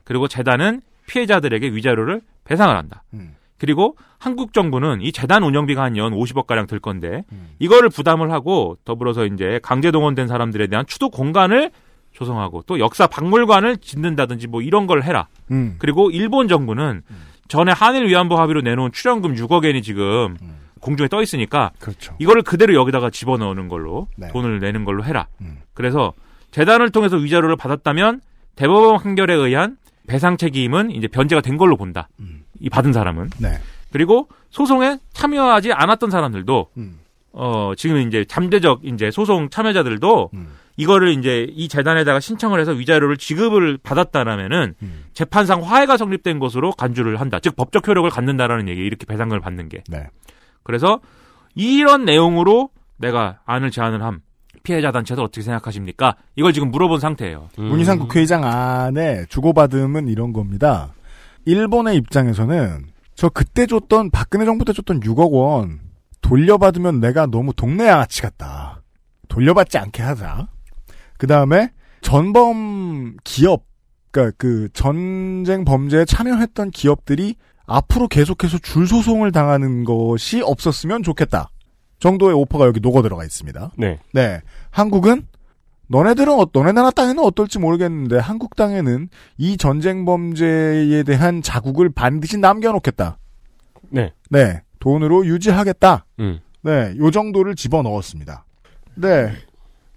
그리고 재단은 피해자들에게 위자료를 배상을 한다. 음. 그리고 한국 정부는 이 재단 운영비가 한 연 50억 가량 들 건데 음. 이거를 부담을 하고 더불어서 이제 강제 동원된 사람들에 대한 추도 공간을 조성하고 또 역사 박물관을 짓는다든지 뭐 이런 걸 해라. 음. 그리고 일본 정부는 전에 한일 위안부 합의로 내놓은 출연금 6억 엔이 지금 공중에 떠 있으니까 음. 그렇죠. 이거를 그대로 여기다가 집어넣는 걸로 네. 돈을 내는 걸로 해라. 음. 그래서 재단을 통해서 위자료를 받았다면 대법원 판결에 의한 배상 책임은 이제 변제가 된 걸로 본다. 이 받은 사람은. 음. 네. 그리고 소송에 참여하지 않았던 사람들도 음. 어 지금 이제 잠재적 이제 소송 참여자들도 음. 이거를 이제 이 재단에다가 신청을 해서 위자료를 지급을 받았다라면은 음. 재판상 화해가 성립된 것으로 간주를 한다. 즉 법적 효력을 갖는다라는 얘기. 이렇게 배상금을 받는 게. 네. 그래서 이런 내용으로 내가 안을 제안을 함. 피해자 단체들 어떻게 생각하십니까? 이걸 지금 물어본 상태예요. 문희상 국회의장 안에 주고받음은 이런 겁니다. 일본의 입장에서는 저 그때 줬던 박근혜 정부 때 줬던 6억 원 돌려받으면 내가 너무 동네 양아치 같다. 돌려받지 않게 하자. 그 다음에 전범 기업, 그러니까 그 전쟁 범죄에 참여했던 기업들이 앞으로 계속해서 줄 소송을 당하는 것이 없었으면 좋겠다. 정도의 오퍼가 여기 녹아 들어가 있습니다. 네. 네. 한국은 너네들은 어, 너네 나라 땅에는 어떨지 모르겠는데 한국 땅에는 이 전쟁 범죄에 대한 자국을 반드시 남겨놓겠다. 네. 네. 돈으로 유지하겠다. 음. 네. 요 정도를 집어 넣었습니다. 네.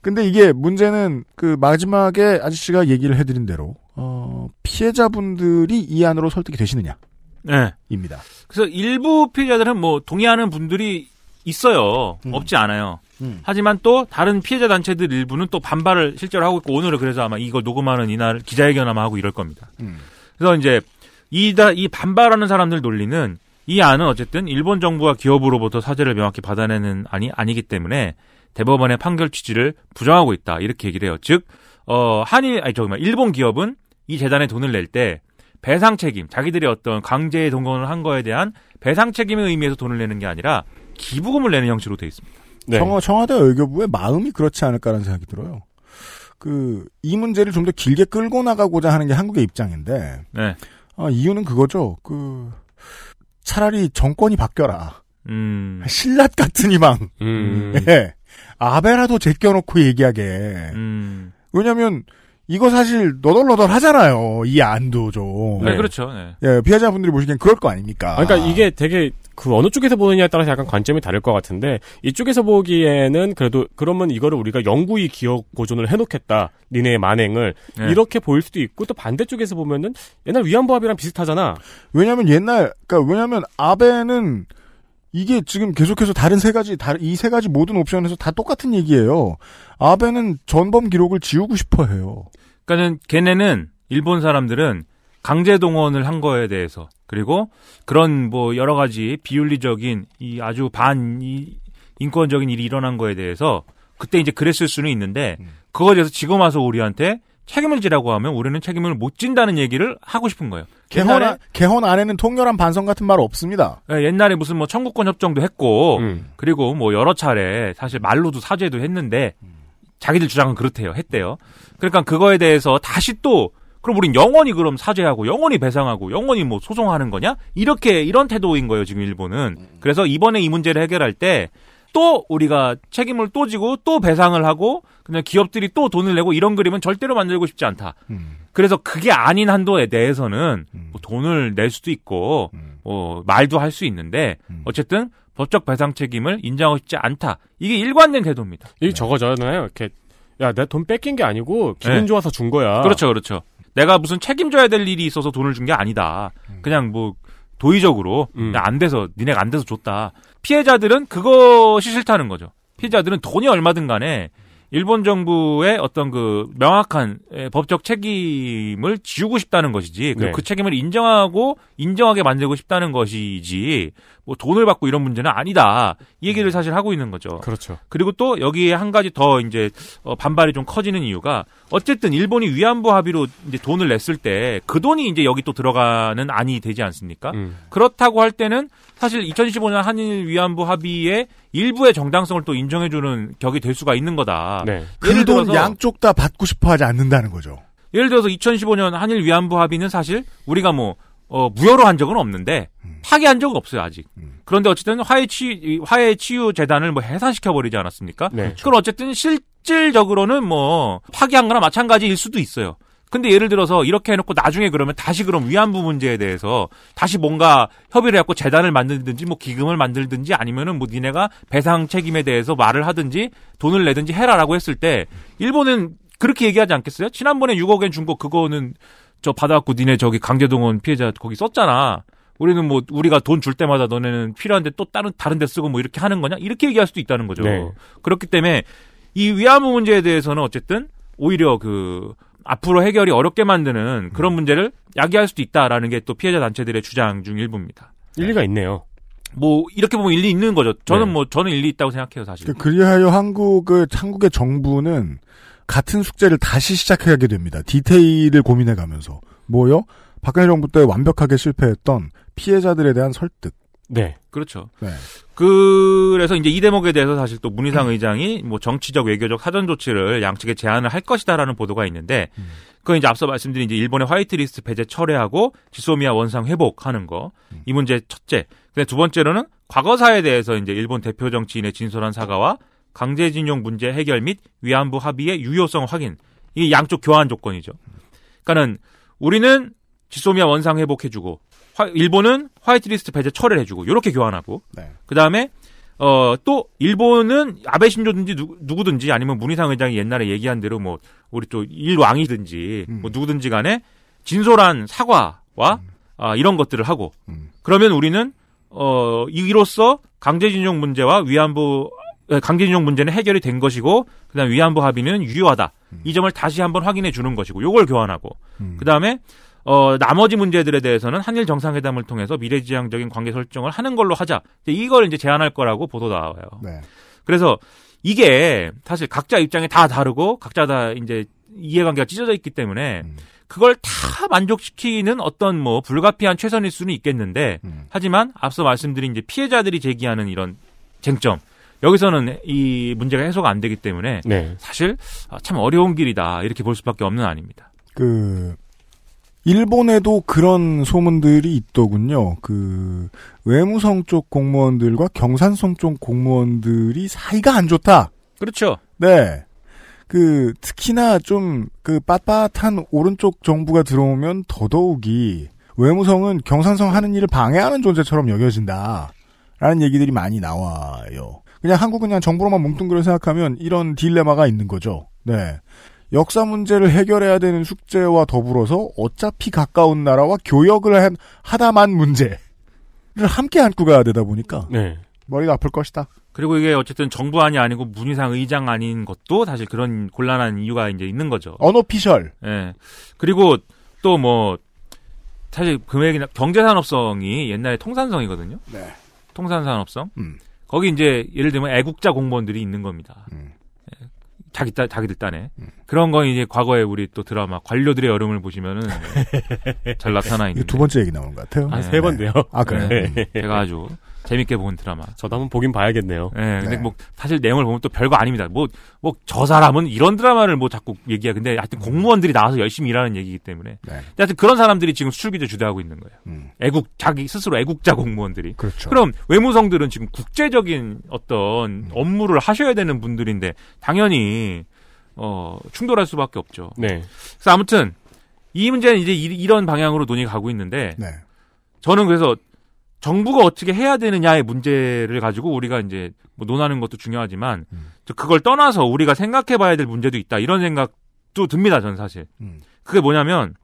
근데 이게 문제는 그 마지막에 아저씨가 얘기를 해드린 대로 어, 피해자분들이 이 안으로 설득이 되시느냐. 네. 입니다. 그래서 일부 피해자들은 뭐 동의하는 분들이 있어요. 없지 않아요. 음. 하지만 또 다른 피해자 단체들 일부는 또 반발을 실제로 하고 있고 오늘은 그래서 아마 이거 녹음하는 이날 기자회견 아마 하고 이럴 겁니다. 음. 그래서 이제 이다 이 반발하는 사람들 논리는 이 안은 어쨌든 일본 정부와 기업으로부터 사죄를 명확히 받아내는 안이 아니기 때문에 대법원의 판결 취지를 부정하고 있다 이렇게 얘기를 해요. 즉, 어 한일 아니 저기 말 일본 기업은 이 재단에 돈을 낼 때 배상 책임, 자기들이 어떤 강제 동원을 한 거에 대한 배상 책임의 의미에서 돈을 내는 게 아니라 기부금을 내는 형식으로 돼 있습니다. 네. 청와, 청와 대 외교부의 마음이 그렇지 않을까라는 생각이 들어요. 그, 이 문제를 좀 더 길게 끌고 나가고자 하는 게 한국의 입장인데, 네. 아, 이유는 그거죠. 그, 차라리 정권이 바뀌어라. 음. 신라 같은 희망. 음. 예. 아베라도 제껴놓고 얘기하게. 음. 왜냐면, 이거 사실 너덜너덜 하잖아요. 이 안도 좀. 네, 그렇죠. 네. 예, 피해자분들이 보시기엔 그럴 거 아닙니까? 아, 그러니까 이게 되게 그 어느 쪽에서 보느냐에 따라서 약간 관점이 다를 것 같은데 이쪽에서 보기에는 그래도 그러면 이거를 우리가 영구히 기억 보존을 해놓겠다 니네의 만행을 네. 이렇게 보일 수도 있고 또 반대쪽에서 보면은 옛날 위안부 합의랑 비슷하잖아. 왜냐면 옛날, 그러니까 왜냐면 아베는 이게 지금 계속해서 다른 세 가지, 이 세 가지 모든 옵션에서 다 똑같은 얘기예요. 아베는 전범 기록을 지우고 싶어 해요. 그러니까는 걔네는 일본 사람들은 강제 동원을 한 거에 대해서 그리고 그런 뭐 여러 가지 비윤리적인 이 아주 반 이, 인권적인 일이 일어난 거에 대해서 그때 이제 그랬을 수는 있는데 그거에 대해서 지금 와서 우리한테 책임을 지라고 하면 우리는 책임을 못 진다는 얘기를 하고 싶은 거예요. 개헌, 안- 개헌 안에는 통렬한 반성 같은 말 없습니다. 예, 옛날에 무슨 뭐 청구권 협정도 했고 음. 그리고 뭐 여러 차례 사실 말로도 사죄도 했는데 자기들 주장은 그렇대요. 했대요. 그러니까 그거에 대해서 다시 또 그럼 우린 영원히 그럼 사죄하고 영원히 배상하고 영원히 뭐 소송하는 거냐? 이렇게 이런 태도인 거예요, 지금 일본은. 그래서 이번에 이 문제를 해결할 때 또 우리가 책임을 또 지고 또 배상을 하고 그냥 기업들이 또 돈을 내고 이런 그림은 절대로 만들고 싶지 않다. 그래서 그게 아닌 한도에 대해서는 뭐 돈을 낼 수도 있고 뭐 말도 할 수 있는데 어쨌든 법적 배상 책임을 인정하고 싶지 않다. 이게 일관된 태도입니다. 이 저거잖아요. 이렇게 야, 내 돈 뺏긴 게 아니고 기분 네. 좋아서 준 거야. 그렇죠, 그렇죠. 내가 무슨 책임져야 될 일이 있어서 돈을 준 게 아니다. 그냥 뭐 도의적으로 음. 그냥 안 돼서 니네가 안 돼서 줬다. 피해자들은 그것이 싫다는 거죠. 피해자들은 돈이 얼마든 간에 일본 정부의 어떤 그 명확한 에, 법적 책임을 지우고 싶다는 것이지 네. 그 책임을 인정하고 인정하게 만들고 싶다는 것이지 뭐 돈을 받고 이런 문제는 아니다 이 얘기를 사실 하고 있는 거죠. 그렇죠. 그리고 또 여기에 한 가지 더 이제 어, 반발이 좀 커지는 이유가 어쨌든 일본이 위안부 합의로 이제 돈을 냈을 때 그 돈이 이제 여기 또 들어가는 안이 되지 않습니까? 음. 그렇다고 할 때는 사실 2015년 한일 위안부 합의의 일부의 정당성을 또 인정해주는 격이 될 수가 있는 거다. 네. 그돈 들어서- 양쪽 다 받고 싶어 하지 않는다는 거죠. 예를 들어서 2015년 한일 위안부 합의는 사실 우리가 뭐 어, 무효로 한 적은 없는데 파기한 적은 없어요 아직. 그런데 어쨌든 화해 치 화해 치유 재단을 뭐 해산시켜 버리지 않았습니까? 네. 그럼 어쨌든 실질적으로는 뭐 파기한 거나 마찬가지일 수도 있어요. 근데 예를 들어서 이렇게 해놓고 나중에 그러면 다시 그럼 위안부 문제에 대해서 다시 뭔가 협의를 해갖고 재단을 만들든지 뭐 기금을 만들든지 아니면은 뭐 니네가 배상 책임에 대해서 말을 하든지 돈을 내든지 해라라고 했을 때 일본은 그렇게 얘기하지 않겠어요? 지난번에 6억엔 준 거 그거는 저 받아갖고 니네 저기 강제동원 피해자 거기 썼잖아. 우리는 뭐 우리가 돈 줄 때마다 너네는 필요한데 또 다른 다른 데 쓰고 뭐 이렇게 하는 거냐? 이렇게 얘기할 수도 있다는 거죠. 네. 그렇기 때문에 이 위안부 문제에 대해서는 어쨌든 오히려 그 앞으로 해결이 어렵게 만드는 그런 문제를 야기할 수도 있다라는 게 또 피해자 단체들의 주장 중 일부입니다. 일리가 있네요. 뭐 이렇게 보면 일리 있는 거죠. 저는 네. 뭐 저는 일리 있다고 생각해요, 사실. 그- 그리하여 한국의 한국의 정부는 같은 숙제를 다시 시작하게 됩니다. 디테일을 고민해 가면서 뭐요? 박근혜 정부 때 완벽하게 실패했던 피해자들에 대한 설득. 네. 그렇죠. 네. 그래서 이제 이 대목에 대해서 사실 또 문희상 의장이 뭐 정치적 외교적 사전 조치를 양측에 제안을 할 것이다라는 보도가 있는데 그건 이제 앞서 말씀드린 이제 일본의 화이트리스트 배제 철회하고 지소미아 원상 회복하는 거 이 문제 첫째. 근데 두 번째로는 과거사에 대해서 이제 일본 대표 정치인의 진솔한 사과와 강제징용 문제 해결 및 위안부 합의의 유효성 확인. 이 양쪽 교환 조건이죠. 그러니까는 우리는 지소미아 원상 회복해주고 화- 일본은 화이트리스트 배제 철회를 해주고 이렇게 교환하고 네. 그 다음에 어 또 일본은 아베 신조든지 누, 누구든지 아니면 문희상 의장이 옛날에 얘기한 대로 뭐 우리 또 일왕이든지 뭐 누구든지 간에 진솔한 사과와 아, 이런 것들을 하고 그러면 우리는 어 이로써 강제징용 문제와 위안부 에, 강제징용 문제는 해결이 된 것이고 그다음 위안부 합의는 유효하다. 이 점을 다시 한번 확인해 주는 것이고 요걸 교환하고 그다음에 어 나머지 문제들에 대해서는 한일 정상회담을 통해서 미래지향적인 관계 설정을 하는 걸로 하자. 이제 이걸 이제 제안할 거라고 보도 나와요. 네. 그래서 이게 사실 각자 입장이 다 다르고 각자 다 이제 이해관계가 찢어져 있기 때문에 그걸 다 만족시키는 어떤 뭐 불가피한 최선일 수는 있겠는데 하지만 앞서 말씀드린 이제 피해자들이 제기하는 이런 쟁점 여기서는 이 문제가 해소가 안 되기 때문에 네. 사실 아, 참 어려운 길이다 이렇게 볼 수밖에 없는 아닙니다. 그 일본에도 그런 소문들이 있더군요. 그 외무성 쪽 공무원들과 경산성 쪽 공무원들이 사이가 안 좋다. 그렇죠. 네. 그 특히나 좀 그 빳빳한 오른쪽 정부가 들어오면 더더욱이 외무성은 경산성 하는 일을 방해하는 존재처럼 여겨진다. 라는 얘기들이 많이 나와요. 그냥 한국은 그냥 정부로만 뭉뚱그려 생각하면 이런 딜레마가 있는 거죠. 네. 역사 문제를 해결해야 되는 숙제와 더불어서 어차피 가까운 나라와 교역을 한- 하다만 문제를 함께 안고 가야 되다 보니까 네. 머리가 아플 것이다. 그리고 이게 어쨌든 정부안이 아니고 문희상 의장 아닌 것도 사실 그런 곤란한 이유가 이제 있는 거죠. 언어피셜. 예. 그리고 또 뭐 사실 금액이나 경제산업성이 옛날에 통산성이거든요. 네. 통산산업성. 음. 거기 이제 예를 들면 애국자 공무원들이 있는 겁니다. 음. 예. 자기 딸 자기들 딴에 그런 건 이제 과거에 우리 또 드라마 관료들의 여름을 보시면은 (laughs) 잘 나타나 있는. 두 번째 얘기 나온 것 같아요. 한세번 돼요. 아, 그래요? 네. 제가 아주 재밌게 본 드라마. 저도 한번 보긴 봐야겠네요. 예, 근데 네. 뭐 사실 내용을 보면 또 별거 아닙니다. 뭐 뭐 저 사람은 이런 드라마를 뭐 자꾸 얘기해. 근데 하여튼 공무원들이 나와서 열심히 일하는 얘기이기 때문에. 네. 하여튼 그런 사람들이 지금 수출기조 주도하고 있는 거예요. 음. 애국 자기 스스로 애국자 공무원들이. 그렇죠. 그럼 외무성들은 지금 국제적인 어떤 업무를 하셔야 되는 분들인데 당연히 어 충돌할 수밖에 없죠. 네. 그래서 아무튼 이 문제는 이제 이- 이런 방향으로 논의가 가고 있는데 네. 저는 그래서 정부가 어떻게 해야 되느냐의 문제를 가지고 우리가 이제 뭐 논하는 것도 중요하지만 저 그걸 떠나서 우리가 생각해 봐야 될 문제도 있다. 이런 생각도 듭니다. 저는 사실. 음. 그게 뭐냐면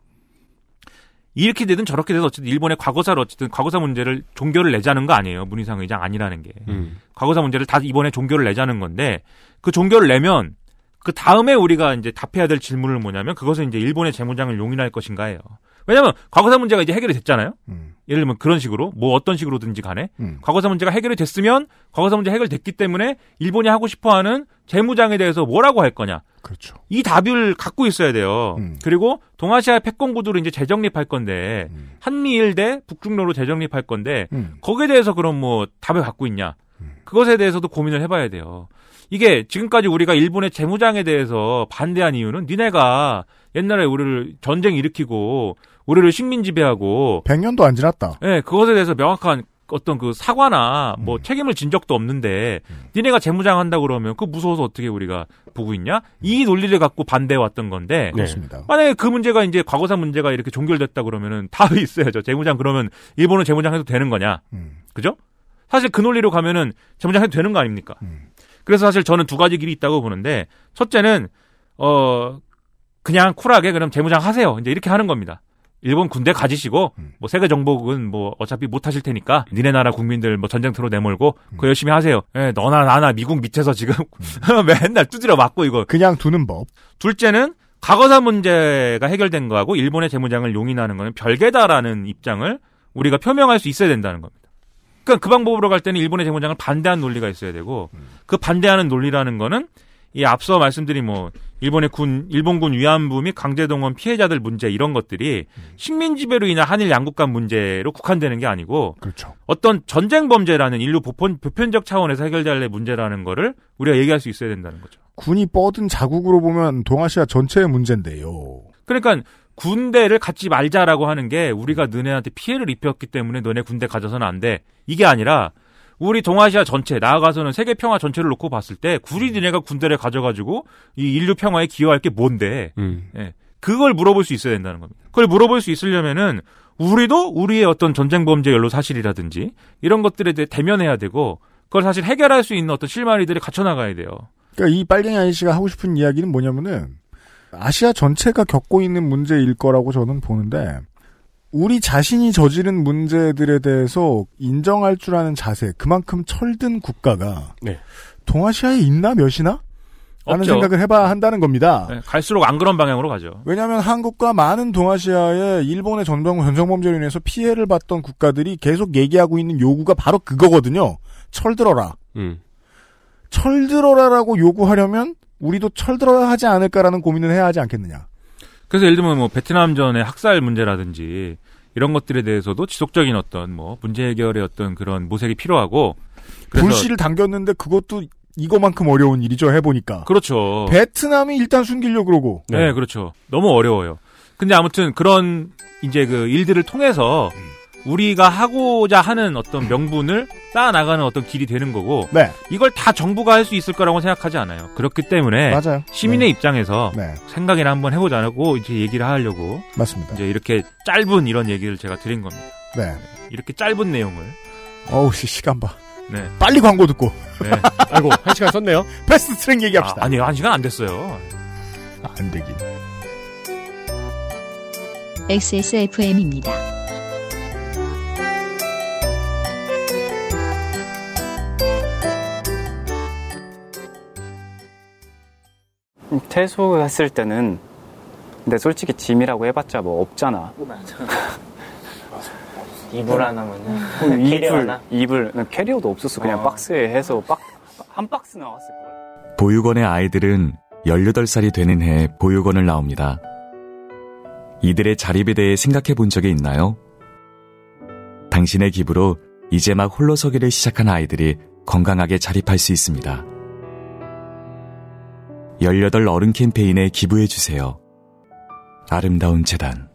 이렇게 되든 저렇게 되든 어쨌든 일본의 과거사를 어쨌든 과거사 문제를 종결을 내자는 거 아니에요. 문희상 의장 아니라는 게. 음. 과거사 문제를 다 이번에 종결을 내자는 건데 그 종결을 내면 그 다음에 우리가 이제 답해야 될 질문은 뭐냐면 그것은 이제 일본의 재무장을 용인할 것인가예요. 왜냐면 과거사 문제가 이제 해결이 됐잖아요. 음. 예를 들면 그런 식으로 뭐 어떤 식으로든지 간에 음. 과거사 문제가 해결이 됐으면 과거사 문제 해결됐기 때문에 일본이 하고 싶어하는 재무장에 대해서 뭐라고 할 거냐. 그렇죠. 이 답을 갖고 있어야 돼요. 음. 그리고 동아시아 패권 구도를 이제 재정립할 건데 한미일 대 북중로로 재정립할 건데 음. 거기에 대해서 그럼 뭐 답을 갖고 있냐? 그것에 대해서도 고민을 해봐야 돼요. 이게 지금까지 우리가 일본의 재무장에 대해서 반대한 이유는 니네가 옛날에 우리를 전쟁 일으키고 우리를 식민 지배하고 100년도 안 지났다. 예, 그것에 대해서 명확한 어떤 그 사과나 뭐 책임을 진 적도 없는데 니네가 재무장 한다 그러면 그 무서워서 어떻게 우리가 보고 있냐? 이 논리를 갖고 반대해 왔던 건데 그렇습니다. 만약에 그 문제가 이제 과거사 문제가 이렇게 종결됐다 그러면은 답이 있어야죠. 재무장 그러면 일본은 재무장 해도 되는 거냐? 음. 그죠? 사실 그 논리로 가면은 재무장 해도 되는 거 아닙니까? 그래서 사실 저는 두 가지 길이 있다고 보는데 첫째는 어 그냥 쿨하게 그럼 재무장 하세요. 이제 이렇게 하는 겁니다. 일본 군대 가지시고 뭐 세계 정복은 뭐 어차피 못 하실 테니까 니네 나라 국민들 뭐 전쟁터로 내몰고 그거 열심히 하세요. 예, 너나 나나 미국 밑에서 지금 (laughs) 맨날 두드려 맞고 이거 그냥 두는 법. 둘째는 과거사 문제가 해결된 거하고 일본의 재무장을 용인하는 거는 별개다라는 입장을 우리가 표명할 수 있어야 된다는 겁니다. 그러니까 그 방법으로 갈 때는 일본의 재무장을 반대하는 논리가 있어야 되고 그 반대하는 논리라는 거는 이 앞서 말씀드린 뭐 일본의 군 일본군 위안부 및 강제동원 피해자들 문제 이런 것들이 식민 지배로 인한 한일 양국 간 문제로 국한되는 게 아니고 그렇죠. 어떤 전쟁 범죄라는 인류 보편, 보편적 차원에서 해결될 문제라는 거를 우리가 얘기할 수 있어야 된다는 거죠. 군이 뻗은 자국으로 보면 동아시아 전체의 문제인데요. 그러니까 군대를 갖지 말자라고 하는 게 우리가 너네한테 피해를 입혔기 때문에 너네 군대 가져서는 안 돼. 이게 아니라 우리 동아시아 전체 나아가서는 세계 평화 전체를 놓고 봤을 때 굳이 너네가 군대를 가져가지고 이 인류 평화에 기여할 게 뭔데? 음. 예. 그걸 물어볼 수 있어야 된다는 겁니다. 그걸 물어볼 수 있으려면은 우리도 우리의 어떤 전쟁 범죄 연로 사실이라든지 이런 것들에 대해 대면해야 되고 그걸 사실 해결할 수 있는 어떤 실마리들이 갖춰 나가야 돼요. 그러니까 이 빨갱이 아저씨가 하고 싶은 이야기는 뭐냐면은 아시아 전체가 겪고 있는 문제일 거라고 저는 보는데 우리 자신이 저지른 문제들에 대해서 인정할 줄 아는 자세, 그만큼 철든 국가가 네. 동아시아에 있나 몇이나? 라는 없죠. 생각을 해봐야 한다는 겁니다. 예, 갈수록 안 그런 방향으로 가죠. 왜냐하면 한국과 많은 동아시아에 일본의 전병 전성범죄로 인해서 피해를 봤던 국가들이 계속 얘기하고 있는 요구가 바로 그거거든요. 철들어라. 음. 철들어라라고 요구하려면 우리도 철들어야 하지 않을까라는 고민을 해야 하지 않겠느냐. 그래서 예를 들면 뭐 베트남전의 학살 문제라든지 이런 것들에 대해서도 지속적인 어떤 뭐 문제 해결의 어떤 그런 모색이 필요하고 불씨를 당겼는데 그것도 이거만큼 어려운 일이죠 해보니까. 그렇죠. 베트남이 일단 숨기려 그러고. 네. 그렇죠. 너무 어려워요. 근데 아무튼 그런 이제 그 일들을 통해서 우리가 하고자 하는 어떤 명분을 쌓아 나가는 어떤 길이 되는 거고 네. 이걸 다 정부가 할 수 있을 거라고 생각하지 않아요. 그렇기 때문에 맞아요. 시민의 입장에서 네. 생각이나 한번 해보자고 이제 얘기를 하려고 맞습니다. 이제 이렇게 짧은 이런 얘기를 제가 드린 겁니다. 네. 이렇게 짧은 내용을 어우 씨 시간 봐. 네. 빨리 광고 듣고. 네. (laughs) 아이고 한 시간 썼네요. 패스트 트랙 얘기합시다. 아, 아니요 한 시간 안 됐어요. 안 되긴. XSFM입니다. 퇴소했을 때는 근데 솔직히 짐이라고 해봤자 뭐 없잖아. 이불 하나면은 음, 캐리어 이불, 하나? 이불, 난 캐리어도 없었어. 그냥 어. 박스에 해서 박, 한 박스 나왔을 거야. 보육원의 아이들은 18살이 되는 해 보육원을 나옵니다. 이들의 자립에 대해 생각해 본 적이 있나요? 당신의 기부로 이제 막 홀로 서기를 시작한 아이들이 건강하게 자립할 수 있습니다. 18 어른 캠페인에 기부해 주세요. 아름다운 재단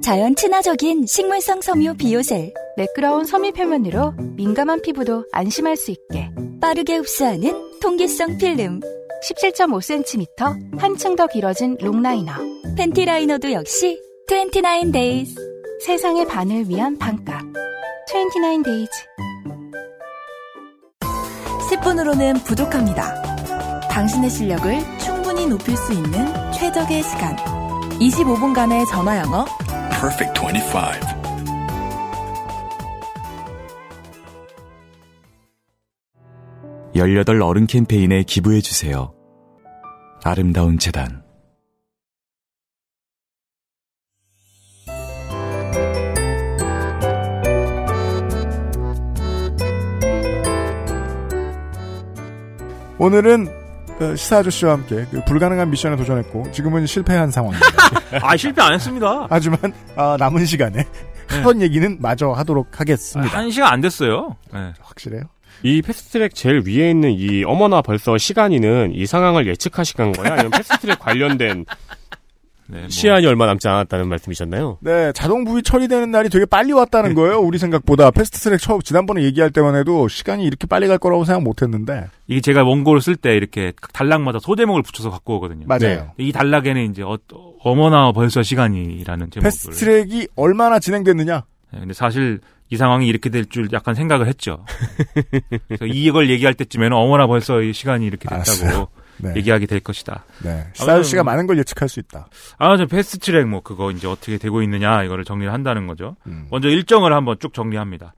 자연 친화적인 식물성 섬유 비오셀. 매끄러운 섬유 표면으로 민감한 피부도 안심할 수 있게 빠르게 흡수하는 통기성 필름. 17.5cm 한층 더 길어진 long liner 팬티 liner도 역시 29 days. 세상의 반을 위한 반값 29 days 10분으로는 부족합니다. 당신의 실력을 충분히 높일 수 있는 최적의 시간. 25분간의 전화 영어. Perfect 25. 열여덟 어른 캠페인에 기부해 주세요. 아름다운 재단 오늘은 어, 시사 아저씨와 함께 그 불가능한 미션에 도전했고 지금은 실패한 상황입니다. (laughs) 아 실패 안 했습니다. 하지만 아, 남은 시간에 하던 얘기는 마저 하도록 하겠습니다. 한 시간 안 됐어요. 네. 확실해요? 이 패스트트랙 제일 위에 있는 이 어머나 벌써 시간이는 이 상황을 예측하시간 거야? 아니면 패스트트랙 관련된 네, 뭐. 시한이 얼마 남지 않았다는 말씀이셨나요? 네, 자동 부위 처리되는 날이 되게 빨리 왔다는 거예요. 우리 생각보다 패스트트랙 처음 지난번에 얘기할 때만 해도 시간이 이렇게 빨리 갈 거라고 생각 못했는데 이게 제가 원고를 쓸 때 이렇게 단락마다 소제목을 붙여서 갖고 오거든요. 맞아요. 이 단락에는 이제 어, 어머나 벌써 시간이라는 제목을. 패스트트랙이 얼마나 진행됐느냐? 네, 근데 사실 이 상황이 이렇게 될 줄 약간 생각을 했죠. (laughs) 그래서 이걸 얘기할 때쯤에는 어머나 벌써 이 시간이 이렇게 됐다고 알았어요. 네. 얘기하게 될 것이다. 네, 시사 씨가 많은 걸 예측할 수 있다. 아, 저 패스트 트랙 뭐 그거 이제 어떻게 되고 있느냐 이거를 정리를 한다는 거죠. 음. 먼저 일정을 한번 쭉 정리합니다.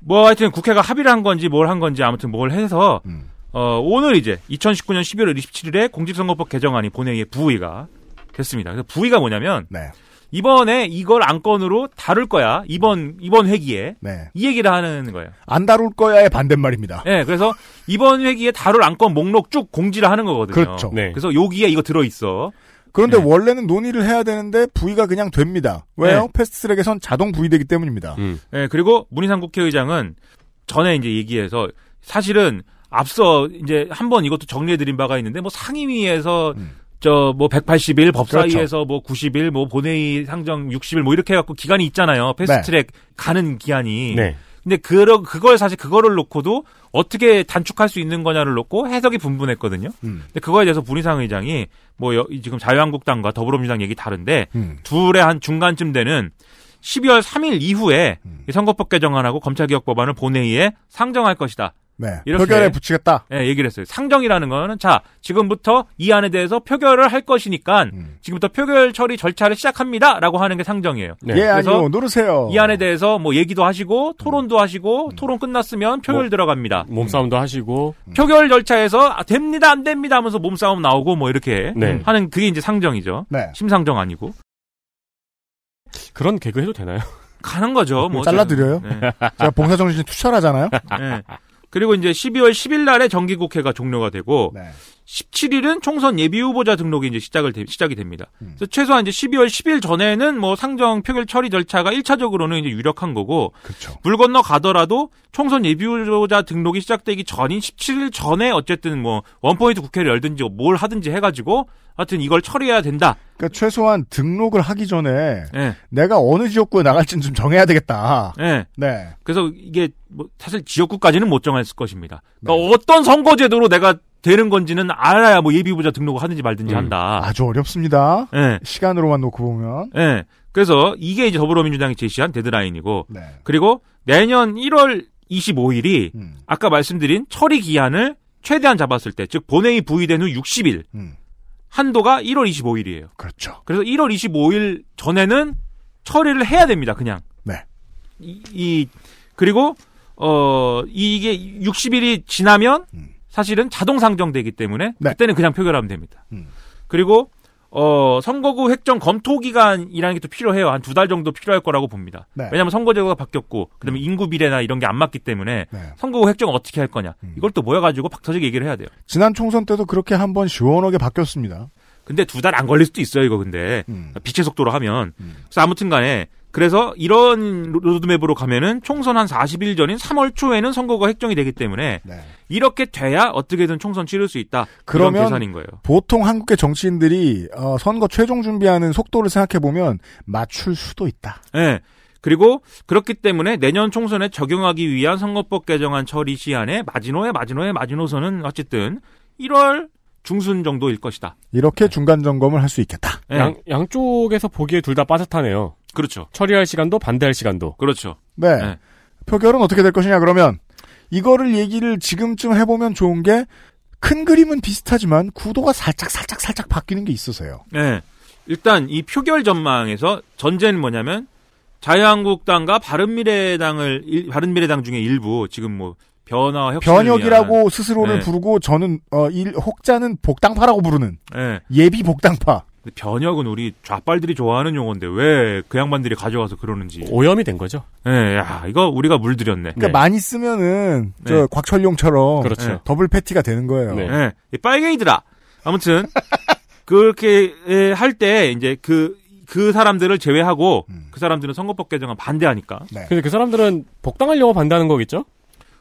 뭐 하여튼 국회가 합의를 한 건지 뭘 한 건지 아무튼 뭘 해서 음. 어, 오늘 이제 2019년 12월 27일에 공직선거법 개정안이 본회의에 부의가 됐습니다. 그래서 부의가 뭐냐면 네. 이번에 이걸 안건으로 다룰 거야. 이번 이번 회기에 네. 이 얘기를 하는 거예요. 안 다룰 거야의 반대말입니다. 네, 그래서 이번 회기에 다룰 안건 목록 쭉 공지를 하는 거거든요. 그렇죠. 네. 그래서 여기에 이거 들어 있어. 그런데 네. 원래는 논의를 해야 되는데 부위가 그냥 됩니다. 왜요? 네. 패스트트랙에선 자동 부위되기 때문입니다. 네, 그리고 문희상 국회의장은 전에 이제 얘기해서 사실은 앞서 이제 한번 이것도 정리해 드린 바가 있는데 뭐 상임위에서 저 뭐 180일 법사위에서 뭐 90일 뭐 본회의 상정 60일 뭐 이렇게 해 갖고 기간이 있잖아요. 패스트트랙 가는 기한이. 네. 근데 그러 그걸 사실 그거를 놓고도 어떻게 단축할 수 있는 거냐를 놓고 해석이 분분했거든요. 음. 근데 그거에 대해서 문희상 의장이 뭐 여- 지금 자유한국당과 더불어민주당 얘기 다른데 음. 둘의 한 중간쯤 되는 12월 3일 이후에 음. 이 선거법 개정안하고 검찰개혁 법안을 본회의에 상정할 것이다. 네. 이렇게 표결에 붙이겠다. 네, 얘기를 했어요. 상정이라는 거는 자 지금부터 이 안에 대해서 표결을 할 것이니까 음. 지금부터 표결 처리 절차를 시작합니다라고 하는 게 상정이에요. 네. 예, 그래서 아니요. 누르세요. 이 안에 대해서 뭐 얘기도 하시고 토론도 하시고 토론 끝났으면 표결 뭐, 들어갑니다. 몸싸움도 하시고 표결 절차에서 아, 됩니다 안 됩니다 하면서 몸싸움 나오고 뭐 이렇게 네. 하는 그게 이제 상정이죠. 네. 심상정 아니고 그런 개그 해도 되나요? 가는 거죠. 뭐 잘라드려요. 네. 제가 봉사정신 투철하잖아요. 네. 그리고 이제 12월 10일 날에 정기국회가 종료가 되고 네. 17일은 총선 예비 후보자 등록이 이제 시작을 되- 시작이 됩니다. 음. 그래서 최소한 이제 12월 10일 전에는 뭐 상정 표결 처리 절차가 1차적으로는 이제 유력한 거고 그렇죠. 물 건너 가더라도 총선 예비 후보자 등록이 시작되기 전인 17일 전에 어쨌든 뭐 원포인트 국회를 열든지 뭘 하든지 해가지고 하여튼 이걸 처리해야 된다. 그러니까 최소한 등록을 하기 전에 예. 내가 어느 지역구에 나갈지는 좀 정해야 되겠다. 예. 네. 그래서 이게 뭐 사실 지역구까지는 못 정했을 것입니다. 그러니까 어떤 선거제도로 내가 되는 건지는 알아야 뭐 예비 후보자 등록을 하든지 말든지 한다. 아주 어렵습니다. 예. 시간으로만 놓고 보면. 예. 그래서 이게 이제 더불어민주당이 제시한 데드라인이고 네. 그리고 내년 1월 25일이 음. 아까 말씀드린 처리 기한을 최대한 잡았을 때, 즉 본회의 부의된 후 60일 음. 한도가 1월 25일이에요. 그렇죠. 그래서 1월 25일 전에는 처리를 해야 됩니다. 그냥 네. 이, 이- 그리고 어 이게 60일이 지나면 사실은 자동 상정되기 때문에 네. 그때는 그냥 표결하면 됩니다. 음. 그리고 어 선거구 획정 검토 기간이라는 게 또 필요해요. 한 두 달 정도 필요할 거라고 봅니다. 네. 왜냐하면 선거제도가 바뀌었고 그다음에 인구 비례나 이런 게 안 맞기 때문에 네. 선거구 획정을 어떻게 할 거냐 음. 이걸 또 모여가지고 박터지게 얘기를 해야 돼요. 지난 총선 때도 그렇게 한번 시원하게 바뀌었습니다. 근데 두 달 안 걸릴 수도 있어요, 이거 근데. 음. 빛의 속도로 하면. 그래서 아무튼 간에. 그래서 이런 로드맵으로 가면은 총선 한 40일 전인 3월 초에는 선거가 획정이 되기 때문에 네. 이렇게 돼야 어떻게든 총선 치를 수 있다. 그러면 그런 계산인 거예요. 보통 한국의 정치인들이 어, 선거 최종 준비하는 속도를 생각해 보면 맞출 수도 있다. 예. 그리고 그렇기 때문에 내년 총선에 적용하기 위한 선거법 개정안 처리 시한에 마지노의 마지노의 마지노선은 어쨌든 1월 중순 정도일 것이다. 이렇게 중간 점검을 할 수 있겠다. 예. 양, 양쪽에서 보기에 둘 다 빠듯하네요. 그렇죠. 처리할 시간도 반대할 시간도. 그렇죠. 네. 네. 표결은 어떻게 될 것이냐 그러면 이거를 얘기를 지금쯤 해보면 좋은 게 큰 그림은 비슷하지만 구도가 살짝 살짝 살짝 바뀌는 게 있어서요. 네. 일단 이 표결 전망에서 전제는 뭐냐면 자유한국당과 바른미래당을 일- 바른미래당 중에 일부 지금 뭐 변화 혁신을 변혁이라고 위한, 스스로를 네. 부르고 저는 어, 일, 혹자는 복당파라고 부르는 네. 예비 복당파. 근데 변혁은 우리 좌빨들이 좋아하는 용어인데 왜 그 양반들이 가져와서 그러는지. 오염이 된 거죠. 네, 야 이거 우리가 물들였네. 그러니까 많이 쓰면은 저 네. 곽철용처럼 그렇죠. 더블 패티가 되는 거예요. 네. 네. 이 빨갱이들아. 아무튼 (laughs) 그렇게 할 때 이제 그그 사람들을 제외하고 음. 그 사람들은 선거법 개정안 반대하니까 네. 근데 그 사람들은 복당하려고 반대하는 거겠죠?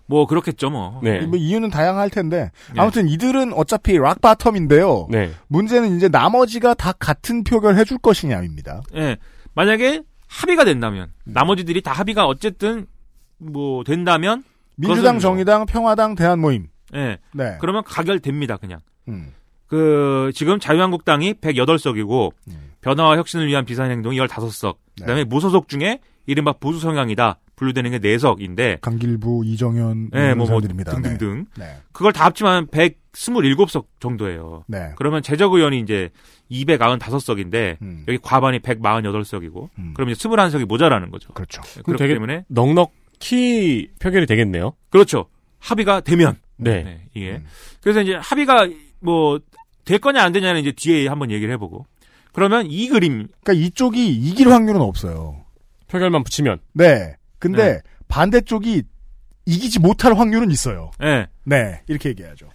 뭐 그렇겠죠 뭐. 네. 뭐 이유는 다양할 텐데 네. 아무튼 이들은 어차피 락 바텀인데요. 네. 문제는 이제 나머지가 다 같은 표결 해줄 것이냐입니다. 예. 만약에 합의가 된다면 나머지들이 다 합의가 어쨌든 뭐 된다면 민주당, 그것은 정의당, 평화당, 대한모임. 예. 네. 그러면 가결됩니다, 그냥. 음. 그 지금 자유한국당이 108석이고 음. 변화와 혁신을 위한 비상행동이 15석. 네. 그다음에 무소속 중에 이른바 보수 성향이다. 분류되는 게 4석인데 강길부, 이정현 예, 이런 뭐, 뭐. 등등등. 네. 네. 그걸 다 합치면 127석 정도예요. 네. 그러면 제적 의원이 이제 295석인데 음. 여기 과반이 148석이고 음. 그럼 이제 21석이 모자라는 거죠. 그렇죠. 그럼 그렇기 되게 때문에 넉넉히 표결이 되겠네요. 그렇죠. 합의가 되면 네. 네, 이게 음. 그래서 이제 합의가 뭐 될 거냐 안 되냐는 이제 뒤에 한번 얘기를 해보고 그러면 이 그림 그러니까 이쪽이 이길 확률은 없어요. 표결만 붙이면. 네. 근데 네. 반대쪽이 이기지 못할 확률은 있어요. 예. 네. 이렇게 얘기하죠.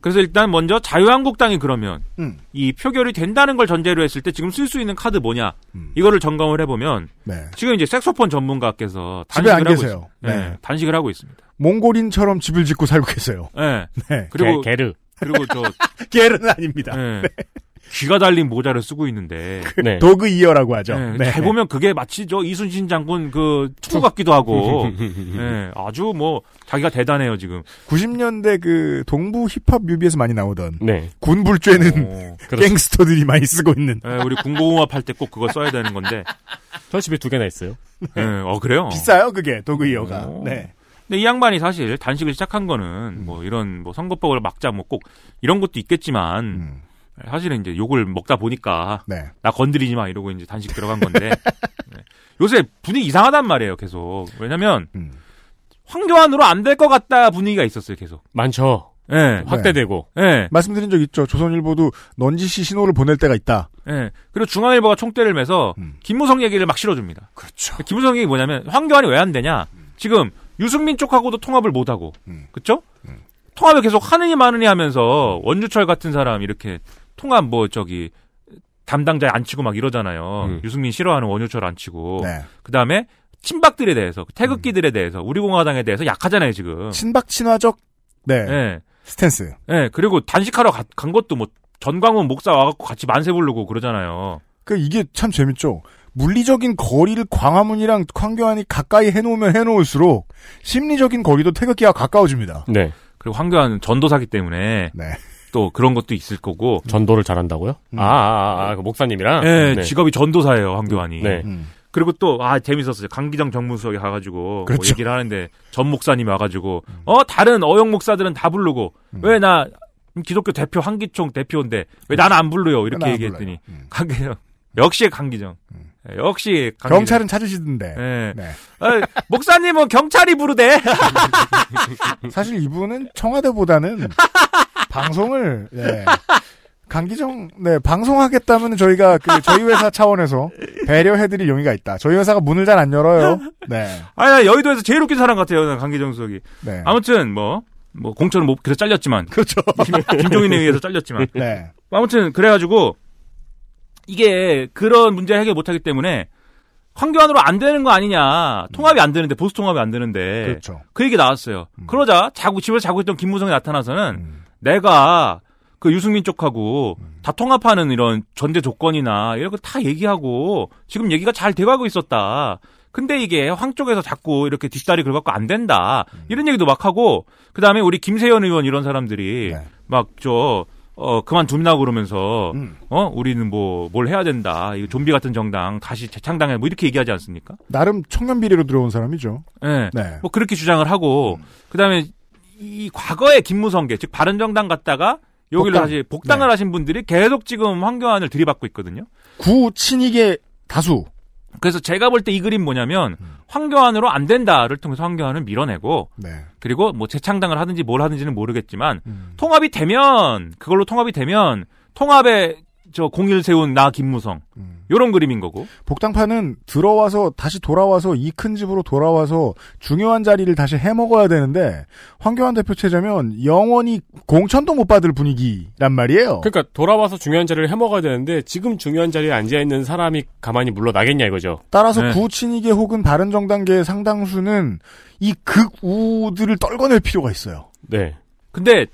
그래서 일단 먼저 자유한국당이 그러면 음. 이 표결이 된다는 걸 전제로 했을 때 지금 쓸 수 있는 카드 뭐냐 음. 이거를 점검을 해보면 네. 지금 이제 색소폰 전문가께서 단식을 하고 계세요. 있, 네. 네. 단식을 하고 있습니다. 몽골인처럼 집을 짓고 살고 계세요. 예. 네. 그리고 게, 르 그리고 저 (laughs) 게르는 아닙니다. 예. 귀가 달린 모자를 쓰고 있는데 네. 도그 이어라고 하죠. 예, 네. 잘 보면 그게 마치 저 이순신 장군 그 투구 같기도 하고 예, (laughs) 아주 뭐 자기가 대단해요 지금 90년대 그 동부 힙합 뮤비에서 많이 나오던 네. 군불죄는 어, (laughs) 갱스터들이 많이 쓰고 있는 예, 우리 군고공업 할때 꼭 그거 써야 되는 건데 저 집에 두 개나 있어요. 예, 어 그래요 비싸요 그게 도그 이어가. 오. 네. 근데 이 양반이 사실 단식을 시작한 거는 뭐 이런 뭐 선거법을 막자 뭐 꼭 이런 것도 있겠지만 음. 사실은 이제 욕을 먹다 보니까 네. 나 건드리지 마 이러고 이제 단식 들어간 건데 (laughs) 네. 요새 분위기 이상하단 말이에요 계속 왜냐면 음. 황교안으로 안 될 것 같다 분위기가 있었어요 계속 많죠. 예 확대되고. 예. 말씀드린 적 있죠. 조선일보도 넌지시 신호를 보낼 때가 있다. 예. 그리고 중앙일보가 총대를 매서 음. 김무성 얘기를 막 실어줍니다. 그렇죠. 김무성 얘기 뭐냐면 황교안이 왜 안 되냐? 지금 유승민 쪽하고도 통합을 못 하고, 음. 그렇죠? 통합을 계속 하느니 마느니 하면서 원주철 같은 사람 이렇게 통합 뭐 저기 담당자에 안 치고 막 이러잖아요. 음. 유승민 싫어하는 원유철 안 치고. 네. 그 다음에 친박들에 대해서 태극기들에 대해서 우리 공화당에 대해서 약하잖아요 지금. 친박 친화적 네. 예. 스탠스. 예. 그리고 단식하러 가- 간 것도 뭐 전광훈 목사 와갖고 같이 만세 부르고 그러잖아요. 그 이게 참 재밌죠. 물리적인 거리를 광화문이랑 황교안이 가까이 해놓으면 해놓을수록 심리적인 거리도 태극기와 가까워집니다. 네. 그리고 황교안은 전도사기 때문에 네. 또 그런 것도 있을 거고. 전도를 잘한다고요? 음. 아, 아, 아, 그 목사님이랑? 예, 네. 직업이 전도사예요, 황교안이. 네. 음. 그리고 또, 아, 재밌었어요. 강기정 정무수석이 가가지고, 뭐 그렇죠. 음. 얘기를 하는데, 전 목사님이 와가지고, 어, 다른 어영 목사들은 다 부르고, 왜 나, 기독교 대표 한기총 대표인데, 왜 나는 안 불러요? 왜 이렇게 얘기했더니? 음. 강기정 역시 강기정. 예, 역시 강기정. 경찰은 찾으시던데. 예. 네. 아, 목사님은 경찰이 부르대. (laughs) 사실 이분은 청와대보다는 (laughs) 방송을 예. 강기정 네 방송하겠다면 저희가 그 저희 회사 차원에서 배려해드릴 용의가 있다. 저희 회사가 문을 잘 안 열어요. 네. 아, 여의도에서 제일 웃긴 사람 같아요. 난 강기정 수석이. 네. 아무튼 뭐. 뭐 공천은 못 그래서 잘렸지만 그렇죠. 김종인에 의해서 잘렸지만 네. 아무튼 그래가지고 이게 그런 문제 해결 못하기 때문에 황교안으로 안 되는 거 아니냐 통합이 안 되는데 보수 통합이 안 되는데 그렇죠. 그 얘기 나왔어요. 그러자 자고 집에서 자고 있던 김무성이 나타나서는 내가 그 유승민 쪽하고 다 통합하는 이런 전제 조건이나 이런 거 다 얘기하고 지금 얘기가 잘 돼가고 있었다. 근데 이게 황 쪽에서 자꾸 이렇게 뒷다리 긁어갖고 안 된다. 이런 얘기도 막 하고 그 다음에 우리 김세현 의원 이런 사람들이 막저 어, 그만둔다고 그러면서, 어, 우리는 뭐, 뭘 해야 된다. 이거 좀비 같은 정당 다시 재창당해. 뭐 이렇게 얘기하지 않습니까? 나름 청년 비리로 들어온 사람이죠. 예. 네. 뭐 그렇게 주장을 하고, 그 다음에 이 과거의 김무성계, 즉 바른정당 갔다가 여기로 복당. 다시 복당을 네. 하신 분들이 계속 지금 황교안을 들이받고 있거든요. 구 친이계 다수. 그래서 제가 볼 때 이 그림 뭐냐면 황교안으로 안 된다를 통해서 황교안을 밀어내고 네. 그리고 뭐 재창당을 하든지 뭘 하든지는 모르겠지만 통합이 되면 그걸로 통합이 되면 통합에 저 공일 세운 나 김무성 요런 그림인 거고 복당파는 들어와서 다시 돌아와서 이 큰 집으로 돌아와서 중요한 자리를 다시 해먹어야 되는데 황교안 대표 체제면 영원히 공천도 못 받을 분위기란 말이에요. 그러니까 돌아와서 중요한 자리를 해먹어야 되는데 지금 중요한 자리에 앉아 있는 사람이 가만히 물러나겠냐 이거죠. 따라서 네. 구친이계 혹은 바른정당계 상당수는 이 극우들을 떨궈낼 필요가 있어요. 네. 근데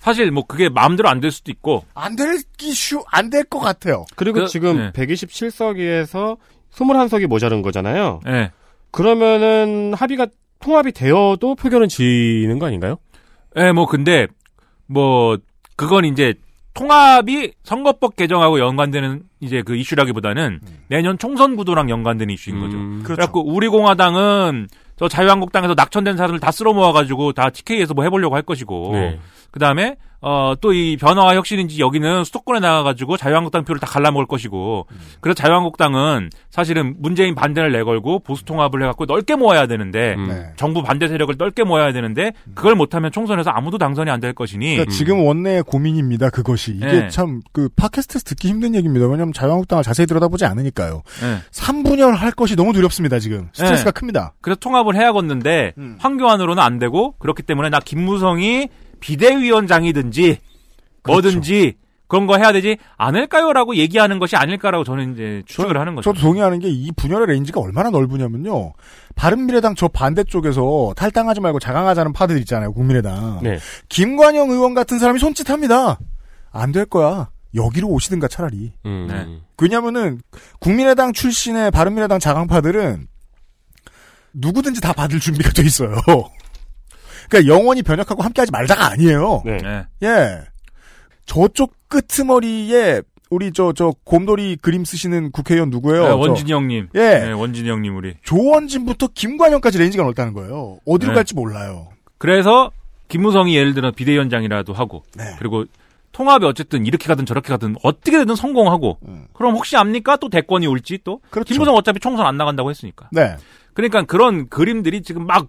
사실 뭐 그게 마음대로 안 될 수도 있고 안 될기 쉬, 안될 것 같아요. 그리고 그- 지금 네. 127석에서 21석이 모자른 거잖아요. 예. 그러면은 합의가 통합이 되어도 표결은 지는 거 아닌가요? 예, 뭐 근데 뭐 그건 이제 통합이 선거법 개정하고 연관되는 이제 그 이슈라기보다는 내년 총선 구도랑 연관되는 이슈인 거죠. 음. 그래갖고 우리 공화당은 저 자유한국당에서 낙천된 사람들 다 쓸어 모아가지고 다 TK에서 뭐 해보려고 할 것이고 네. 그 다음에 어 또 이 변화와 혁신인지 여기는 수도권에 나가가지고 자유한국당 표를 다 갈라먹을 것이고 그래서 자유한국당은 사실은 문재인 반대를 내걸고 보수 통합을 해갖고 넓게 모아야 되는데 네. 정부 반대 세력을 넓게 모아야 되는데 그걸 못하면 총선에서 아무도 당선이 안 될 것이니 그러니까 지금 원내의 고민입니다. 그것이 이게 네. 참 그 팟캐스트에서 듣기 힘든 얘기입니다. 왜냐하면 자유한국당을 자세히 들여다보지 않으니까요. 네. 3분열 할 것이 너무 두렵습니다. 지금 스트레스가 네. 큽니다. 그래서 통합을 해야겠는데 황교안으로는 안 되고 그렇기 때문에 나 김무성이 비대위원장이든지 뭐든지 그런 거 해야 되지 않을까요라고 얘기하는 것이 아닐까라고 저는 이제 추측을 하는 거죠. 저도 동의하는 게 이 분열의 range가 얼마나 넓으냐면요. 바른미래당 저 반대쪽에서 탈당하지 말고 자강하자는 파들 있잖아요. 국민의당. 네. 김관영 의원 같은 사람이 손짓합니다. 안 될 거야. 여기로 오시든가 차라리. 음. 네. 왜냐면은 국민의당 출신의 바른미래당 자강파들은 누구든지 다 받을 준비가 돼 있어요. 그러니까 영원히 변혁하고 함께하지 말자가 아니에요. 네. 네. 예. 저쪽 끄트머리에 우리 저 저 곰돌이 그림 쓰시는 국회의원 누구예요? 네, 저 원진이 형님. 예. 네, 원진이 형님 우리. 조원진부터 김관영까지 range가 넓다는 거예요. 어디로 네. 갈지 몰라요. 그래서 김무성이 예를 들어 비대위원장이라도 하고 네. 그리고 통합이 어쨌든 이렇게 가든 저렇게 가든 어떻게 되든 성공하고 그럼 혹시 압니까 또 대권이 올지 또 음. 그렇죠. 김무성 어차피 총선 안 나간다고 했으니까 네. 그러니까 그런 그림들이 지금 막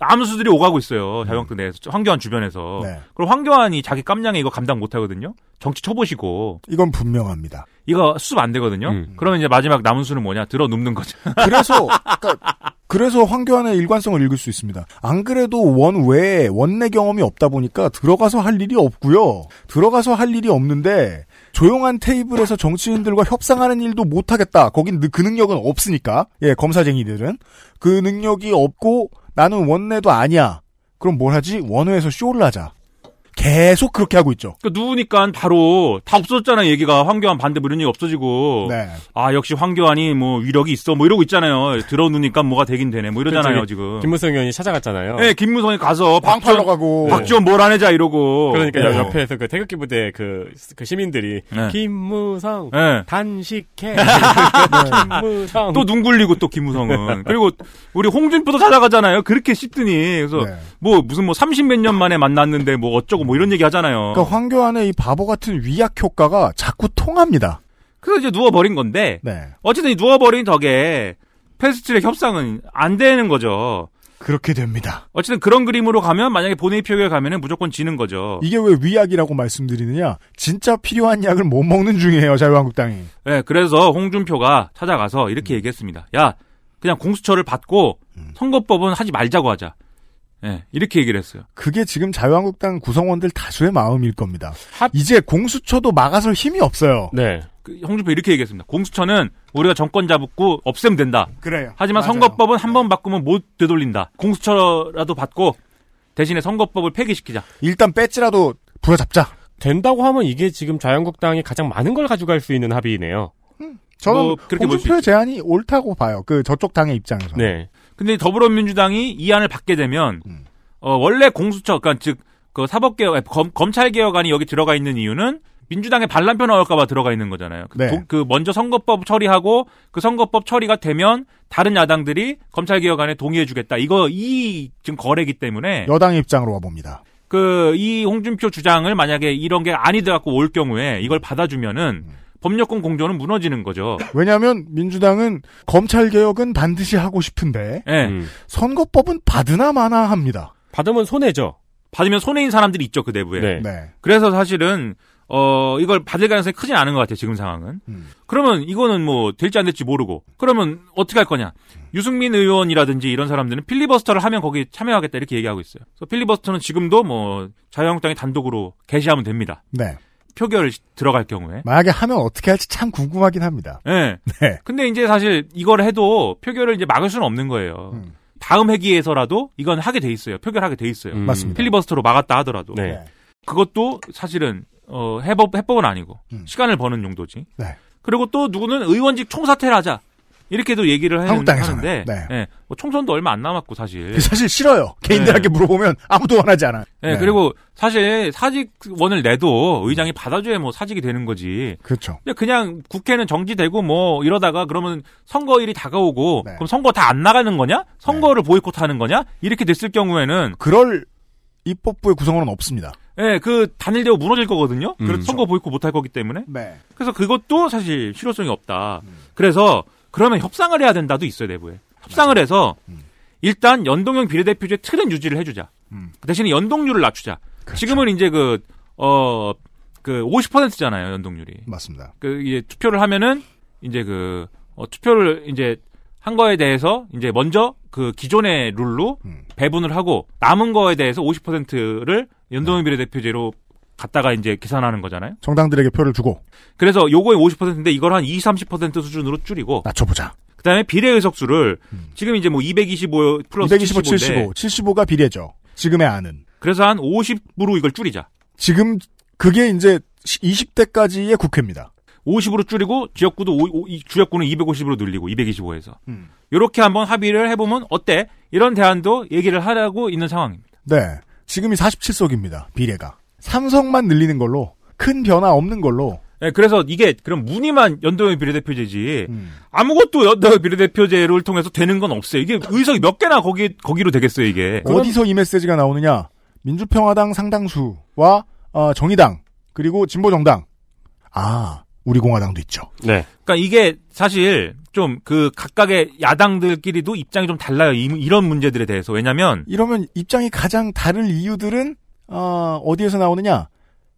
암수들이 오가고 있어요 자유한국당 내에서 황교안 주변에서 음. 네. 그리고 황교안이 자기 깜냥에 이거 감당 못 하거든요 정치 쳐보시고 이건 분명합니다. 이거 수습 안 되거든요 음. 그러면 이제 마지막 남은 수는 뭐냐 들어 눕는 거죠 (laughs) 그래서 그러니까 그래서 황교안의 일관성을 읽을 수 있습니다. 안 그래도 원 외에 원내 경험이 없다 보니까 들어가서 할 일이 없고요. 들어가서 할 일이 없는데 조용한 테이블에서 정치인들과 협상하는 일도 못 하겠다. 거긴 느- 그 능력은 없으니까. 예, 검사쟁이들은 그 능력이 없고 나는 원내도 아니야. 그럼 뭘 하지? 원외에서 쇼를 하자. 계속 그렇게 하고 있죠. 그 누우니까 바로 다 없어졌잖아요 얘기가 황교안 반대 뭐 이런 얘기 없어지고 네. 아 역시 황교안이 뭐 위력이 있어 뭐 이러고 있잖아요 들어누니까 뭐가 되긴 되네 뭐 이러잖아요 저기 지금 김무성 의원이 찾아갔잖아요. 네 김무성이 가서 빵 팔러 박지원 가고. 박지원 뭘 안 해자 이러고 그러니까 네. 옆에서 그 태극기 부대 그, 그 시민들이 네. 김무성 네. 단식해 (laughs) 김무성 또 눈 굴리고 또 김무성은 그리고 우리 홍준표도 찾아가잖아요 그렇게 씹더니 그래서 네. 뭐 무슨 뭐 30 몇 년 만에 만났는데 뭐 어쩌고 뭐 이런 얘기 하잖아요 그러니까 황교안의 이 바보 같은 위약 효과가 자꾸 통합니다. 그래서 이제 누워버린 건데 네. 어쨌든 이 누워버린 덕에 패스트트랙 협상은 안 되는 거죠. 그렇게 됩니다. 어쨌든 그런 그림으로 가면 만약에 본회의 표결 가면은 무조건 지는 거죠. 이게 왜 위약이라고 말씀드리느냐? 진짜 필요한 약을 못 먹는 중이에요, 자유한국당이. 네, 그래서 홍준표가 찾아가서 이렇게 얘기했습니다. 야, 그냥 공수처를 받고 선거법은 하지 말자고 하자. 네, 이렇게 얘기를 했어요. 그게 지금 자유한국당 구성원들 다수의 마음일 겁니다. 이제 공수처도 막아설 힘이 없어요. 네. 그 홍준표 이렇게 얘기했습니다. 공수처는 우리가 정권 잡고 없애면 된다. 그래요. 하지만 맞아요. 선거법은 한 번 바꾸면 못 되돌린다. 공수처라도 받고 대신에 선거법을 폐기시키자. 일단 배지라도 부여잡자. 된다고 하면 이게 지금 자유한국당이 가장 많은 걸 가져갈 수 있는 합의네요. 저는 뭐 그렇게 볼수 홍준표의 제안이 옳다고 봐요. 그 저쪽 당의 입장에서. 네. 근데 더불어민주당이 이 안을 받게 되면 음. 어, 원래 공수처 그러니까 즉 그 사법개혁 검, 검찰개혁안이 여기 들어가 있는 이유는 민주당의 반란표 나올까봐 들어가 있는 거잖아요. 그, 네. 도- 그 먼저 선거법 처리하고 그 선거법 처리가 되면 다른 야당들이 검찰개혁안에 동의해주겠다. 이거 이 지금 거래기 때문에 여당의 입장으로 와봅니다. 그 이 홍준표 주장을 만약에 이런 게 아니 돼갖고 올 경우에 이걸 받아주면은 법률권 공조는 무너지는 거죠. 왜냐하면 민주당은 검찰 개혁은 반드시 하고 싶은데 예. 음. 선거법은 받으나 마나 합니다. 받으면 손해죠. 받으면 손해인 사람들이 있죠 그 내부에. 네. 네. 그래서 사실은 어 이걸 받을 가능성이 크진 않은 것 같아요 지금 상황은. 음. 그러면 이거는 뭐 될지 안 될지 모르고 그러면 어떻게 할 거냐? 유승민 의원이라든지 이런 사람들은 필리버스터를 하면 거기 참여하겠다 이렇게 얘기하고 있어요. 그래서 필리버스터는 지금도 뭐 자유한국당이 단독으로 개시하면 됩니다. 네. 표결 들어갈 경우에. 만약에 하면 어떻게 할지 참 궁금하긴 합니다. 예. 네. 근데 이제 사실 이걸 해도 표결을 이제 막을 수는 없는 거예요. 음. 다음 회기에서라도 이건 하게 돼 있어요. 표결하게 돼 있어요. 음. 맞습니다. 필리버스터로 막았다 하더라도. 네. 그것도 사실은 어 해법 해법은 아니고 음. 시간을 버는 용도지. 네. 그리고 또 누구는 의원직 총사퇴를 하자. 이렇게도 얘기를 하는, 한국당에서는. 하는데 네. 예, 뭐 총선도 얼마 안 남았고 사실. 사실 싫어요. 개인들한테 물어보면 아무도 원하지 않아요. 예, 네. 그리고 사실 사직원을 내도 의장이 받아줘야 뭐 사직이 되는 거지. 그렇죠. 근데 그냥 국회는 정지되고 뭐 이러다가 그러면 선거일이 다가오고 네. 그럼 선거 다 안 나가는 거냐? 선거를 보이콧하는 거냐? 이렇게 됐을 경우에는 그럴 입법부의 구성원은 없습니다. 예, 그 단일되고 무너질 거거든요. 음. 그래서 선거 보이콧 못할 거기 때문에. 네. 그래서 그것도 사실 실효성이 없다. 음. 그래서 그러면 협상을 해야 된다도 있어요 내부에. 협상을 해서 일단 연동형 비례대표제 틀은 유지를 해주자. 음. 그 대신에 연동률을 낮추자. 그렇죠. 지금은 이제 그 어, 그 50%잖아요, 연동률이. 맞습니다. 그 이제 투표를 하면은 이제 그 어, 투표를 이제 한 거에 대해서 이제 먼저 그 기존의 룰로 음. 배분을 하고 남은 거에 대해서 50%를 연동형 비례대표제로 갖다가 이제 계산하는 거잖아요. 정당들에게 표를 주고 그래서 요거의 50%인데 이걸 한 20, 30% 수준으로 줄이고 낮춰보자. 그다음에 비례 의석수를 지금 이제 뭐 225 플러스 225, 75인데 75. 75가 비례죠. 지금의 안은. 그래서 한 50으로 이걸 줄이자. 지금 그게 이제 20대까지의 국회입니다. 50으로 줄이고 지역구도 오- 오- 이 주역구는 250으로 늘리고 225에서 음. 이렇게 한번 합의를 해보면 어때? 이런 대안도 얘기를 하라고 있는 상황입니다. 네. 지금이 47석입니다. 비례가. 삼석만 늘리는 걸로 큰 변화 없는 걸로 네, 그래서 이게 그럼 무늬만 연동형 비례대표제지 음. 아무것도 연동형 비례대표제를 통해서 되는 건 없어요. 이게 의석이 몇 개나 거기 거기로 되겠어요 이게. 어디서 이 메시지가 나오느냐? 민주평화당 상당수와 어, 정의당 그리고 진보정당. 아, 우리 공화당도 있죠. 네. 그러니까 이게 사실 좀 그 각각의 야당들끼리도 입장이 좀 달라요. 이, 이런 문제들에 대해서 왜냐하면 이러면 입장이 가장 다를 이유들은 어, 어디에서 나오느냐?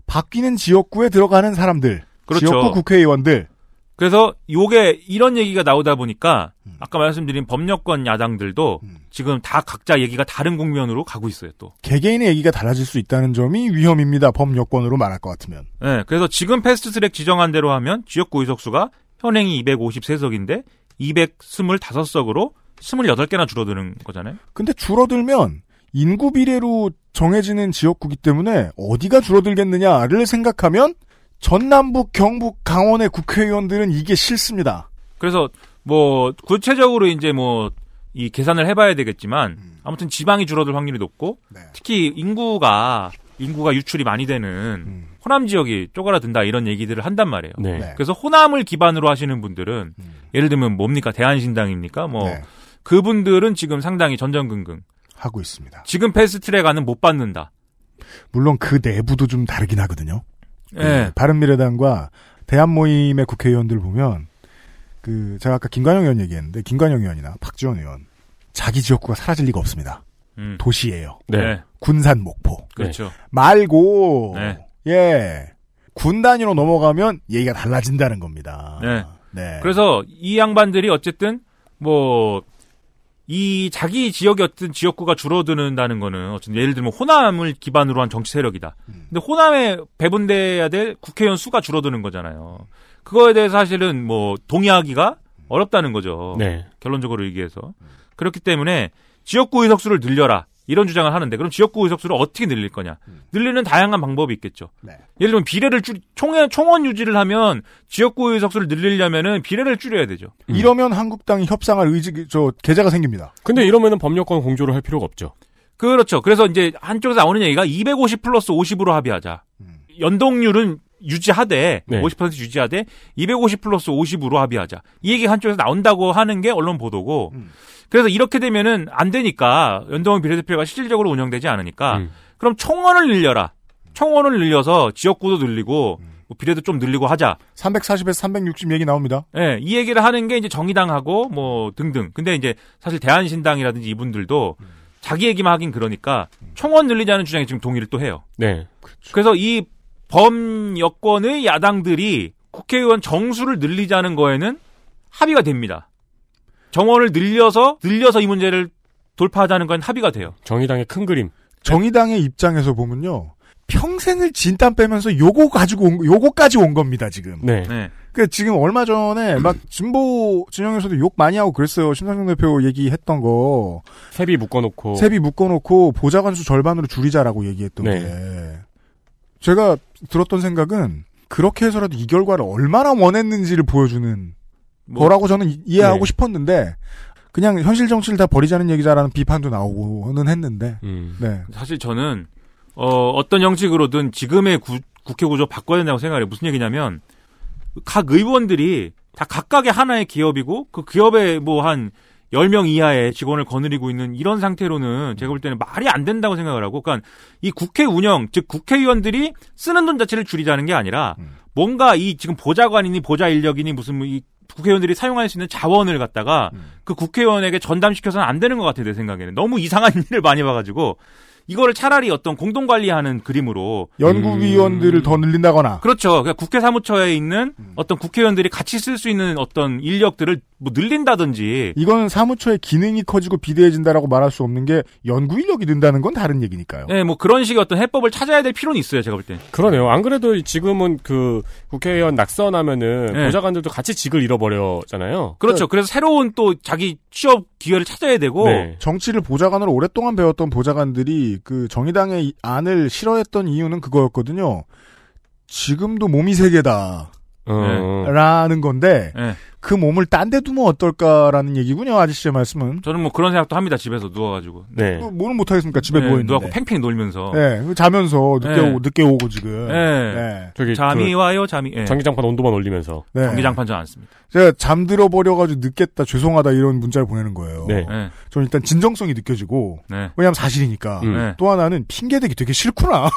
바뀌는 지역구에 들어가는 사람들, 그렇죠. 지역구 국회의원들. 그래서 요게 이런 얘기가 나오다 보니까 음. 아까 말씀드린 법력권 야당들도 지금 다 각자 얘기가 다른 국면으로 가고 있어요 또. 개개인의 얘기가 달라질 수 있다는 점이 위험입니다. 법 여건으로 말할 것 같으면. 네, 그래서 지금 패스트트랙 지정한 대로 하면 지역구 의석수가 현행이 253석인데 225석으로 28개나 줄어드는 거잖아요. 근데 줄어들면 인구 비례로 정해지는 지역구기 때문에 어디가 줄어들겠느냐를 생각하면 전남북, 경북, 강원의 국회의원들은 이게 싫습니다. 그래서 뭐 구체적으로 이제 뭐 이 계산을 해봐야 되겠지만 아무튼 지방이 줄어들 확률이 높고 특히 인구가 인구가 유출이 많이 되는 호남 지역이 쪼그라든다 이런 얘기들을 한단 말이에요. 네. 네. 그래서 호남을 기반으로 하시는 분들은 예를 들면 뭡니까 대한신당입니까 뭐 네. 그분들은 지금 상당히 전전긍긍 하고 있습니다. 지금 패스트트랙 안은 못 받는다. 물론 그 내부도 좀 다르긴 하거든요. 그 예. 바른미래당과 대한 모임의 국회의원들 보면 그 제가 아까 김관영 의원 얘기했는데 김관영 의원이나 박지원 의원 자기 지역구가 사라질 리가 없습니다. 음. 도시예요. 네. 군산 목포. 그렇죠. 말고 네. 예. 군 단위로 넘어가면 얘기가 달라진다는 겁니다. 네. 네. 그래서 이 양반들이 어쨌든 뭐 이 자기 지역의 어떤 지역구가 줄어드는다는 거는 어쨌든 예를 들면 호남을 기반으로 한 정치 세력이다. 음. 근데 호남에 배분돼야 될 국회의원 수가 줄어드는 거잖아요. 그거에 대해서 사실은 뭐 동의하기가 어렵다는 거죠. 네. 결론적으로 얘기해서 그렇기 때문에 지역구 의석수를 늘려라 이런 주장을 하는데 그럼 지역구 의석수를 어떻게 늘릴 거냐? 늘리는 다양한 방법이 있겠죠. 네. 예를 들면 비례를 줄 총회 총원 유지를 하면 지역구 의석수를 늘리려면은 비례를 줄여야 되죠. 이러면 한국당이 협상할 의지 저 계좌가 생깁니다. 근데 이러면은 법률권 공조를 할 필요가 없죠. 그렇죠. 그래서 이제 한쪽에서 나오는 얘기가 250 플러스 50으로 합의하자. 연동률은 유지하되 네. 50% 유지하되 250 플러스 50으로 합의하자. 이 얘기 한쪽에서 나온다고 하는 게 언론 보도고. 그래서 이렇게 되면은 안 되니까 연동형 비례대표가 실질적으로 운영되지 않으니까 음. 그럼 총원을 늘려라. 총원을 늘려서 지역구도 늘리고 뭐 비례도 좀 늘리고 하자. 340에서 360 얘기 나옵니다. 예, 이 얘기를 하는 게 이제 정의당하고 뭐 등등. 근데 이제 사실 대한신당이라든지 이분들도 자기 얘기만 하긴 그러니까 총원 늘리자는 주장에 지금 동의를 또 해요. 네. 그래서 이 범 여권의 야당들이 국회의원 정수를 늘리자는 거에는 합의가 됩니다. 정원을 늘려서 늘려서 이 문제를 돌파하자는 건 합의가 돼요. 정의당의 큰 그림. 정의당의 입장에서 보면요. 평생을 진땀 빼면서 요거 가지고 온, 요거까지 온 겁니다, 지금. 네. 그 지금 얼마 전에 막 진보 진영에서도 욕 많이 하고 그랬어요. 심상정 대표 얘기했던 거. 세비 묶어놓고. 세비 묶어놓고 보좌관수 절반으로 줄이자라고 얘기했던 네. 게. 제가 들었던 생각은 그렇게 해서라도 이 결과를 얼마나 원했는지를 보여주는 뭐, 거라고 저는 이- 이해하고 네. 싶었는데 그냥 현실 정치를 다 버리자는 얘기자라는 비판도 나오고는 했는데 음. 네. 사실 저는 어, 어떤 형식으로든 지금의 구- 국회 구조 바꿔야 된다고 생각해요. 무슨 얘기냐면 각 의원들이 다 각각의 하나의 기업이고 그 기업에 뭐한 10명 이하의 직원을 거느리고 있는 이런 상태로는 제가 볼 때는 말이 안 된다고 생각을 하고 그러니까 이 국회 운영 즉 국회의원들이 쓰는 돈 자체를 줄이자는 게 아니라 뭔가 이 지금 보좌관이니 보좌 인력이니 무슨 뭐이 국회의원들이 사용할 수 있는 자원을 갖다가 그 국회의원에게 전담시켜서는 안 되는 것 같아요, 내 생각에는. 너무 이상한 (laughs) 일을 많이 봐가지고, 이거를 차라리 어떤 공동 관리하는 그림으로. 연구위원들을 더 늘린다거나 그렇죠. 그러니까 국회 사무처에 있는 어떤 국회의원들이 같이 쓸 수 있는 어떤 인력들을 뭐 늘린다든지. 이거는 사무처의 기능이 커지고 비대해진다라고 말할 수 없는 게 연구 인력이 는다는 건 다른 얘기니까요. 네, 뭐 그런 식의 어떤 해법을 찾아야 될 필요는 있어요, 제가 볼 때. 그러네요. 안 그래도 지금은 그 국회의원 낙선하면은 네. 보좌관들도 같이 직을 잃어버려잖아요. 그렇죠. 그래서 새로운 또 자기 취업 기회를 찾아야 되고. 네. 정치를 보좌관으로 오랫동안 배웠던 보좌관들이 그 정의당의 이 안을 싫어했던 이유는 그거였거든요. 지금도 몸이 세 개다. 어. 라는 건데 네. 그 몸을 딴 데 두면 어떨까라는 얘기군요. 아저씨의 말씀은. 저는 뭐 그런 생각도 합니다, 집에서 누워가지고. 네. 뭐, 뭐는 못하겠습니까? 집에 네, 누워있는데. 누워갖고 팽팽 놀면서. 네, 자면서 늦게, 네. 오고, 늦게 오고 지금. 네. 네. 저기 잠이 그 와요, 잠이. 예. 전기장판 온도만 올리면서. 네. 전기장판 전 안 씁니다. 제가 잠들어 버려가지고 늦겠다, 죄송하다 이런 문자를 보내는 거예요. 네. 네. 저는 일단 진정성이 느껴지고, 네. 왜냐면 사실이니까. 음. 네. 또 하나는 핑계대기 되게 싫구나.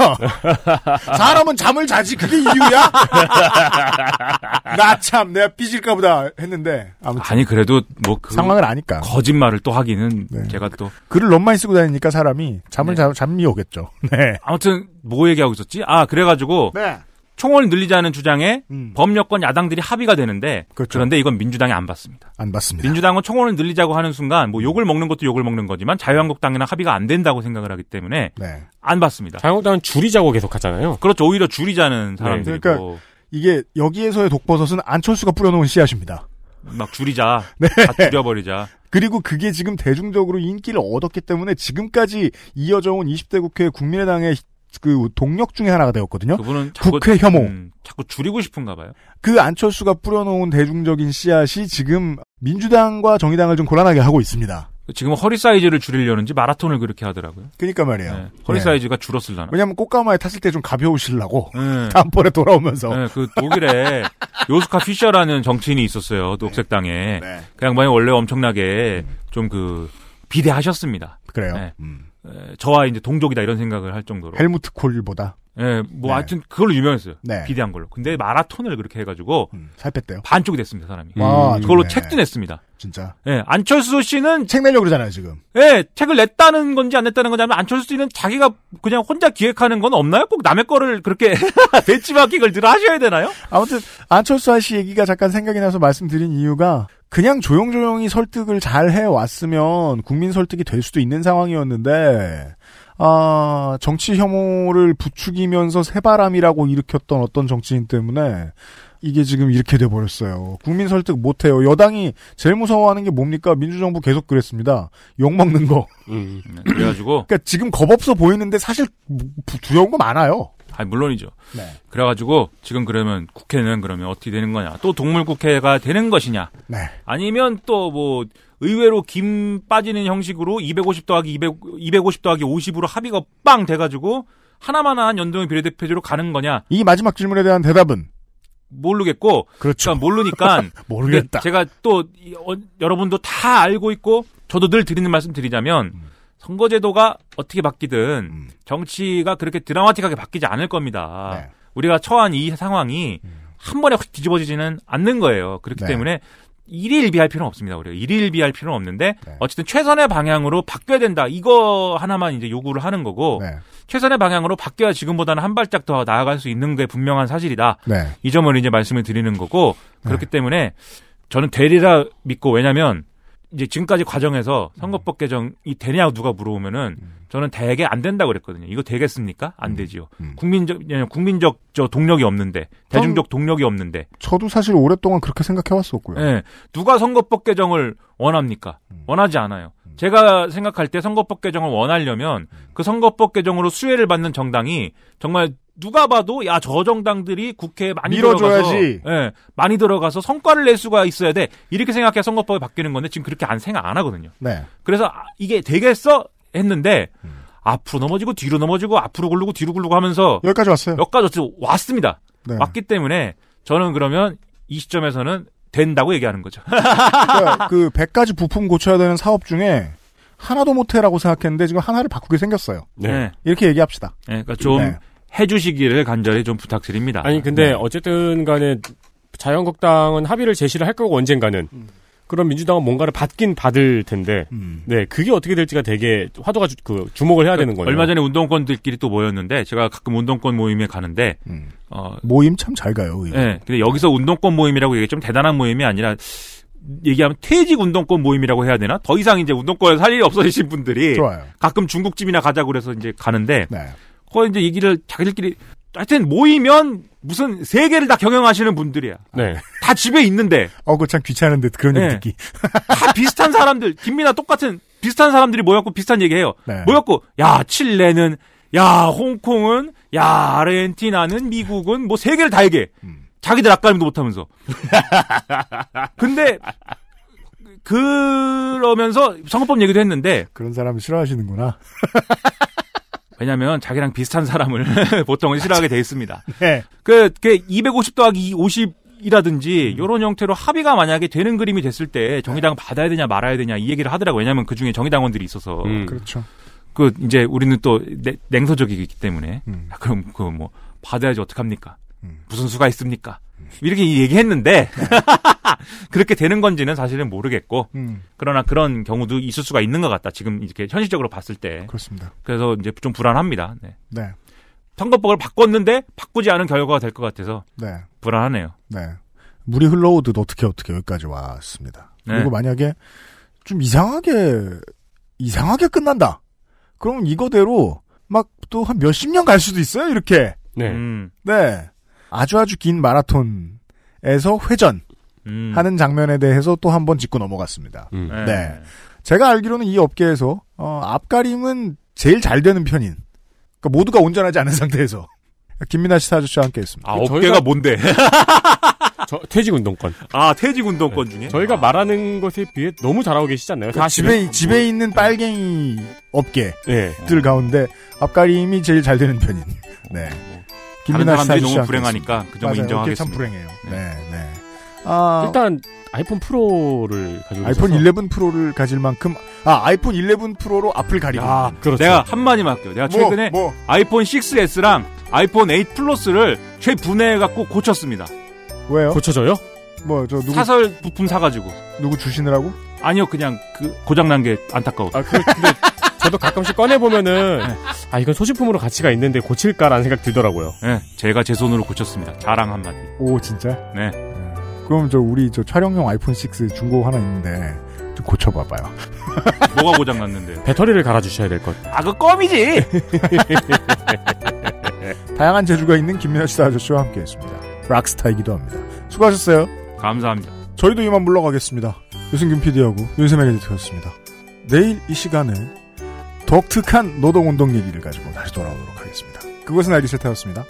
(laughs) 사람은 잠을 자지 그게 이유야? (laughs) 나 참 내가 삐질까 보다 했는데 아무튼 아니, 그래도 뭐 그. 상황을 아니까. 거짓말을 또 하기는 네. 제가 또. 글을 너무 많이 쓰고 다니니까 사람이 잠을 네. 자, 잠이 오겠죠. (laughs) 네. 아무튼 뭐 얘기하고 있었지? 아, 그래가지고. 네. 총을 늘리자는 주장에 음. 범여권 야당들이 합의가 되는데 그렇죠. 그런데 이건 민주당이 안 받습니다. 안 받습니다. 민주당은 총원을 늘리자고 하는 순간 뭐 욕을 먹는 것도 욕을 먹는 거지만 자유한국당이랑 합의가 안 된다고 생각을 하기 때문에 네. 안 받습니다. 자유한국당은 줄이자고 계속 하잖아요. 그렇죠. 오히려 줄이자는 사람들이고 그러니까 이게 여기에서의 독버섯은 안철수가 뿌려놓은 씨앗입니다. 막 줄이자, (laughs) 네. 다 줄여버리자. 그리고 그게 지금 대중적으로 인기를 얻었기 때문에 지금까지 이어져 온 20대 국회 국민의당의 그 동력 중에 하나가 되었거든요. 그분은 자꾸, 국회 혐오. 음, 자꾸 줄이고 싶은가 봐요. 그 안철수가 뿌려놓은 대중적인 씨앗이 지금 민주당과 정의당을 좀 곤란하게 하고 있습니다. 지금 허리 사이즈를 줄이려는지 마라톤을 그렇게 하더라고요. 그러니까 말이에요. 네, 허리 네. 사이즈가 줄었을라나. 왜냐하면 꽃가마에 탔을 때 좀 가벼우시려고 네. (laughs) 다음번에 돌아오면서 네, 그 독일에 요스카 피셔라는 정치인이 있었어요. 녹색당에. 네. 그 양반이 원래 엄청나게 좀 그 비대하셨습니다. 그래요. 네. 음. 에, 저와 이제 동족이다 이런 생각을 할 정도로. 헬무트 콜보다 예, 뭐 네. 하여튼 그걸로 유명했어요. 네. 비대한 걸로. 근데 마라톤을 그렇게 해가지고 살 뺐대요. 반쪽이 됐습니다, 사람이. 와, 그걸로 좋네. 책도 냈습니다. 진짜. 예, 안철수 씨는 책 내려고 그러잖아요, 지금. 예, 책을 냈다는 건지 안 냈다는 건지 아니면 안철수 씨는 자기가 그냥 혼자 기획하는 건 없나요? 꼭 남의 거를 그렇게 (laughs) 배치마킹을 늘 하셔야 되나요? 아무튼 안철수 씨 얘기가 잠깐 생각이 나서 말씀드린 이유가 그냥 조용조용히 설득을 잘 해왔으면 국민 설득이 될 수도 있는 상황이었는데 아 정치 혐오를 부추기면서 새바람이라고 일으켰던 어떤 정치인 때문에 이게 지금 이렇게 돼 버렸어요. 국민 설득 못 해요. 여당이 제일 무서워하는 게 뭡니까? 민주정부 계속 그랬습니다. 욕 먹는 거. 음. 그래가지고 그러니까 지금 겁 없어 보이는데 사실 부- 두려운 거 많아요. 아 물론이죠. 네. 그래가지고 지금 그러면 국회는 그러면 어떻게 되는 거냐? 또 동물 국회가 되는 것이냐? 네. 아니면 또 뭐 의외로 김 빠지는 형식으로 250 더하기 200, 250 더하기 50으로 합의가 빵 돼가지고 하나만한 연동형 비례대표제로 가는 거냐? 이 마지막 질문에 대한 대답은 모르겠고, 그렇죠. 그러니까 모르니까 (laughs) 모르겠다. 제가 또 이, 어, 여러분도 다 알고 있고 저도 늘 드리는 말씀 드리자면 음. 선거제도가 어떻게 바뀌든 정치가 그렇게 드라마틱하게 바뀌지 않을 겁니다. 네. 우리가 처한 이 상황이 한 번에 확 뒤집어지지는 않는 거예요. 그렇기 음. 네. 때문에 일일비할 필요는 없습니다. 우리가 일일비할 필요는 없는데 네. 어쨌든 최선의 방향으로 바뀌어야 된다. 이거 하나만 이제 요구를 하는 거고 네. 최선의 방향으로 바뀌어야 지금보다는 한 발짝 더 나아갈 수 있는 게 분명한 사실이다. 네. 이 점을 이제 말씀을 드리는 거고 그렇기 때문에 저는 되리라 믿고 왜냐면 이제 지금까지 과정에서 선거법 개정이 되냐고 누가 물어보면은 저는 대개 안 된다고 그랬거든요. 이거 되겠습니까? 안 되지요. 국민적 국민적 저 동력이 없는데 대중적 동력이 없는데 저도 사실 오랫동안 그렇게 생각해 왔었고요. 예. 누가 선거법 개정을 원합니까? 원하지 않아요. 제가 생각할 때 선거법 개정을 원하려면 그 선거법 개정으로 수혜를 받는 정당이 정말 누가 봐도 야 저 정당들이 국회에 많이 밀어줘야지. 들어가서 예, 많이 들어가서 성과를 낼 수가 있어야 돼 이렇게 생각해 야 선거법이 바뀌는 건데 지금 그렇게 안 생각 안 하거든요. 네. 그래서 아, 이게 되겠어 했는데 앞으로 넘어지고 뒤로 넘어지고 앞으로 굴르고 뒤로 굴르고 하면서 여기까지 왔어요. 여기까지 왔습니다. 네. 왔기 때문에 저는 그러면 이 시점에서는 된다고 얘기하는 거죠. (laughs) 그러니까 그 100가지 부품 고쳐야 되는 사업 중에 하나도 못해라고 생각했는데 지금 하나를 바꾸게 생겼어요. 네. 이렇게 얘기합시다. 네, 그러니까 좀 네. 해주시기를 간절히 좀 부탁드립니다. 아니 근데 네. 어쨌든 간에 자유한국당은 합의를 제시를 할 거고 언젠가는 음. 그럼 민주당은 뭔가를 받긴 받을 텐데 네 그게 어떻게 될지가 되게 화두가 주, 그 주목을 해야 되는 거예요. 얼마 전에 운동권들끼리 또 모였는데 제가 가끔 운동권 모임에 가는데 어 모임 참 잘 가요. 의외로. 예. 근데 여기서 운동권 모임이라고 얘기 좀 대단한 모임이 아니라 얘기하면 퇴직 운동권 모임이라고 해야 되나? 더 이상 이제 운동권에서 할 일이 없어지신 분들이 좋아요. 가끔 중국집이나 가자고 그래서 이제 가는데 네. 거기 이제 얘기를 자기들끼리 하여튼 모이면 무슨 세계를 다 경영하시는 분들이야. 네. 다 집에 있는데 어, 그참 귀찮은데 그런 얘기 네. 듣기. 다 (laughs) 비슷한 사람들, 김미나 똑같은 비슷한 사람들이 모였고 비슷한 얘기해요. 네. 모였고 야 칠레는 야 홍콩은 야 아르헨티나는 미국은 뭐 세계를 다 얘기해. 자기들 앞가림도 못하면서. (laughs) 근데 그러면서 선거법 얘기도 했는데 그런 사람 싫어하시는구나. (laughs) 왜냐면 자기랑 비슷한 사람을 (laughs) 보통은 싫어하게 돼 있습니다. 네. 그, 그, 250 더하기 50 이라든지, 요런 형태로 합의가 만약에 되는 그림이 됐을 때, 정의당 받아야 되냐 말아야 되냐, 이 얘기를 하더라고요. 왜냐면 그 중에 정의당원들이 있어서. 그렇죠. 그, 이제 우리는 또 냉- 냉소적이기 때문에. 음. 아, 그럼 그 뭐, 받아야지 어떡합니까? 무슨 수가 있습니까? 이렇게 얘기했는데, (laughs) 그렇게 되는 건지는 사실은 모르겠고, 음. 그러나 그런 경우도 있을 수가 있는 것 같다. 지금 이렇게 현실적으로 봤을 때. 그렇습니다. 그래서 이제 좀 불안합니다. 네. 네. 선거법을 바꿨는데 바꾸지 않은 결과가 될 것 같아서 네. 불안하네요. 네. 물이 흘러오듯 어떻게 어떻게 여기까지 왔습니다. 네. 그리고 만약에 좀 이상하게 이상하게 끝난다. 그러면 이거대로 막 또 한 몇십 년 갈 수도 있어요. 이렇게. 네. 음, 네. 아주 아주 긴 마라톤에서 회전 음. 하는 장면에 대해서 또 한 번 짚고 넘어갔습니다. 음. 네. 네. 제가 알기로는 이 업계에서 어, 앞가림은 제일 잘 되는 편인. 그러니까 모두가 온전하지 않은 (laughs) 상태에서 김민아 씨 사주씨와 함께했습니다. 아, 업계가 뭔데? (laughs) 저, 퇴직 운동권. 아, 퇴직 운동권 중에? 저희가 말하는 것에 비해 너무 잘하고 계시지 않나요? 그 집에 집에 있는 빨갱이 업계들 네. 가운데 앞가림이 제일 잘 되는 편인. 네. 다른 사람들이 너무 불행하니까. 그 점을. 인정하겠습니다. 참 불행해요. 네. 네, 네. 아, 일단 아이폰 프로를 가지고 아이폰 있어서 11 프로를 가질 만큼 아 아이폰 11 프로로 앞을 가리고 야, 있는. 그렇죠. 내가 한마디만 할게요. 내가 뭐, 최근에 뭐. 아이폰 6S랑 아이폰 8 플러스를 최분해해 갖고 고쳤습니다. 왜요? 고쳐져요? 뭐 저 누구 사설 부품 사 가지고. 누구 주시느라고? 아니요, 그냥 그 고장 난 게 안타까워. 아, 그, 근데 저도 가끔씩 꺼내 보면은, 아, 이건 소지품으로 가치가 있는데 고칠까라는 생각 들더라고요. 네, 제가 제 손으로 고쳤습니다. 자랑 한마디. 오 진짜? 네. 그럼 저 우리 저 촬영용 아이폰 6 중고 하나 있는데 좀 고쳐봐봐요. (laughs) 뭐가 고장났는데요? 배터리를 갈아주셔야 될 것. 아, 그 껌이지! (laughs) 다양한 재주가 있는 김민아 씨 아저씨와 함께 했습니다. 락스타이기도 합니다. 수고하셨어요. 감사합니다. 저희도 이만 물러가겠습니다. 유승균 PD하고 윤세명 에디터였습니다. 내일 이 시간에 독특한 노동운동 얘기를 가지고 다시 돌아오도록 하겠습니다. 그것은 알기 싫다였습니다.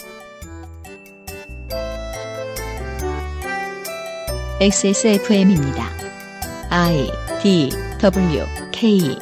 XSFM입니다. I D W K